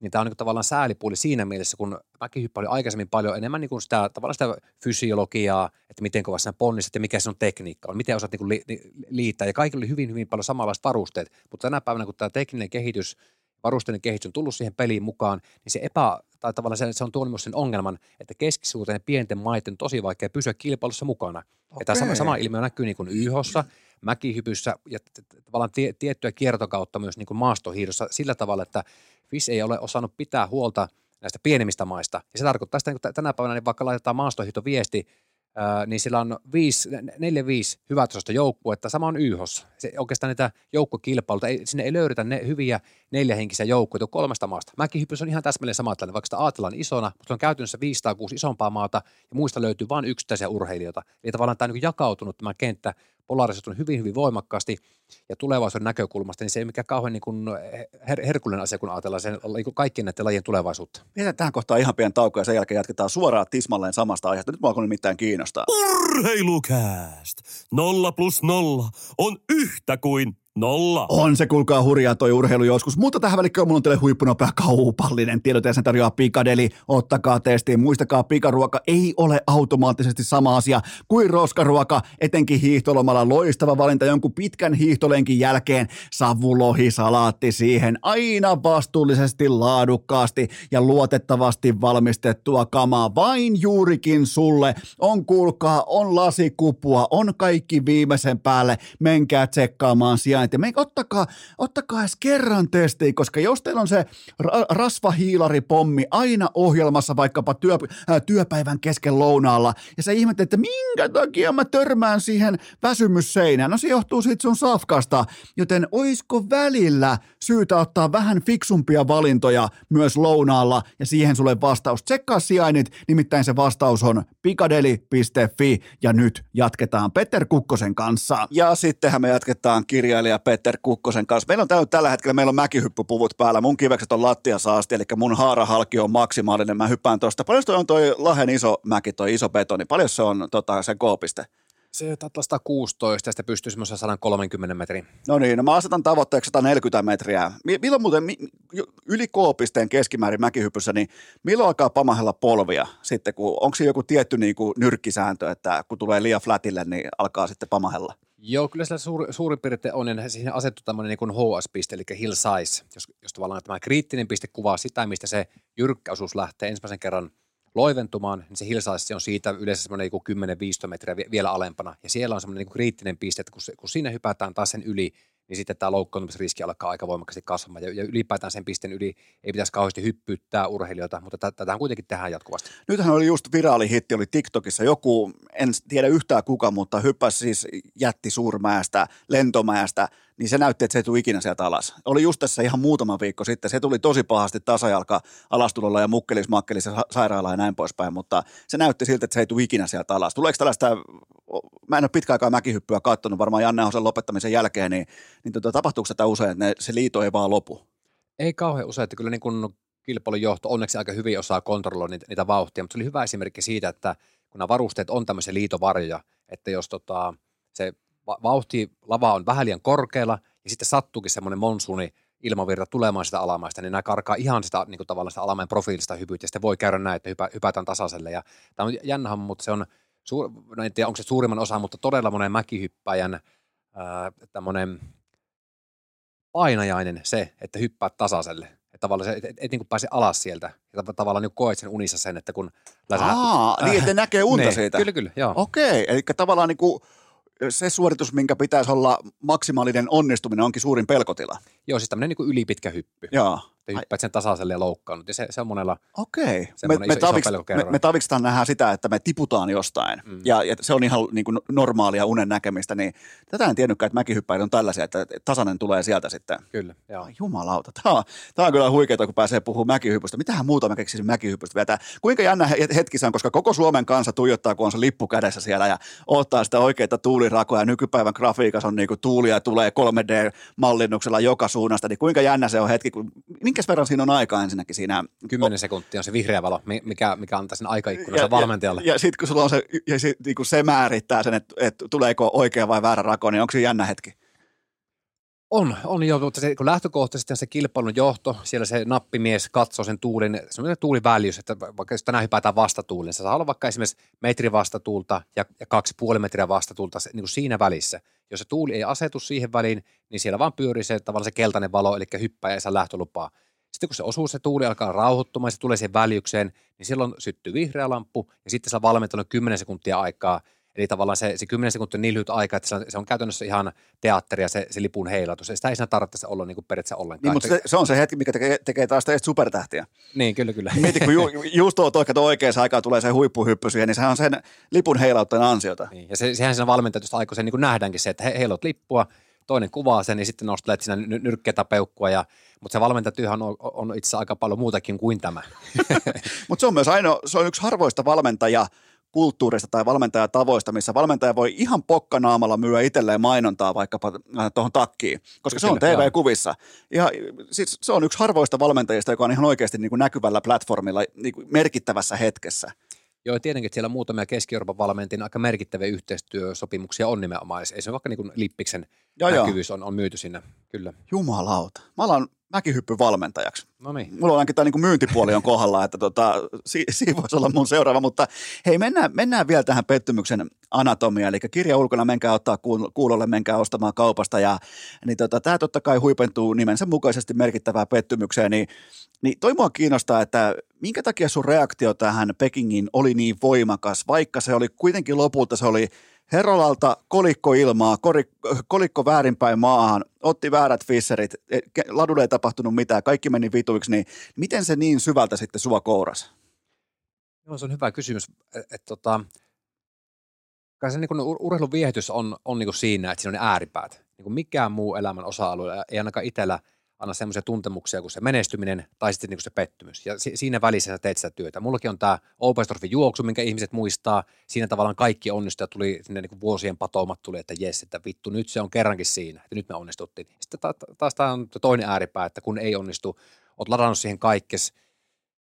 Niin tämä on niin tavallaan säälipuoli siinä mielessä, kun mäkihyppä oli aikaisemmin paljon enemmän niin kuin sitä, tavallaan sitä fysiologiaa, että miten kovasti sinä ponnistat ja mikä se on tekniikka on, miten osaat niin kuin li- liittää. Ja kaikilla oli hyvin, hyvin paljon samanlaiset varusteet, mutta tänä päivänä, kun tämä tekninen kehitys – varusteiden kehitys on tullut siihen peliin mukaan, niin se epä, tai tavallaan se, se on tuonut myös sen ongelman, että keskisuurten ja pienten maiden on tosi vaikea pysyä kilpailussa mukana. Okay. Ja tämä sama, sama ilmiö näkyy niin kuin YHssa, mäkihypyssä ja tavallaan tie, tiettyä kiertokautta myös niin kuin maastohiidossa sillä tavalla, että FIS ei ole osannut pitää huolta näistä pienemmistä maista. Ja se tarkoittaa sitä, että tänä päivänä niin vaikka laitetaan maastohiihtoviesti niin sillä on viisi, neljä, viisi hyvätasoista joukkuetta. Sama on YHOssa. Se, oikeastaan niitä joukkokilpailuita, ei, sinne ei löydetä ne hyviä neljähenkisiä joukkueita kolmesta maasta. Mäkihyppys on ihan täsmälleen sama tällainen, vaikka sitä ajatellaan isona, mutta on käytännössä 506 isompaa maata ja muista löytyy vain yksittäisiä urheilijoita. Eli tavallaan tämä on niin jakautunut tämä kenttä polarisoitunut hyvin, hyvin voimakkaasti ja tulevaisuuden näkökulmasta, niin se ei mikään kauhean niin kuin her- herkullinen asia, kun ajatellaan sen, niin kaikkien näiden lajien tulevaisuutta. Pidetään tähän kohtaan ihan pieni tauko ja sen jälkeen jatketaan suoraan tismalleen samasta aiheesta. Nyt mua nimittäin kiinnostaa. Urheilukääst! Nolla plus nolla on yhtä kuin Nolla. On se, kuulkaa hurjaa toi urheilu joskus, mutta tähän välikköön mulla on teille huippunopea kaupallinen tiedot sen tarjoaa Pikadeli. Ottakaa testiin, muistakaa pikaruoka ei ole automaattisesti sama asia kuin roskaruoka, etenkin hiihtolomalla loistava valinta jonkun pitkän hiihtolenkin jälkeen. Savulohi, salaatti siihen, aina vastuullisesti, laadukkaasti ja luotettavasti valmistettua kamaa vain juurikin sulle. On kuulkaa, on lasikupua, on kaikki viimeisen päälle, menkää tsekkaamaan sijaan että me, ottakaa, ottakaa edes kerran testi, koska jos teillä on se ra- rasvahiilaripommi aina ohjelmassa vaikkapa työ, äh, työpäivän kesken lounaalla, ja sä ihmettelet, että minkä takia mä törmään siihen väsymysseinään, no se johtuu siitä sun safkasta, joten oisko välillä syytä ottaa vähän fiksumpia valintoja myös lounaalla, ja siihen sulle vastaus. Tsekkaa sijainnit, nimittäin se vastaus on pikadeli.fi, ja nyt jatketaan Petter Kukkosen kanssa. Ja sittenhän me jatketaan kirjailija ja Peter Kukkosen kanssa. Meillä on täyt, tällä hetkellä meillä on mäkihyppypuvut päällä. Mun kivekset on lattiasaasti, eli mun haarahalki on maksimaalinen. Mä hyppään tuosta. Paljon toi on toi Lahen iso mäki, toi iso betoni? Paljon se on tota, sen koopiste? Se taitaa 116 ja sitten pystyy semmoisen 130 metrin. No niin, no mä asetan tavoitteeksi 140 metriä. Mi- milloin muuten, yli K-pisteen keskimäärin mäkihypyssä, niin milloin alkaa pamahella polvia sitten, kun onko se joku tietty niin kuin nyrkkisääntö, että kun tulee liian flatille, niin alkaa sitten pamahella? Joo, kyllä sillä suuri, suurin piirtein on, ja siihen asettuu tämmöinen niin HS-piste, eli hill size, jos, jos tavallaan tämä kriittinen piste kuvaa sitä, mistä se jyrkkäosuus lähtee ensimmäisen kerran loiventumaan, niin se hill size on siitä yleensä semmoinen 10-15 metriä vielä alempana, ja siellä on semmoinen niin kriittinen piste, että kun, kun siinä hypätään taas sen yli, niin sitten tämä loukkaantumisriski alkaa aika voimakkaasti kasvamaan. Ja, ja ylipäätään sen pisten yli ei pitäisi kauheasti hyppyyttää urheilijoita, mutta tätä kuitenkin tehdään jatkuvasti. Nythän oli just viraali hitti, oli TikTokissa joku, en tiedä yhtään kuka, mutta hyppäsi siis jätti suurmäestä, lentomäestä, niin se näytti, että se ei tule ikinä sieltä alas. Oli just tässä ihan muutama viikko sitten, se tuli tosi pahasti tasajalka alastulolla ja mukkelis, makkelis sairaala ja näin poispäin, mutta se näytti siltä, että se ei tule ikinä sieltä alas. Tuleeko tällaista, mä en ole pitkä aikaa mäkihyppyä katsonut, varmaan Janne Ahosen lopettamisen jälkeen, niin, niin tota, tapahtuuko sitä usein, että ne, se liito ei vaan lopu? Ei kauhean usein, että kyllä niin kuin kilpailun johto onneksi aika hyvin osaa kontrolloida niitä, niitä vauhtia, mutta se oli hyvä esimerkki siitä, että kun nämä varusteet on tämmöisiä liitovarjoja, että jos tota, se vauhti lava on vähän liian korkealla ja sitten sattuukin semmoinen monsuuni ilmavirta tulemaan sitä alamaista, niin nämä karkaa ihan sitä niin kuin tavallaan sitä alamäen profiilista hypyt ja sitten voi käydä näin, että hypä, hypätään tasaiselle. Ja tämä on jännä mutta se on, suur, no en tiedä onko se suurimman osa, mutta todella monen mäkihyppäjän ää, tämmöinen painajainen se, että hyppää tasaiselle. Että tavallaan se, et, et, et niin pääse alas sieltä. Ja tavallaan niin koet sen unissa sen, että kun... Aa, äh, niin että näkee unta niin, siitä. Kyllä, kyllä, joo. Okei, eli tavallaan niin kuin se suoritus, minkä pitäisi olla maksimaalinen onnistuminen, onkin suurin pelkotila. Joo, siis tämmöinen niin ylipitkä hyppy. Joo. Että hyppäät sen tasaiselle ja loukkaannut. Ja se, se on monella Okei. Me, me, iso, taviks, iso me, me tavikstaan nähdään sitä, että me tiputaan jostain. Mm. Ja, ja, se on ihan niin kuin normaalia unen näkemistä. Niin tätä en tiennytkään, että mäkihyppäjät on tällaisia, että tasainen tulee sieltä sitten. Kyllä, joo. Jumalauta. Tämä on, tämä on kyllä huikeaa, kun pääsee puhumaan mäkihypystä. Mitähän muuta mä keksisin mäkihypystä vetää? Kuinka jännä hetki on, koska koko Suomen kansa tuijottaa, kun on se lippu kädessä siellä ja ottaa sitä oikeita tuulirakoja. Nykypäivän grafiikassa on niin kuin tuulia tulee 3D-mallinnuksella joka suunnasta. Niin kuinka jännä se on hetki, kun, minkä verran siinä on aikaa? ensinnäkin siinä. Kymmenen sekuntia on se vihreä valo, mikä, mikä antaa sen aikaikkunan valmentajalle. Ja, ja sitten kun sulla on se, ja sit, niin kun se määrittää sen, että, että tuleeko oikea vai väärä rako, niin onko se jännä hetki? On, on jo, mutta se, kun lähtökohtaisesti se kilpailun johto, siellä se nappimies katsoo sen tuulin, semmoinen tuuliväljys, että vaikka jos tänään hypätään vastatuulin, se saa olla vaikka esimerkiksi metri vastatuulta ja, ja kaksi puoli metriä vastatuulta niin kuin siinä välissä. Jos se tuuli ei asetu siihen väliin, niin siellä vaan pyörii se tavallaan se keltainen valo, eli hyppäjä ei saa lähtölupaa. Sitten kun se osuu, se tuuli alkaa rauhoittumaan, se tulee siihen väljykseen, niin silloin syttyy vihreä lamppu ja sitten saa valmentanut 10 sekuntia aikaa. Eli tavallaan se, se 10 sekuntia on niin lyhyt aika, että se on, se on käytännössä ihan teatteria se, se lipun heilatus. Sitä ei siinä tarvitse olla niin kuin periaatteessa ollenkaan. Niin, mutta se, se, on se hetki, mikä tekee, tekee taas teistä supertähtiä. Niin, kyllä, kyllä. Mieti, kun ju, just tuo oikeassa aikaa tulee se huippuhyppy siihen, niin sehän on sen lipun heilautteen ansiota. Niin, ja se, sehän siinä valmentajatusta aikoo sen niin nähdäänkin se, että he, heilot lippua, toinen kuvaa sen, niin sitten nostelet siinä nyrkkeitä peukkua ja mutta se valmentajatyöhän on, on itse asiassa aika paljon muutakin kuin tämä. mutta se on myös ainoa, se on yksi harvoista valmentaja kulttuurista tai valmentajatavoista, missä valmentaja voi ihan pokkanaamalla myyä itselleen mainontaa vaikkapa äh, tuohon takkiin, koska se on TV-kuvissa. Ja siis se on yksi harvoista valmentajista, joka on ihan oikeasti niin kuin näkyvällä platformilla niin kuin merkittävässä hetkessä. Joo, tietenkin että siellä muutamia Keski-Euroopan valmentin aika merkittäviä yhteistyösopimuksia on nimenomaan. Ei se vaikka niin Lippiksen joo, näkyvyys on, on myyty sinne, kyllä. Jumalauta. Mä alan mäkihyppyvalmentajaksi. No niin. Mulla on ainakin tämä niin myyntipuoli on kohdalla, että tota, si, siinä voisi olla mun seuraava, mutta hei mennään, mennään vielä tähän pettymyksen anatomiaan, eli kirja ulkona menkää ottaa kuulolle, menkää ostamaan kaupasta ja niin tota, tämä totta kai huipentuu nimensä mukaisesti merkittävää pettymykseen, niin, niin toi mua kiinnostaa, että minkä takia sun reaktio tähän Pekingin oli niin voimakas, vaikka se oli kuitenkin lopulta se oli Herolalta kolikko ilmaa, kolikko väärinpäin maahan, otti väärät fisserit, e, ladulle ei tapahtunut mitään, kaikki meni vituiksi, niin miten se niin syvältä sitten sua kouras? Joo, se on hyvä kysymys. Että et, tota, kai se niin urheilun viehätys on, on niin siinä, että siinä on ne ääripäät. Niin mikään muu elämän osa-alue, ei ainakaan itsellä – anna semmoisia tuntemuksia kuin se menestyminen tai sitten niin kuin se pettymys. Ja si- siinä välissä sä teet sitä työtä. Mullakin on tämä Opestrofin juoksu, minkä ihmiset muistaa. Siinä tavallaan kaikki onnistujat tuli sinne niin kuin vuosien patomat tuli, että jes, että vittu, nyt se on kerrankin siinä, että nyt me onnistuttiin. Sitten ta- taas tämä on toinen ääripää, että kun ei onnistu, oot ladannut siihen kaikkes,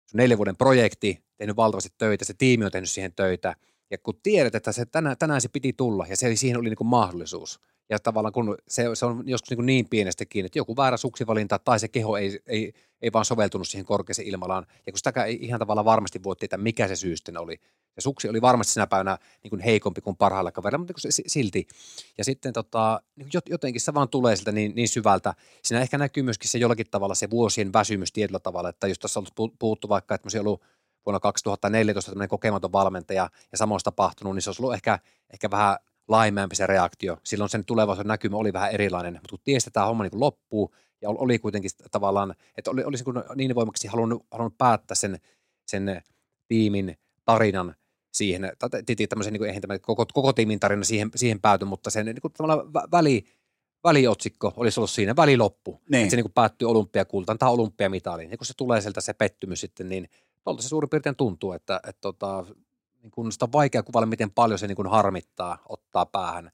sun neljän vuoden projekti, tehnyt valtavasti töitä, se tiimi on tehnyt siihen töitä, Ja kun tiedät, että se tänään, tänään se piti tulla ja se, siihen oli niin kuin mahdollisuus. Ja tavallaan kun se, se on joskus niin, niin pienestä kiinni, että joku väärä suksivalinta tai se keho ei, ei, ei vaan soveltunut siihen korkeaseen ilmalaan. Ja kun sitäkään ei ihan tavallaan varmasti voi tietää, mikä se syy sitten oli. Ja suksi oli varmasti sinä päivänä niin kuin heikompi kuin parhailla kaverilla, mutta niin se, silti. Ja sitten tota, niin jotenkin se vaan tulee siltä niin, niin syvältä. Siinä ehkä näkyy myöskin se jollakin tavalla se vuosien väsymys tietyllä tavalla, että jos tässä on puhuttu vaikka, että ollut vuonna 2014 tämmöinen kokematon valmentaja ja samoin tapahtunut, niin se olisi ollut ehkä, ehkä vähän laimeampi se reaktio. Silloin sen tulevaisuuden näkymä oli vähän erilainen, mutta kun tiesi, että tämä homma niin loppuu ja oli kuitenkin tavallaan, että oli, olisi niin voimakkaasti halunnut, halunnut päättää sen, sen tiimin tarinan siihen, tai tämmöisen, niin eihän tämä koko, koko tiimin tarina siihen, siihen pääty, mutta sen niin kuin, väli, väliotsikko olisi ollut siinä, väliloppu, niin. että se niin kuin päättyy olympiakultaan tai olympiamitaliin. Ja kun se tulee sieltä se pettymys sitten, niin tuolta se suurin piirtein tuntuu, että, että, että tota, niin kuin sitä on vaikea kuvailla, miten paljon se niin kuin harmittaa ottaa päähän.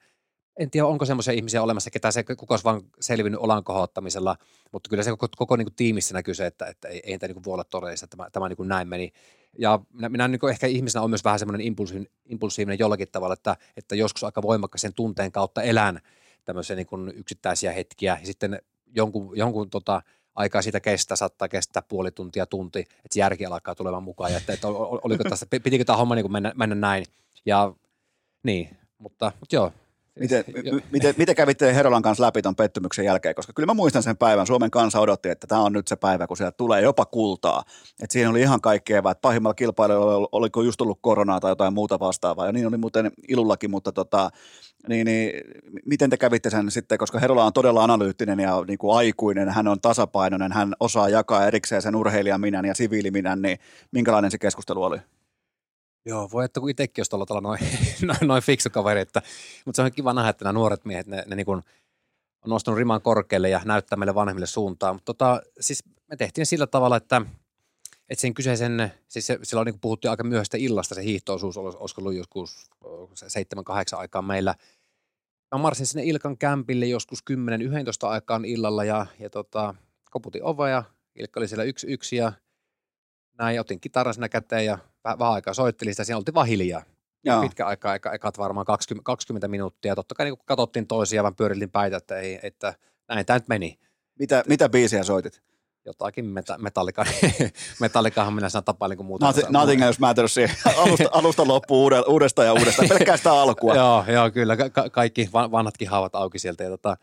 En tiedä, onko semmoisia ihmisiä olemassa, ketä se kuka olisi vaan selvinnyt olan kohottamisella, mutta kyllä se koko, koko niin tiimissä näkyy se, että, että ei, ei tämä niin voi olla todellista, että tämä, tämä niin näin meni. Ja minä, minä niin ehkä ihmisenä on myös vähän semmoinen impulsiivinen, impulsiivinen jollakin tavalla, että, että joskus aika voimakkaisen tunteen kautta elän tämmöisiä niin yksittäisiä hetkiä ja sitten jonkun, jonkun tota, aikaa siitä kestää, saattaa kestää puoli tuntia, tunti, että se järki alkaa tulemaan mukaan, ja että, että oliko tässä, pitikö tämä homma niin mennä, mennä näin, ja niin, mutta, mutta joo, Miten, miten, miten kävitte Herolan kanssa läpi tuon pettymyksen jälkeen? Koska kyllä mä muistan sen päivän. Suomen kansa odotti, että tämä on nyt se päivä, kun sieltä tulee jopa kultaa. Että siinä oli ihan kaikkea, että pahimmalla kilpailulla oliko just ollut koronaa tai jotain muuta vastaavaa. Ja niin oli muuten ilullakin, mutta tota, niin, niin, miten te kävitte sen sitten, koska Herola on todella analyyttinen ja niin kuin aikuinen, hän on tasapainoinen, hän osaa jakaa erikseen sen urheilijaminän ja siviiliminän, niin minkälainen se keskustelu oli? Joo, voi että kun itsekin olisi tuolla noin, noin, noin fiksu kaveri, että, mutta se on kiva nähdä, että nämä nuoret miehet, ne, ne niin on nostanut riman korkealle ja näyttää meille vanhemmille suuntaan. Mutta tota, siis me tehtiin sillä tavalla, että, että sen kyseisen, siis se, silloin niin puhuttiin aika myöhäistä illasta, se hiihtoosuus olisi ollut joskus 7-8 aikaa meillä. Mä marssin sinne Ilkan kämpille joskus 10-11 aikaan illalla ja, ja tota, koputin ovea, Ilkka oli siellä yksi yksi ja näin, otin kitaran sinne käteen ja vähän aikaa soittelin sitä, siinä oltiin vaan hiljaa. Joo. Pitkä aika, eka, ekat varmaan 20, 20 minuuttia. Totta kai niin katsottiin toisia, vaan pyöriltiin päitä, että, ei, että näin tämä nyt meni. Mitä, mitä biisiä soitit? Jotakin meta, metallika, metallikahan minä sanon tapaa niin muuta. Nothing, nothing else matters alusta, alusta loppuu uudestaan ja uudestaan, pelkästään alkua. joo, joo, kyllä, ka- kaikki vanhatkin haavat auki sieltä. Ja tota,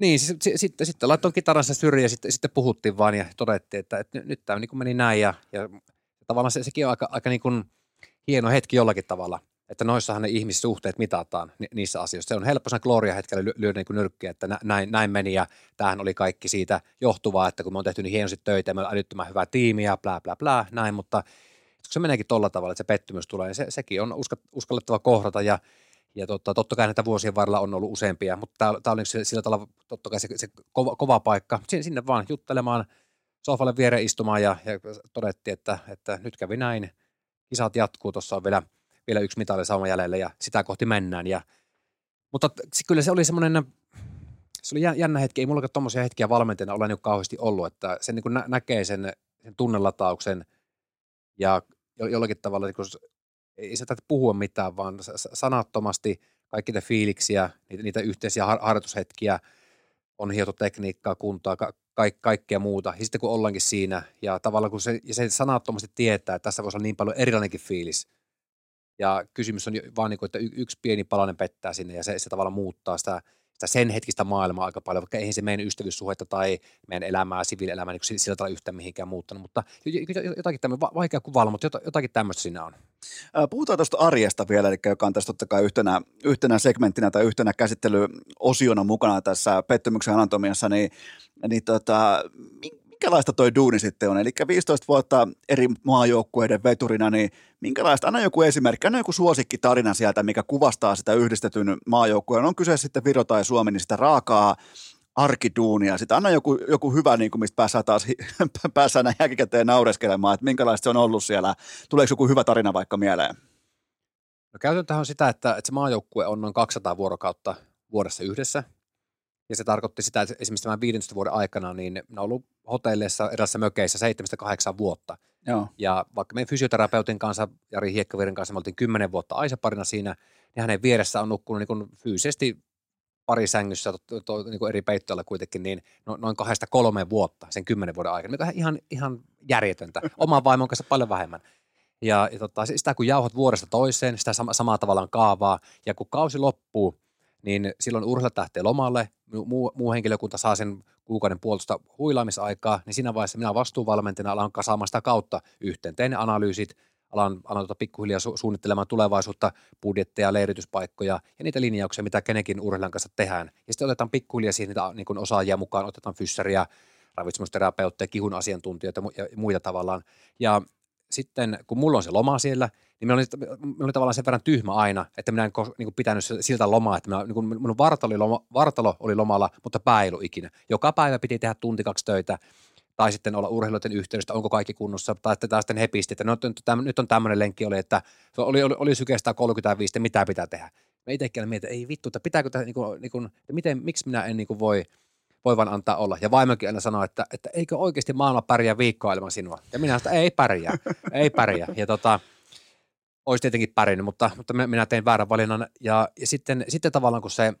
niin, sitten, sitten, sitten laitoin kitaransa syrjään ja sitten, sitten puhuttiin vaan ja todettiin, että, että nyt, nyt tämä niin meni näin ja, ja tavallaan se, sekin on aika, aika niin kuin hieno hetki jollakin tavalla, että noissahan ne ihmissuhteet mitataan ni, niissä asioissa. Se on helppo sen Gloria-hetkellä ly, lyödä niin nyrkkiä, että näin, näin meni ja tämähän oli kaikki siitä johtuvaa, että kun me on tehty niin hienosti töitä ja meillä on älyttömän hyvä tiimi ja bla bla bla, näin, mutta kun se meneekin tolla tavalla, että se pettymys tulee, niin se, sekin on uska, uskallettava kohdata ja ja totta, totta kai näitä vuosien varrella on ollut useampia, mutta tämä oli sillä tavalla totta kai se, se kova, kova paikka. Sinne, sinne vaan juttelemaan, sohvalle viereen istumaan ja, ja todettiin, että, että nyt kävi näin. Kisat jatkuu, tuossa on vielä, vielä yksi mitali sauma jäljellä ja sitä kohti mennään. Ja, mutta kyllä se oli semmoinen, se oli jännä hetki. Ei mullakaan tuommoisia hetkiä valmentajana ole niin kauheasti ollut, että se niin nä- näkee sen, sen tunnelatauksen ja jollakin tavalla niin ei se tarvitse puhua mitään, vaan sanattomasti kaikki niitä fiiliksiä, niitä, niitä yhteisiä har- harjoitushetkiä, on hiotu tekniikkaa, kuntoa, ka- ka- kaikkea muuta. Ja sitten kun ollaankin siinä, ja tavallaan kun se, ja se sanattomasti tietää, että tässä voisi olla niin paljon erilainenkin fiilis, ja kysymys on vaan niin kuin, että yksi pieni palanen pettää sinne, ja se, se tavallaan muuttaa sitä sitä sen hetkistä maailmaa aika paljon, vaikka eihän se meidän ystävyyssuhetta tai meidän elämää, siviilielämää niin sillä tavalla yhtään mihinkään muuttanut, mutta jotakin tämmöistä, vaikea kuvailla, mutta jotakin tämmöistä siinä on. Puhutaan tuosta arjesta vielä, eli joka on tässä totta kai yhtenä, yhtenä segmenttinä tai yhtenä käsittelyosiona mukana tässä pettymyksen anatomiassa, niin, niin tota, minkälaista toi duuni sitten on? Eli 15 vuotta eri maajoukkueiden veturina, niin minkälaista, anna joku esimerkki, anna joku suosikkitarina sieltä, mikä kuvastaa sitä yhdistetyn maajoukkueen, on kyse sitten Viro tai Suomi, niin sitä raakaa arkiduunia. Sitten anna joku, joku hyvä, niin kuin mistä päässään taas päässään näin jälkikäteen naureskelemaan, että minkälaista se on ollut siellä. Tuleeko joku hyvä tarina vaikka mieleen? No käytetään on sitä, että, että se maajoukkue on noin 200 vuorokautta vuodessa yhdessä – ja se tarkoitti sitä, että esimerkiksi tämän 15 vuoden aikana, niin ne on ollut hotelleissa erässä mökeissä 7-8 vuotta. Joo. Ja vaikka meidän fysioterapeutin kanssa, Jari Hiekkavirin kanssa, me oltiin kymmenen vuotta Aisaparina siinä, niin hänen vieressä on nukkunut niin kuin fyysisesti pari sängyssä to, to, to, niin kuin eri peittoilla kuitenkin, niin no, noin kahdesta kolmeen vuotta sen kymmenen vuoden aikana, mikä on ihan, ihan järjetöntä. Oman vaimon kanssa paljon vähemmän. Ja, ja tota, sitä kun jauhot vuodesta toiseen, sitä sama, samaa tavallaan kaavaa, ja kun kausi loppuu, niin silloin urheilijat lähtee lomalle, muu, muu henkilökunta saa sen kuukauden puolesta huilaamisaikaa, niin siinä vaiheessa minä vastuuvalmentajana alan kasaamaan sitä kautta yhteen. Tein ne analyysit, alan, alan tuota pikkuhiljaa su- suunnittelemaan tulevaisuutta, budjetteja, leirityspaikkoja ja niitä linjauksia, mitä kenenkin urheilijan kanssa tehdään. Ja sitten otetaan pikkuhiljaa siihen niitä niin kuin osaajia mukaan, otetaan fyssäriä, ravitsemusterapeutteja, kihun asiantuntijoita ja muita tavallaan. Ja sitten kun mulla on se loma siellä, niin minulla oli, minulla oli tavallaan sen verran tyhmä aina, että minä en niin kuin pitänyt siltä lomaa, että minä, niin kuin minun vartalo oli, loma, vartalo oli lomalla, mutta pää ei ollut ikinä. Joka päivä piti tehdä tunti kaksi töitä, tai sitten olla urheilijoiden yhteydessä, onko kaikki kunnossa, tai sitten taas sitten he pisti, että no, nyt on tämmöinen lenkki oli, että oli, oli, oli syke 135, että mitä pitää tehdä. Mä itsekin mietin, että ei vittu, että pitääkö tämä, niin kuin, niin kuin, että miten, miksi minä en niin kuin voi, voi vaan antaa olla. Ja vaimokin aina sanoi, että, että eikö oikeasti maailma pärjää viikkoa ilman sinua. Ja minä sanoin, ei pärjää, ei pärjää. Ja tota, olisi tietenkin pärjännyt, mutta, mutta minä tein väärän valinnan. Ja, ja sitten, sitten tavallaan kun se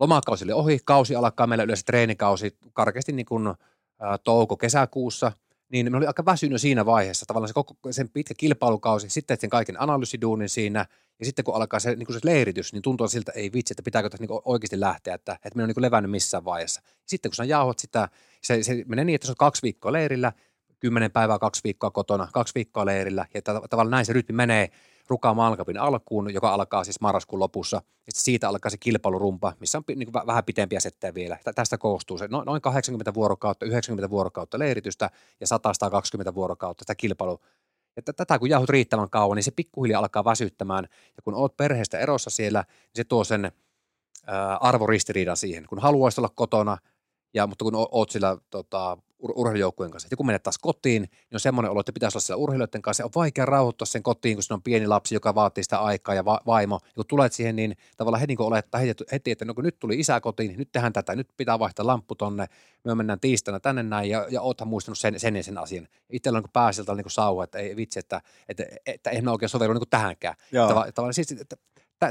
lomakausi oli ohi, kausi alkaa meillä yleensä treenikausi karkeasti niin kuin touko-kesäkuussa, niin me oli aika väsynyt siinä vaiheessa, tavallaan se koko, sen pitkä kilpailukausi, sitten sen kaiken analyysiduunin siinä, ja sitten kun alkaa se, niin kuin se leiritys, niin tuntuu siltä, ei vitsi, että pitääkö tässä niin oikeasti lähteä, että, että me on niin levännyt missään vaiheessa. Sitten kun sä jauhot sitä, se, se menee niin, että se on kaksi viikkoa leirillä, kymmenen päivää, kaksi viikkoa kotona, kaksi viikkoa leirillä, ja tavallaan näin se rytmi menee, Ruka Malkapin alkuun, joka alkaa siis marraskuun lopussa. Ja siitä alkaa se kilpailurumpa, missä on niin kuin vähän pitempiä settejä vielä. Tästä koostuu se noin 80 vuorokautta, 90 vuorokautta leiritystä ja 100-120 vuorokautta sitä kilpailu. Ja tätä kun jauhut riittävän kauan, niin se pikkuhiljaa alkaa väsyttämään. Ja kun oot perheestä erossa siellä, niin se tuo sen arvoristiriidan siihen. Kun haluaisit olla kotona, ja, mutta kun oot sillä tota, ur- urheilujoukkueen kanssa. Ja kun menet taas kotiin, niin on semmoinen olo, että pitäisi olla siellä urheilijoiden kanssa. On vaikea rauhoittua sen kotiin, kun siinä on pieni lapsi, joka vaatii sitä aikaa ja va- vaimo. Ja kun tulet siihen, niin tavallaan heti kun olettaa heti, heti, että no kun nyt tuli isä kotiin, niin nyt tehdään tätä, nyt pitää vaihtaa lamppu tonne, me mennään tiistaina tänne näin ja, ja oothan muistanut sen, sen ja sen asian. Itsellä on niin pääsiltä niin sauva, että ei vitsi, että, että, että, että eihän oikein sovellu niin tähänkään. Tavallaan siis, että,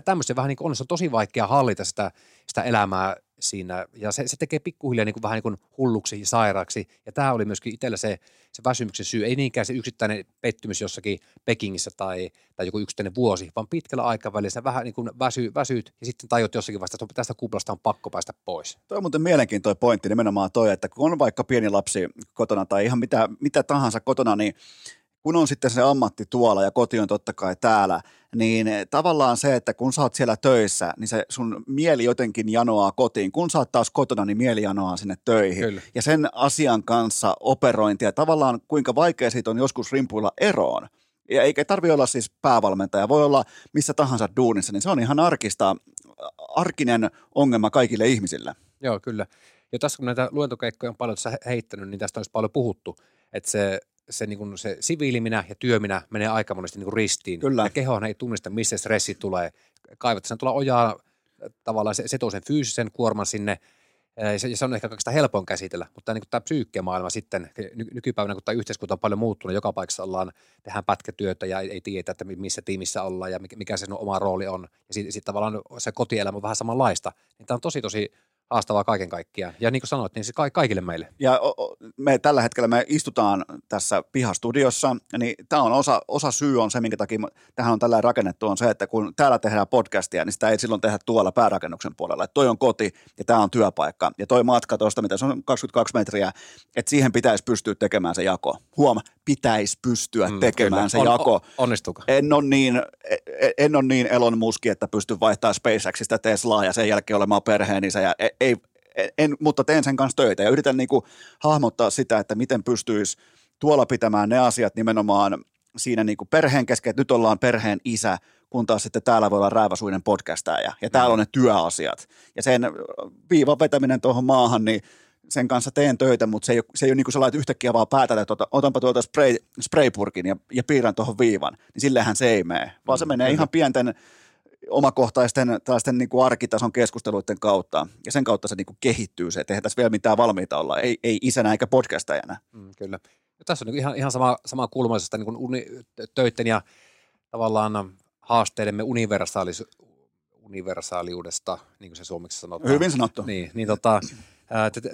tämmöisen vähän niin kuin on, se on tosi vaikea hallita sitä, sitä elämää siinä, ja se, se tekee pikkuhiljaa niin kuin, vähän niin kuin hulluksi ja sairaaksi, ja tämä oli myöskin itsellä se, se väsymyksen syy, ei niinkään se yksittäinen pettymys jossakin Pekingissä tai, tai joku yksittäinen vuosi, vaan pitkällä aikavälillä sä vähän niin kuin väsy, väsyt, ja sitten tajut jossakin vasta, että tästä kuplasta on pakko päästä pois. Toi on muuten mielenkiintoinen pointti nimenomaan toi, että kun on vaikka pieni lapsi kotona tai ihan mitä, mitä tahansa kotona, niin kun on sitten se ammatti tuolla ja koti on totta kai täällä, niin tavallaan se, että kun sä oot siellä töissä, niin se sun mieli jotenkin janoaa kotiin. Kun sä oot taas kotona, niin mieli janoaa sinne töihin. Kyllä. Ja sen asian kanssa operointia, tavallaan kuinka vaikea siitä on joskus rimpuilla eroon. Ja eikä tarvi olla siis päävalmentaja, voi olla missä tahansa duunissa, niin se on ihan arkista, arkinen ongelma kaikille ihmisille. Joo, kyllä. Ja tässä kun näitä luentokeikkoja on paljon tässä heittänyt, niin tästä olisi paljon puhuttu, että se se, niin kuin se siviiliminä ja työminä menee aika monesti niin kuin ristiin. Kyllä. Ja kehohan ei tunnista, missä stressi tulee. Kaivataan tulla ojaa tavallaan se, se tuo sen fyysisen kuorman sinne, ja se, ja se on ehkä kaikista helpoin käsitellä, mutta tämä, niin tämä psyykkemaailma sitten, ny, nykypäivänä kun tämä yhteiskunta on paljon muuttunut, joka paikassa ollaan, tehdään pätkätyötä ja ei, ei tiedä, että missä tiimissä ollaan ja mikä se oma rooli on. Ja sitten sit tavallaan se kotielämä on vähän samanlaista. Niin tämä on tosi tosi haastavaa kaiken kaikkiaan. Ja niin kuin sanoit, niin se ka- kaikille meille. Ja me tällä hetkellä me istutaan tässä pihastudiossa, niin tämä on osa, osa syy on se, minkä takia tähän on tällä rakennettu, on se, että kun täällä tehdään podcastia, niin sitä ei silloin tehdä tuolla päärakennuksen puolella. Että toi on koti ja tämä on työpaikka. Ja toi matka tuosta, mitä se on 22 metriä, että siihen pitäisi pystyä tekemään se jako. Huoma, pitäisi pystyä mm, tekemään kyllä. se on, jako. On, onnistuuko? En ole niin, e, e, en ole niin Elon Muski, että pystyn vaihtamaan SpaceXista Teslaa ja sen jälkeen olemaan perheenissä ja e, ei, en, mutta teen sen kanssa töitä ja yritän niin kuin hahmottaa sitä, että miten pystyisi tuolla pitämään ne asiat nimenomaan siinä niin kuin perheen kesken, että nyt ollaan perheen isä, kun taas sitten täällä voi olla rääväsuinen podcastaja ja täällä on ne työasiat. Ja sen viivan vetäminen tuohon maahan, niin sen kanssa teen töitä, mutta se ei ole, se ei ole niin kuin sellainen, että yhtäkkiä vaan päätät, että otanpa tuolta spray, spraypurkin ja, ja piirrän tuohon viivan, niin sillehän se ei mene, vaan se mm, menee ihan pienten omakohtaisten tällaisten niin kuin arkitason keskusteluiden kautta, ja sen kautta se niin kuin kehittyy se, että eihän tässä vielä mitään valmiita olla, ei, ei isänä eikä podcastajana. Mm, kyllä. Ja tässä on niin ihan, ihan sama, sama kulmaisesta niin uni, töiden ja tavallaan haasteidemme universaalis, universaaliudesta, niin kuin se suomeksi sanotaan. Hyvin sanottu. Niin, niin tota,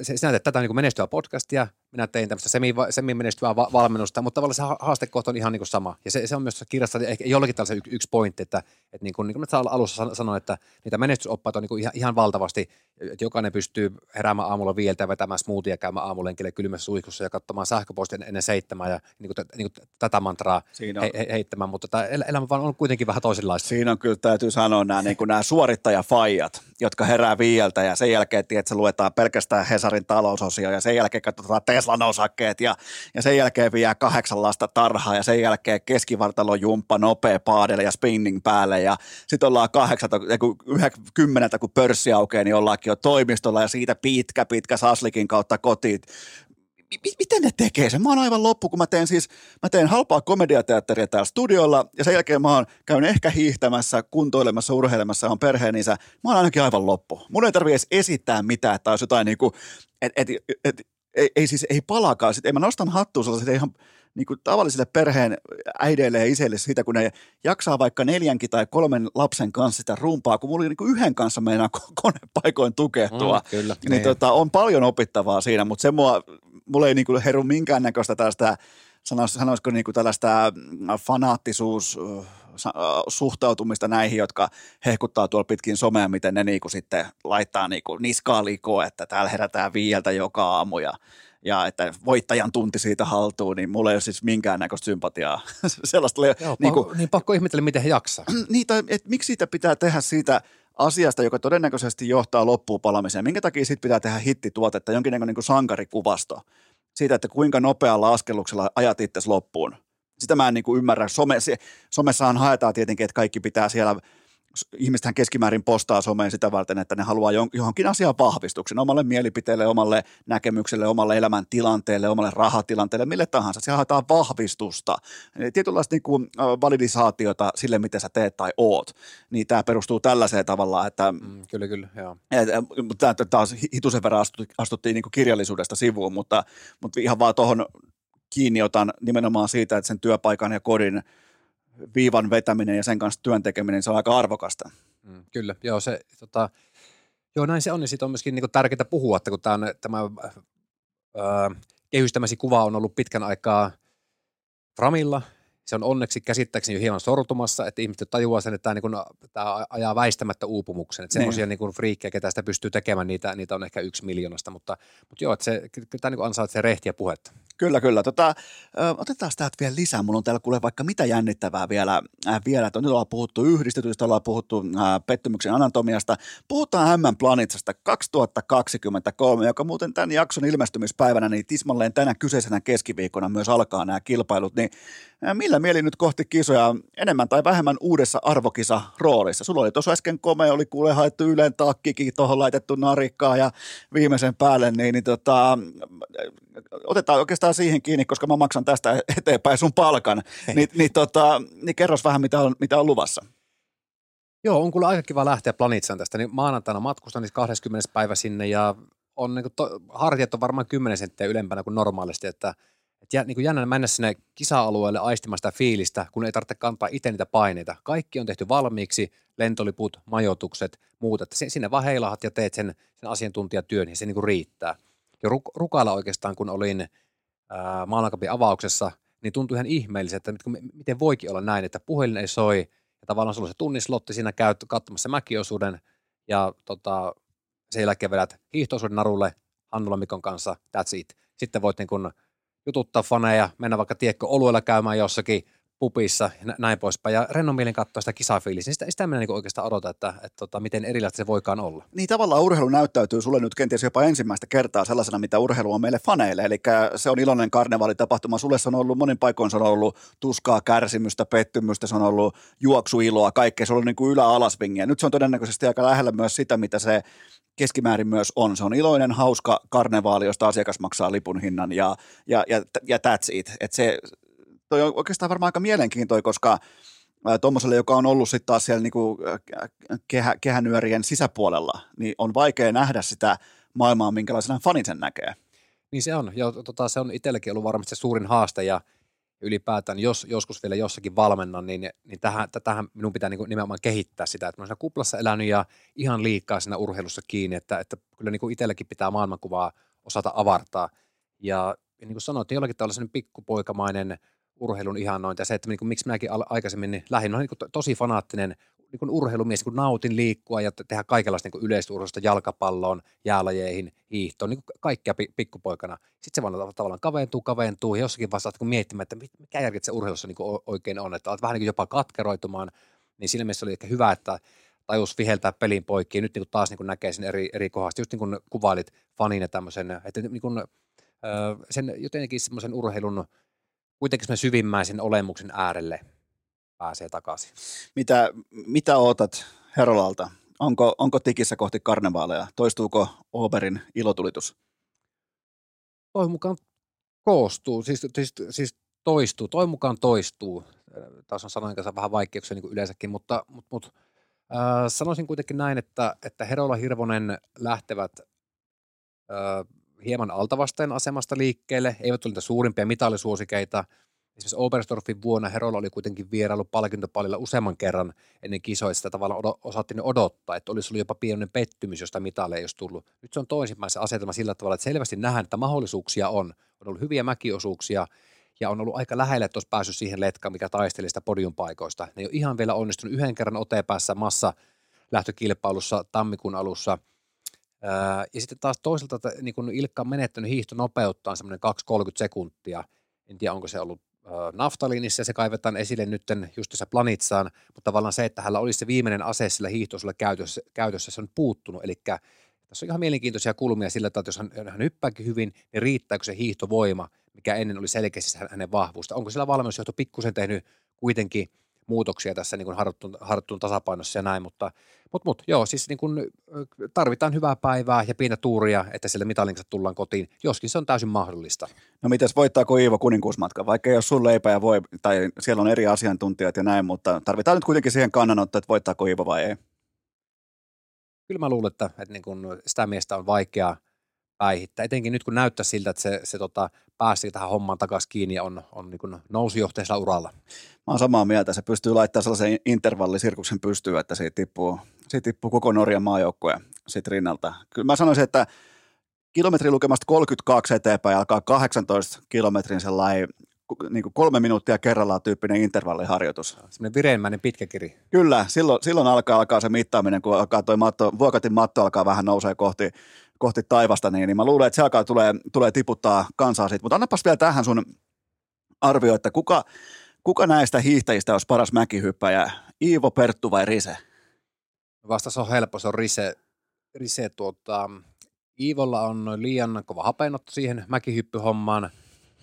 sinä teet tätä niin menestyvää podcastia, minä tein tämmöistä semi, semi-menestyvää va- valmennusta, mutta tavallaan se haastekohta on ihan niin kuin sama. Ja se, se on myös kirjassa ehkä jollakin tällaisen yksi, yksi pointti, että, että niin kuin, niin kuin alussa sanoin, että niitä menestysoppaita on niin kuin ihan, ihan valtavasti, että jokainen pystyy heräämään aamulla viiltä ja vetämään smoothia, käymään aamulenkille kylmässä suihkussa ja katsomaan sähköpostia ennen seitsemää ja niin kuin, niin kuin tätä mantraa he, he, heittämään, mutta tämä elämä vaan on kuitenkin vähän toisenlaista. Siinä on kyllä, täytyy sanoa nämä, niin kuin nämä suorittajafajat, jotka herää viieltä ja sen jälkeen, että se luetaan pelkästään Hesarin talousosio ja sen jälkeen katsotaan Teslan osakkeet ja, ja sen jälkeen vie kahdeksan lasta tarhaa ja sen jälkeen keskivartalo jumppa, nopea paadelle ja spinning päälle ja sitten ollaan kahdeksalta, kymmeneltä kun pörssi aukeaa, niin ollaankin jo toimistolla ja siitä pitkä, pitkä saslikin kautta kotiin miten ne tekee sen? Mä oon aivan loppu, kun mä teen siis, mä teen halpaa komediateatteria täällä studiolla ja sen jälkeen mä oon käyn ehkä hiihtämässä, kuntoilemassa, urheilemassa, on perheeninsä. Mä oon ainakin aivan loppu. Mun ei tarvi edes esittää mitään, että olisi jotain niinku, että et, et, et, ei, ei siis ei palakaan. Sitten, ei mä nostan hattua sellaisille ihan niin kuin tavallisille perheen äideille ja isille siitä, kun ne jaksaa vaikka neljänkin tai kolmen lapsen kanssa sitä rumpaa, kun mulla oli niin kuin yhden kanssa meinaa konepaikoin tukehtua. Mm, kyllä, niin, niin tota, on paljon opittavaa siinä, mutta se mua, mulla ei niin kuin heru minkäännäköistä tällaista sanoisiko niin kuin tällaista fanaattisuus suhtautumista näihin, jotka hehkuttaa tuolla pitkin somea, miten ne niinku sitten laittaa niinku niskaa likoa, että täällä herätään viieltä joka aamu ja, ja että voittajan tunti siitä haltuun, niin mulla ei ole siis minkäännäköistä sympatiaa. Sellaista Joo, niinku, niin pakko ihmetellä, miten he jaksaa. niin, tai että miksi siitä pitää tehdä siitä asiasta, joka todennäköisesti johtaa loppuun palamiseen. Minkä takia siitä pitää tehdä hittituotetta, jonkinnäköinen niin sankarikuvasto siitä, että kuinka nopealla askelluksella ajat itse loppuun sitä mä en niin kuin ymmärrä. Some, se, somessahan haetaan tietenkin, että kaikki pitää siellä, ihmistähän keskimäärin postaa someen sitä varten, että ne haluaa johonkin asiaan vahvistuksen, omalle mielipiteelle, omalle näkemykselle, omalle elämäntilanteelle, omalle rahatilanteelle, mille tahansa. Siellä haetaan vahvistusta, tietynlaista niin kuin validisaatiota sille, miten sä teet tai oot. Niin tämä perustuu tällaiseen tavallaan, että... Mm, kyllä, kyllä, joo. Tämä taas hitusen verran astuttiin, astuttiin niin kuin kirjallisuudesta sivuun, mutta, mutta ihan vaan tuohon kiinni otan nimenomaan siitä, että sen työpaikan ja kodin viivan vetäminen ja sen kanssa työn tekeminen, se on aika arvokasta. Mm, kyllä, joo, se, tota, joo näin se on, ja siitä on myöskin niin tärkeää puhua, että kun tämä, on, tämä öö, kehystämäsi kuva on ollut pitkän aikaa Framilla, se on onneksi käsittääkseni jo hieman sortumassa, että ihmiset tajuaa sen, että tämä, niin kuin, tämä ajaa väistämättä uupumuksen. Että semmoisia niin. niin friikkejä, ketä sitä pystyy tekemään, niitä, niitä on ehkä yksi miljoonasta, mutta, mutta joo, että se, kyllä tämä niin ansaitsee rehtiä puhetta. Kyllä, kyllä. Tota, otetaan täältä vielä lisää. Mulla on täällä kuule vaikka mitä jännittävää vielä. Äh, vielä. Nyt ollaan puhuttu yhdistetyistä, ollaan puhuttu äh, pettymyksen anatomiasta. Puhutaan M Planitsasta 2023, joka muuten tämän jakson ilmestymispäivänä, niin tismalleen tänä kyseisenä keskiviikkona myös alkaa nämä kilpailut. Niin äh, millä mieli nyt kohti kisoja enemmän tai vähemmän uudessa arvokisa roolissa? Sulla oli tuossa äsken komea, oli kuule haettu yleen takkikin, tuohon laitettu narikkaa ja viimeisen päälle, niin, niin tota, otetaan oikeastaan siihen kiinni, koska mä maksan tästä eteenpäin sun palkan, niin, niin, tota, niin kerros vähän, mitä on, mitä on luvassa. Joo, on kyllä aika kiva lähteä Planitsan tästä. Niin maanantaina matkustan niin 20. päivä sinne ja on niin kuin to, hartiat on varmaan 10 senttiä ylempänä kuin normaalisti, että et jä, niin kuin jännä mennä sinne kisa-alueelle aistimaan sitä fiilistä, kun ei tarvitse kantaa itse niitä paineita. Kaikki on tehty valmiiksi, lentoliput, majoitukset, muut, että sinne vaan heilahat ja teet sen, sen asiantuntijatyön ja se niin kuin riittää jo ruk- rukailla oikeastaan, kun olin maailmankapin avauksessa, niin tuntui ihan ihmeelliseltä, että miten voikin olla näin, että puhelin ei soi, ja tavallaan sulla on se tunnislotti, siinä käyt katsomassa mäkiosuuden, ja tota, sen jälkeen vedät hiihtoosuuden narulle Hannula Mikon kanssa, that's it. Sitten voit niin kun jututtaa faneja, mennä vaikka tiekko oluella käymään jossakin pupissa ja näin poispäin. Ja rennon mielen katsoa sitä kisafiilistä, niin sitä, sitä minä niin oikeastaan odotan, että, että, että, tota, miten erilaista se voikaan olla. Niin tavallaan urheilu näyttäytyy sulle nyt kenties jopa ensimmäistä kertaa sellaisena, mitä urheilu on meille faneille. Eli se on iloinen karnevaalitapahtuma. Sulle se on ollut, monin paikoin se on ollut tuskaa, kärsimystä, pettymystä, se on ollut juoksuiloa, kaikkea. Se on ollut niin kuin ylä-alasvingiä. Nyt se on todennäköisesti aika lähellä myös sitä, mitä se keskimäärin myös on. Se on iloinen, hauska karnevaali, josta asiakas maksaa lipun hinnan ja, ja, ja, ja that's it. Et se, toi on oikeastaan varmaan aika mielenkiintoinen, koska tuommoiselle, joka on ollut sitten taas siellä niinku kehä, kehänyörien sisäpuolella, niin on vaikea nähdä sitä maailmaa, minkälaisena fanit sen näkee. Niin se on. Ja tota, se on itselläkin ollut varmasti se suurin haaste ja ylipäätään, jos joskus vielä jossakin valmennan, niin, niin tähän, tähän minun pitää niin nimenomaan kehittää sitä, että mä olen kuplassa elänyt ja ihan liikaa siinä urheilussa kiinni, että, että kyllä niin itselläkin pitää maailmankuvaa osata avartaa. Ja, ja niin kuin sanoit, jollakin tällaisen pikkupoikamainen urheilun ihannointi ja se, että niin kuin, miksi minäkin aikaisemmin niin lähdin, niin kuin tosi fanaattinen niin urheilumies, kun nautin liikkua ja tehdä kaikenlaista niin yleisurheilusta jalkapalloon, jäälajeihin, hiihtoon, niin kaikkea pikkupoikana. Sitten se vaan tavallaan kaventuu, kaventuu ja jossakin vaiheessa kun miettimään, että mikä järki se urheilussa niin oikein on, että olet vähän niin jopa katkeroitumaan, niin siinä mielessä oli ehkä hyvä, että tajus viheltää pelin poikki. Nyt niin taas niin näkee sen eri, eri kohdasta, just niin kuin kuvailit fanin ja tämmöisen, että niin kuin, sen jotenkin semmoisen urheilun kuitenkin semmoisen syvimmäisen olemuksen äärelle pääsee takaisin. Mitä, mitä ootat Herolalta? Onko, onko tikissä kohti karnevaaleja? Toistuuko Oberin ilotulitus? Toivon mukaan koostuu, siis, siis, siis toistuu, toivon mukaan toistuu. Taas on sanoin kanssa vähän vaikeuksia niin kuin yleensäkin, mutta, mutta, mutta äh, sanoisin kuitenkin näin, että, että Herola Hirvonen lähtevät äh, hieman altavasteen asemasta liikkeelle, eivät ole niitä suurimpia mitallisuosikeita – Esimerkiksi Oberstdorfin vuonna Herolla oli kuitenkin vierailu palkintopallilla useamman kerran ennen kisoja, sitä tavallaan osattiin odottaa, että olisi ollut jopa pienen pettymys, josta mitalle ei olisi tullut. Nyt se on toisinpäin se asetelma sillä tavalla, että selvästi nähdään, että mahdollisuuksia on. On ollut hyviä mäkiosuuksia ja on ollut aika lähellä, että olisi päässyt siihen letkaan, mikä taisteli sitä podiumpaikoista. Ne ei ole ihan vielä onnistunut yhden kerran otepäässä massa lähtökilpailussa tammikuun alussa. Ja sitten taas toisaalta, että niin kun Ilkka on menettänyt hiihtonopeuttaan semmoinen 2-30 sekuntia. En tiedä, onko se ollut naftaliinissa ja se kaivetaan esille nyt tässä planitsaan, mutta tavallaan se, että hänellä olisi se viimeinen ase sillä hiihtoisella käytössä, käytössä, se on puuttunut, eli tässä on ihan mielenkiintoisia kulmia sillä, että jos hän, hän hyppääkin hyvin, niin riittääkö se hiihtovoima, mikä ennen oli selkeästi hänen vahvuusta. Onko sillä valmennusjohto pikkusen tehnyt kuitenkin – muutoksia tässä niin harjoittuun, harjoittuun tasapainossa ja näin, mutta, mutta, mutta joo, siis niin kuin tarvitaan hyvää päivää ja pientä tuuria, että sille mitalinsa tullaan kotiin, joskin se on täysin mahdollista. No mitäs, voittaako Iivo kuninkuusmatka, vaikka ei ole sun leipä ja voi, tai siellä on eri asiantuntijat ja näin, mutta tarvitaan nyt kuitenkin siihen kannanotto, että voittaako Iivo vai ei? Kyllä mä luulen, että, että niin kuin sitä miestä on vaikea päihittää, etenkin nyt kun näyttää siltä, että se, se tota, pääsi tähän hommaan takaisin kiinni ja on, on niin nousujohteisella uralla. Mä oon samaa mieltä. Se pystyy laittamaan sellaisen intervallisirkuksen pystyyn, että siitä tippuu, siitä tippuu koko Norjan maajoukkue siitä rinnalta. Kyllä mä sanoisin, että kilometrilukemasta 32 eteenpäin alkaa 18 kilometrin sellainen niin kuin kolme minuuttia kerrallaan tyyppinen intervalliharjoitus. Sellainen vireenmäinen pitkä kiri. Kyllä, silloin, silloin alkaa, alkaa se mittaaminen, kun alkaa toi matto, vuokatin matto alkaa vähän nousee kohti, kohti taivasta, niin, niin mä luulen, että se alkaa tulee, tulee tiputtaa kansaa siitä. Mutta annapas vielä tähän sun arvio, että kuka, kuka näistä hiihtäjistä olisi paras mäkihyppäjä, Iivo, Perttu vai Rise? Vastaus on helppo, se on Rise. Rise tuota, Iivolla on liian kova hapenotto siihen mäkihyppyhommaan.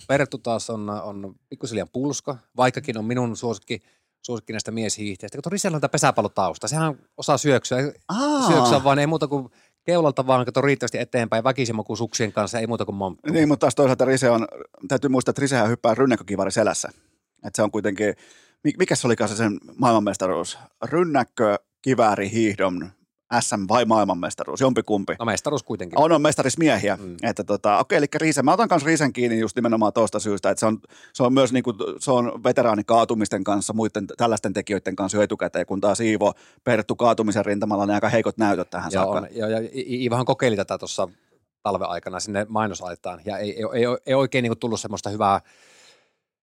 Perttu taas on, on pikkusen liian pulska, vaikkakin on minun suosikki, suosikki näistä mieshiihteistä. Kun Risellä on tämä pesäpallotausta, sehän osaa syöksyä. Aa. Syöksyä vaan ei muuta kuin keulalta vaan kato riittävästi eteenpäin väkisimmakuisuuksien kanssa, ei muuta kuin monttu. Niin, mutta taas toisaalta Rise on, täytyy muistaa, että Risehän hyppää rynnäkkökivari selässä. Että se on kuitenkin, mikä se olikaan se sen maailmanmestaruus? Rynnäkkö, kivääri, hiihdon, SM vai maailmanmestaruus, jompikumpi. No mestaruus kuitenkin. On, on mestarismiehiä. Mm. Että tota, okei, eli Riise, mä otan kanssa Riisen kiinni just nimenomaan tuosta syystä, että se on, se on myös niinku, se on veteraanikaatumisten kanssa, muiden tällaisten tekijöiden kanssa jo etukäteen, kun taas Iivo Perttu kaatumisen rintamalla on aika heikot näytöt tähän joo, saakka. On, joo, ja Iivohan kokeili tätä tuossa talven aikana sinne mainosaitaan, ja ei, ei, ei, ei oikein niinku tullut semmoista hyvää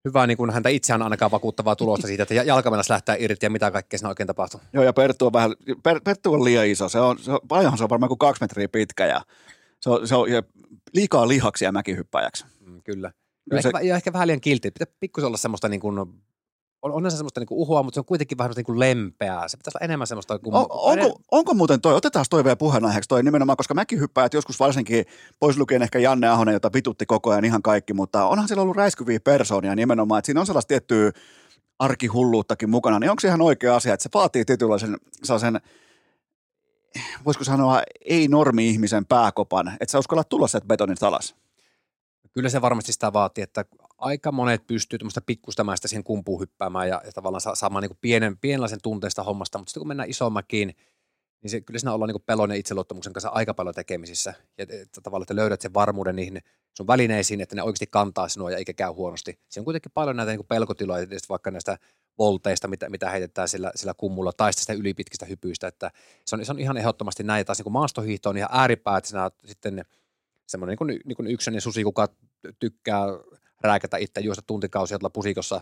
hyvä niin kuin häntä itseään ainakaan vakuuttavaa tulosta siitä, että jalkamennas lähtee irti ja mitä kaikkea siinä oikein tapahtuu. Joo, ja Perttu on, vähän, per, Perttu on liian iso. Se on, se on, paljon se on varmaan kuin kaksi metriä pitkä ja se on, se on liikaa lihaksia mäkihyppäjäksi. Mm, kyllä. Ja, se, ehkä, ja ehkä vähän liian kiltti. Pitää pikkusen olla semmoista niin kuin on, on se semmoista niin uhoa, mutta se on kuitenkin vähän niin kuin lempeää. Se pitäisi olla enemmän semmoista kuin... On, onko, onko muuten toi, otetaan toi vielä puheenaiheeksi toi nimenomaan, koska mäkin hyppäät joskus varsinkin, pois lukien ehkä Janne Ahonen, jota pitutti koko ajan ihan kaikki, mutta onhan siellä ollut räiskyviä persoonia nimenomaan, että siinä on sellaista tiettyä arkihulluuttakin mukana, niin onko se ihan oikea asia, että se vaatii tietynlaisen sellaisen voisiko sanoa, ei-normi-ihmisen pääkopan, että sä uskallat tulla sieltä betonista alas? Kyllä se varmasti sitä vaatii, että aika monet pystyy tuommoista pikkustamäistä siihen kumpuun hyppäämään ja, ja tavallaan sa- saamaan niin pienen, pienlaisen tunteesta hommasta, mutta sitten kun mennään isommakin, niin se, kyllä siinä ollaan niin pelon ja itseluottamuksen kanssa aika paljon tekemisissä. Ja että tavallaan, että löydät sen varmuuden niihin sun välineisiin, että ne oikeasti kantaa sinua ja eikä käy huonosti. Siinä on kuitenkin paljon näitä niin pelkotiloja, vaikka näistä volteista, mitä, mitä heitetään sillä, sillä kummulla, tai sitä ylipitkistä hypyistä, että se on, se on ihan ehdottomasti näin, taas niin maastohiihto on ihan ääripäät, sitten semmoinen niin niin kuin yksinäinen susi, kuka tykkää rääkätä itse juosta tuntikausia tuolla pusikossa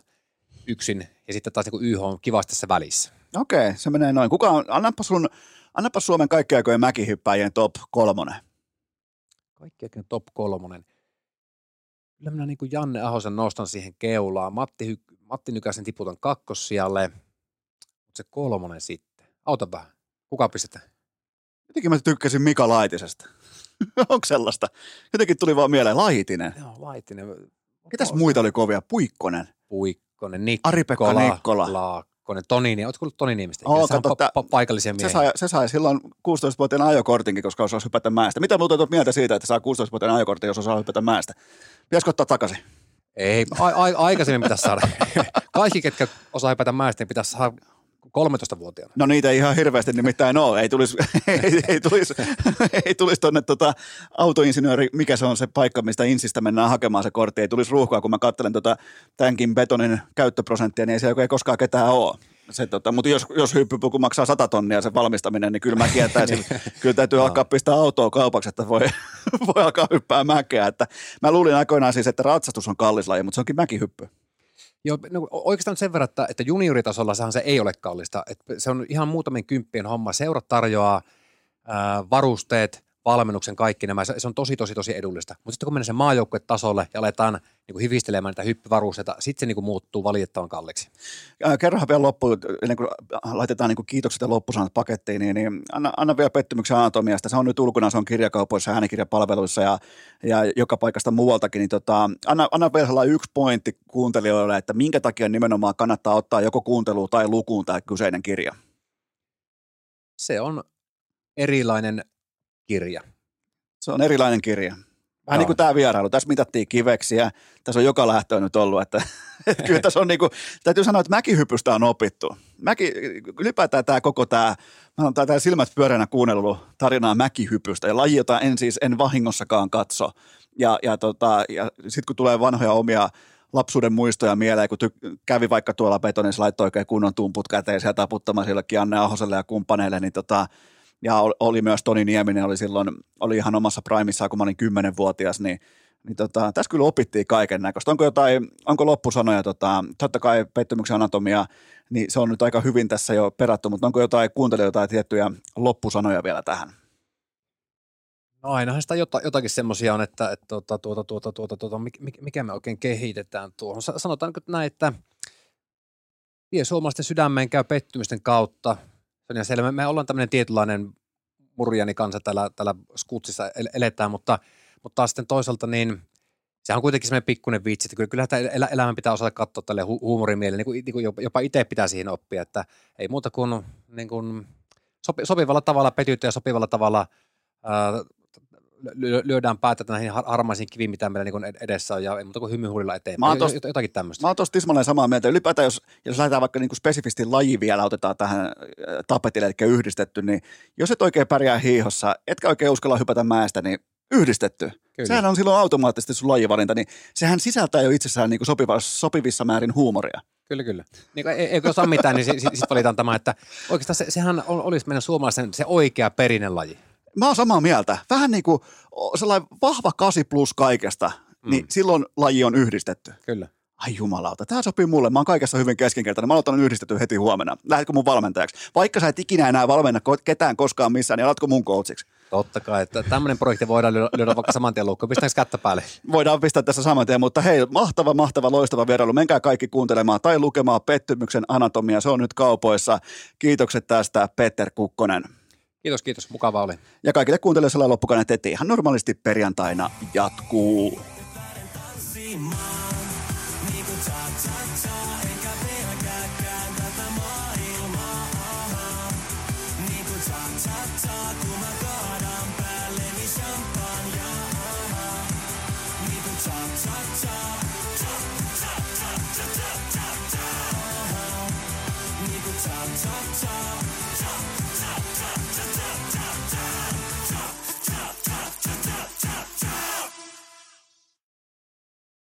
yksin, ja sitten taas niin YH on kivasti tässä välissä. Okei, se menee noin. Kuka on, annapa, sun, annapa Suomen kaikkien aikojen mäkihyppäjien top kolmonen. Kaikkien top kolmonen. Kyllä minä niin kuin Janne Ahosen nostan siihen keulaan. Matti, Hy- Matti Nykäsen tiputan kakkossijalle, mutta se kolmonen sitten. Auta vähän. Kuka pistetään? Jotenkin mä tykkäsin Mika Laitisesta. Onko sellaista? Jotenkin tuli vaan mieleen Laitinen. Joo, Laitinen. Ketäs muita oli kovia? Puikkonen. Puikkonen, Nikkola. Ari-Pekka Nikkola. Laakkonen, Toni, ootko kuullut Toni Niemistä? Oo, se on pa- pa- paikallisia miehiä. Se sai, se sai silloin 16-vuotiaana ajokortinkin, koska osasi hypätä mäestä. Mitä muuta olet mieltä siitä, että saa 16-vuotiaana ajokortin, jos osaa hypätä mäestä? Pitäisikö ottaa takaisin? Ei, a- a- aikaisemmin pitäisi saada. Kaikki, ketkä osaa hypätä mäestä, niin pitäisi saada 13-vuotiaana. No niitä ei ihan hirveästi nimittäin ole. Ei tulisi, ei, ei tulisi, ei tulisi tuonne tota, autoinsinööri, mikä se on se paikka, mistä insistä mennään hakemaan se kortti. Ei tulisi ruuhkaa, kun mä katselen tota, tämänkin betonin käyttöprosenttia, niin ei siellä ei koskaan ketään ole. Se, tota, mutta jos, jos hyppypuku maksaa 100 tonnia se valmistaminen, niin kyllä mä tietäisin. kyllä täytyy alkaa pistää autoa kaupaksi, että voi, voi alkaa hyppää mäkeä. Että mä luulin aikoinaan siis, että ratsastus on kallis laji, mutta se onkin mäkihyppy. Joo, no oikeastaan sen verran, että, että junioritasolla se ei ole kallista. Että se on ihan muutamien kymppien homma. Seurat tarjoaa ää, varusteet, valmennuksen, kaikki nämä. Se, se on tosi, tosi, tosi edullista. Mutta sitten kun mennään sen maajoukkuetasolle ja aletaan niin kuin hivistelemään niitä hyppyvarusteita, sitten se niin kuin muuttuu valitettavan kalliiksi. Kerrohan vielä loppuun, ennen kuin laitetaan niin kuin kiitokset ja loppusanat pakettiin, niin, niin anna, anna, vielä pettymyksen anatomiasta. Se on nyt ulkona, se on kirjakaupoissa, äänikirjapalveluissa ja, ja joka paikasta muualtakin. Niin tota, anna, anna vielä yksi pointti kuuntelijoille, että minkä takia nimenomaan kannattaa ottaa joko kuunteluun tai lukuun tämä kyseinen kirja. Se on erilainen kirja. Se on erilainen kirja. Vähän niin kuin tämä vierailu. Tässä mitattiin kiveksiä. Tässä on joka lähtöön nyt ollut. Että, että kyllä tässä on niin kuin, täytyy sanoa, että mäkihypystä on opittu. Mäki, ylipäätään tämä koko tämä, mä olen tämä silmät pyöreänä kuunnellut tarinaa mäkihypystä ja laji, jota en siis en vahingossakaan katso. Ja, ja, tota, ja sitten kun tulee vanhoja omia lapsuuden muistoja mieleen, kun ty- kävi vaikka tuolla betonissa, laittoi oikein kunnon tumput käteen ja taputtamaan sillekin Anne Ahoselle ja kumppaneille, niin tota, ja oli myös Toni Nieminen, oli silloin, oli ihan omassa primissaan, kun mä olin kymmenenvuotias, niin, niin tota, tässä kyllä opittiin kaiken näköistä. Onko jotain, onko loppusanoja, tota, totta kai pettymyksen anatomia, niin se on nyt aika hyvin tässä jo perattu, mutta onko jotain, kuuntelijoita jotain tiettyjä loppusanoja vielä tähän? No ainahan sitä jota, jotakin semmoisia on, että, että tuota, tuota, tuota, tuota, tuota, mikä me oikein kehitetään tuohon. Sanotaan näin, että vie suomalaisten sydämeen käy pettymysten kautta, se on ihan selvä. Me ollaan tämmöinen tietynlainen murjani kanssa täällä, täällä skutsissa eletään, mutta, mutta taas sitten toisaalta niin sehän on kuitenkin semmoinen pikkuinen vitsi, että kyllä tämä elämän pitää osata katsoa tälle hu- huumorimielelle, niin kuin, niin kuin jopa itse pitää siihen oppia, että ei muuta kuin, niin kuin sopi, sopivalla tavalla petytty ja sopivalla tavalla ää, lyödään päätä näihin harmaisiin kiviin, mitä meillä niin edessä on, ja ei muuta kuin hymyhuulilla eteenpäin. Mä tosta, jotakin tämmöistä. Mä oon tuossa tismalleen samaa mieltä. Ylipäätään, jos, jos lähdetään vaikka niin kuin spesifisti laji vielä otetaan tähän äh, tapetille, eli yhdistetty, niin jos et oikein pärjää hiihossa, etkä oikein uskalla hypätä mäestä, niin yhdistetty. Kyllä. Sehän on silloin automaattisesti sun lajivalinta, niin sehän sisältää jo itsessään niin kuin sopiva, sopivissa määrin huumoria. Kyllä, kyllä. Niin ei, ei osaa mitään, niin sitten sit valitaan tämä, että oikeastaan se, sehän olisi meidän suomalaisen se oikea perinnelaji. Mä oon samaa mieltä. Vähän niin kuin sellainen vahva 8 plus kaikesta, mm. niin silloin laji on yhdistetty. Kyllä. Ai jumalauta, tämä sopii mulle. Mä oon kaikessa hyvin keskinkertainen. Mä aloitan yhdistetty heti huomenna. Lähdetkö mun valmentajaksi? Vaikka sä et ikinä enää valmenna ketään koskaan missään, niin alatko mun coachiksi? Totta kai, että tämmöinen projekti voidaan lyödä vaikka saman tien lukkoon. Pistääkö kättä päälle? Voidaan pistää tässä saman tien, mutta hei, mahtava, mahtava, loistava vierailu. Menkää kaikki kuuntelemaan tai lukemaan Pettymyksen anatomia. Se on nyt kaupoissa. Kiitokset tästä, Peter Kukkonen. Kiitos, kiitos. Mukava oli. Ja kaikille kuuntelijoille loppukainen, että ihan normaalisti perjantaina jatkuu. Cha